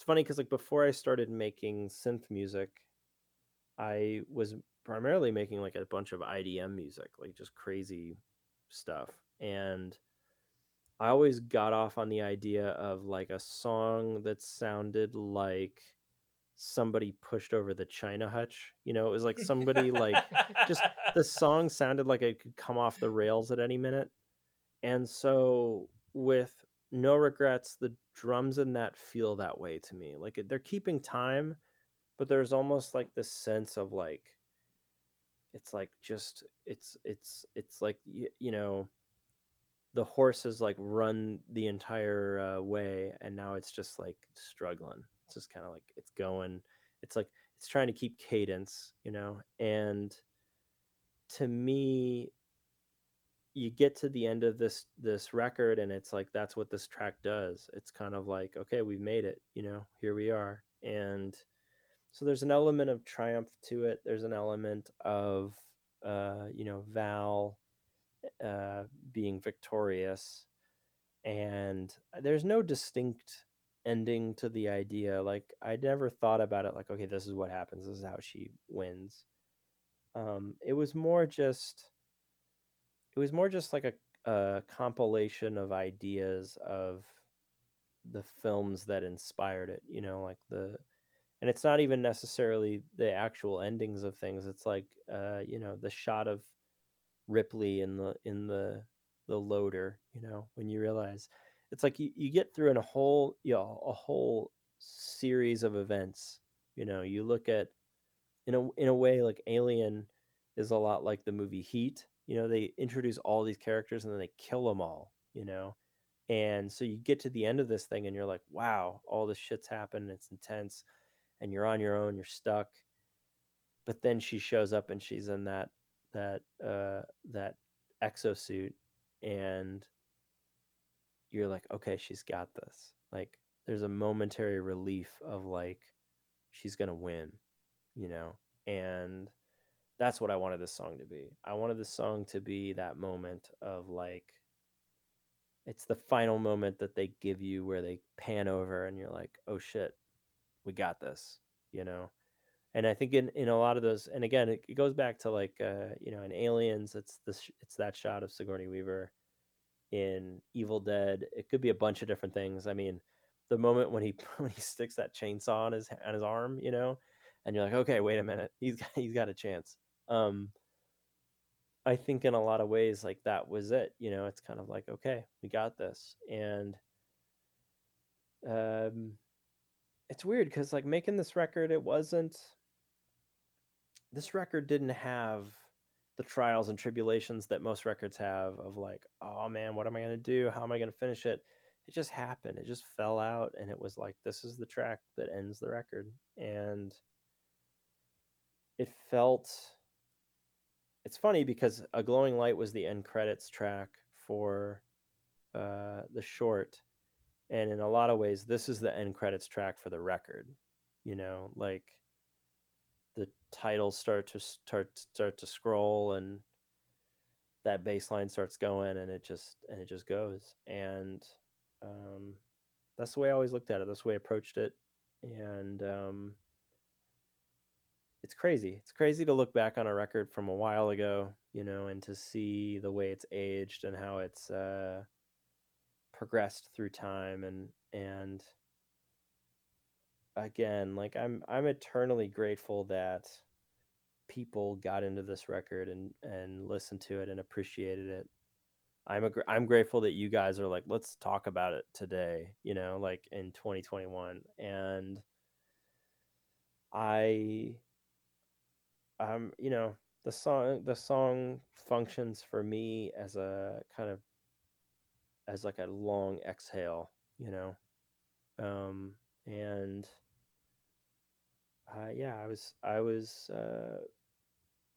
it's funny because like before i started making synth music i was primarily making like a bunch of idm music like just crazy stuff and i always got off on the idea of like a song that sounded like somebody pushed over the china hutch you know it was like somebody like just the song sounded like it could come off the rails at any minute and so with no regrets the drums in that feel that way to me like they're keeping time but there's almost like this sense of like it's like just it's it's it's like you, you know the horse has like run the entire uh, way and now it's just like struggling. It's just kind of like it's going it's like it's trying to keep cadence you know and to me you get to the end of this this record and it's like that's what this track does. It's kind of like okay we've made it you know here we are. And so there's an element of triumph to it. There's an element of uh you know val uh being victorious. And there's no distinct ending to the idea. Like i never thought about it like okay this is what happens. This is how she wins. Um it was more just it was more just like a, a compilation of ideas of the films that inspired it you know like the and it's not even necessarily the actual endings of things it's like uh you know the shot of ripley in the in the the loader you know when you realize it's like you, you get through in a whole you know a whole series of events you know you look at in a in a way like alien is a lot like the movie heat you know they introduce all these characters and then they kill them all you know? And so you get to the end of this thing and you're like wow all this shit's happened it's intense and you're on your own you're stuck. But then she shows up and she's in that that uh that exosuit and you're like okay she's got this. Like there's a momentary relief of like she's gonna win you know? And that's what i wanted this song to be. I wanted this song to be that moment of like it's the final moment that they give you where they pan over and you're like oh shit we got this you know? And i think in, in a lot of those and again it, it goes back to like uh you know in aliens it's this it's that shot of sigourney weaver in evil dead. It could be a bunch of different things. I mean the moment when he when he sticks that chainsaw on his on his arm you know and you're like okay wait a minute. He's got, he's got a chance um i think in a lot of ways like that was it you know it's kind of like okay we got this and um it's weird because like making this record it wasn't this record didn't have the trials and tribulations that most records have of like oh man what am i going to do? How am i going to finish it? It just happened it just fell out and it was like this is the track that ends the record and it felt it's funny because a glowing light was the end credits track for uh the short and in a lot of ways this is the end credits track for the record you know like the titles start to start start to scroll and that bass line starts going and it just and it just goes and um that's the way i always looked at it. That's the way i approached it and um it's crazy it's crazy to look back on a record from a while ago you know and to see the way it's aged and how it's uh progressed through time and and again like i'm i'm eternally grateful that people got into this record and and listened to it and appreciated it. I'm a, i'm grateful that you guys are like let's talk about it today you know like in 2021 and i um you know the song the song functions for me as a kind of as like a long exhale, you know. Um and uh, yeah, I was I was uh,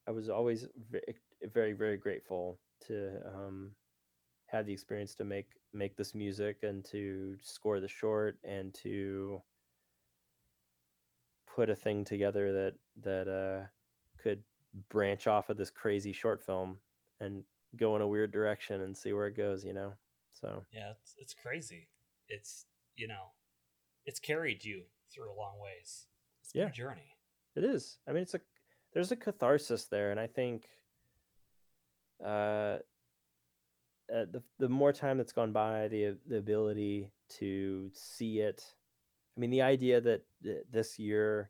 I was always very very very grateful to um, have the experience to make make this music and to score the short and to put a thing together that that uh, could branch off of this crazy short film and go in a weird direction and see where it goes, you know. So Yeah, it's, it's crazy. It's you know, it's carried you through a long ways. It's Yeah. a journey. It is. I mean, it's a there's a catharsis there, and I think uh, uh, the the more time that's gone by, the the ability to see it. I mean, the idea that th- this year,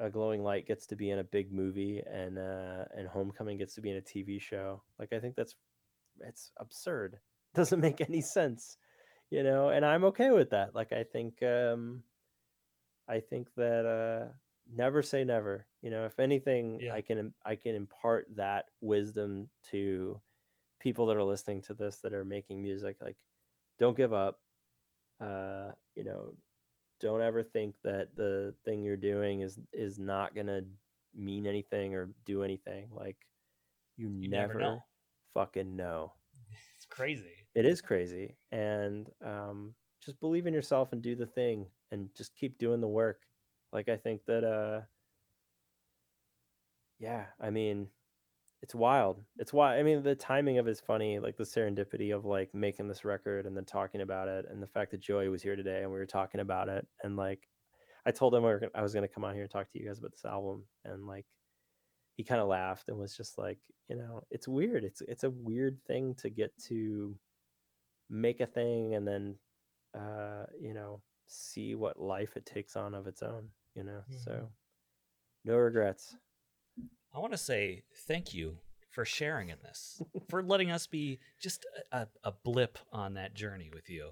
a glowing light gets to be in a big movie, and uh, and Homecoming gets to be in a TV show. Like, I think that's it's absurd. Doesn't make any sense, you know. And I'm okay with that. Like, I think. Um, I think that uh, never say never. You know, if anything, Yeah. I can I can impart that wisdom to people that are listening to this that are making music. Like, don't give up. Uh, you know, don't ever think that the thing you're doing is is not gonna mean anything or do anything. Like, you, You never never, know. fucking know. It's crazy. It is crazy, and um, just believe in yourself and do the thing, and just keep doing the work. Like I think that, uh, yeah, I mean, it's wild. It's why I mean the timing of it is funny, like the serendipity of like making this record and then talking about it, and the fact that Joey was here today and we were talking about it, and like I told him we were I was going to come on here and talk to you guys about this album, and like he kind of laughed and was just like, you know, it's weird. It's it's a weird thing to get to make a thing and then uh you know see what life it takes on of its own you know so no regrets I want to say thank you for sharing in this, for letting us be just a, a, blip on that journey with you.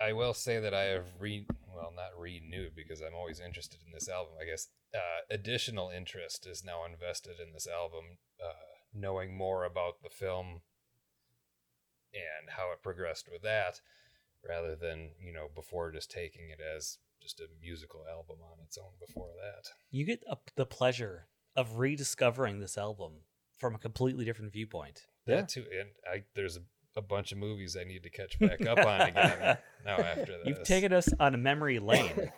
I, I will say that I have re well not renewed because I'm always interested in this album. I guess uh, additional interest is now invested in this album, uh, knowing more about the film and how it progressed with that, rather than you know before just taking it as just a musical album on its own. Before that, You get a, the pleasure of rediscovering this album from a completely different viewpoint. that too, and I there's a, a bunch of movies I need to catch back up on again now after this. You've taken us on a memory lane.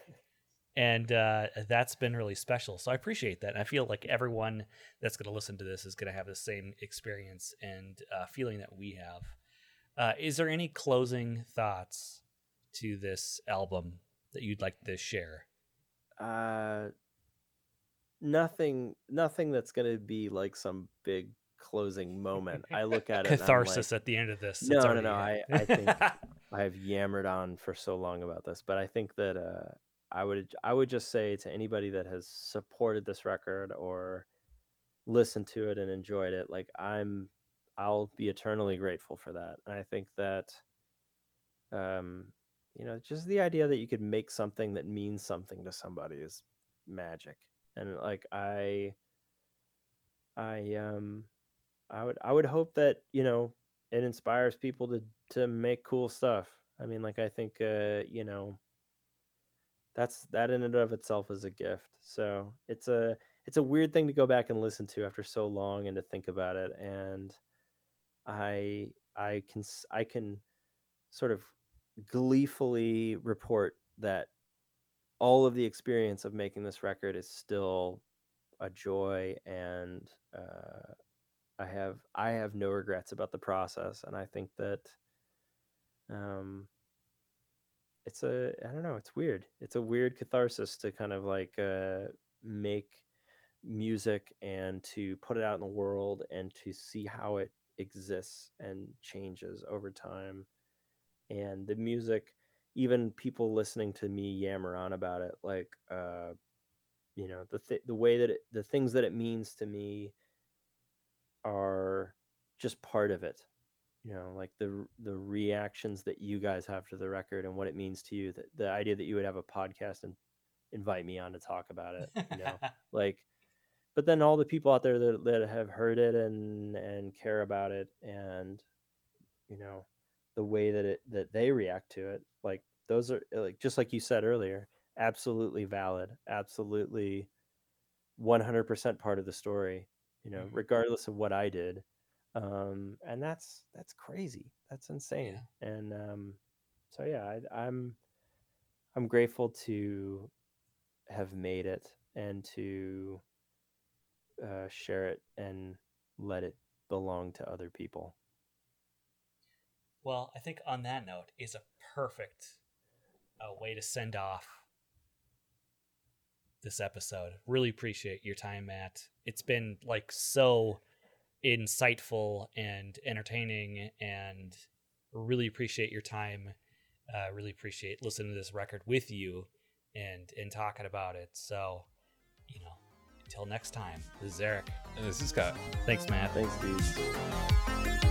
and uh, that's been really special. So I appreciate that. And I feel like everyone that's going to listen to this is going to have the same experience and uh, feeling that we have. Uh, is there any closing thoughts to this album that you'd like to share? uh nothing nothing that's gonna be like some big closing moment. I look at it Catharsis like- at the end of this. No no no i i think i have yammered on for so long about this but i think that uh i would i would just say to anybody that has supported this record or listened to it and enjoyed it like i'm i'll be eternally grateful for that. And i think that um you know just the idea that you could make something that means something to somebody is magic and like i i um i would i would hope that you know it inspires people to to make cool stuff. I mean like i think uh you know that's that in and of itself is a gift. So it's a it's a weird thing to go back and listen to after so long and to think about it and i i can I can sort of gleefully report that all of the experience of making this record is still a joy and uh, i have i have no regrets about the process and i think that um it's a i don't know it's weird. It's a weird catharsis to kind of like uh make music and to put it out in the world and to see how it exists and changes over time. And the music even people listening to me yammer on about it like uh you know the th- the way that it, the things that it means to me are just part of it you know like the the reactions that you guys have to the record and what it means to you that the idea that you would have a podcast and invite me on to talk about it you know like but then all the people out there that, that have heard it and and care about it and you know the way that it that they react to it like those are like just like you said earlier absolutely valid absolutely 100% part of the story you know regardless of what i did um and that's that's crazy that's insane and um so yeah I, i'm i'm grateful to have made it and to uh, share it and let it belong to other people Well, I think on that note is a perfect uh, way to send off this episode. Really appreciate your time, Matt. It's been like so insightful and entertaining, and really appreciate your time. Uh, really appreciate listening to this record with you and and talking about it. So, you know, until next time, this is Eric. And this is Scott. Thanks, Matt. Thanks, dudes.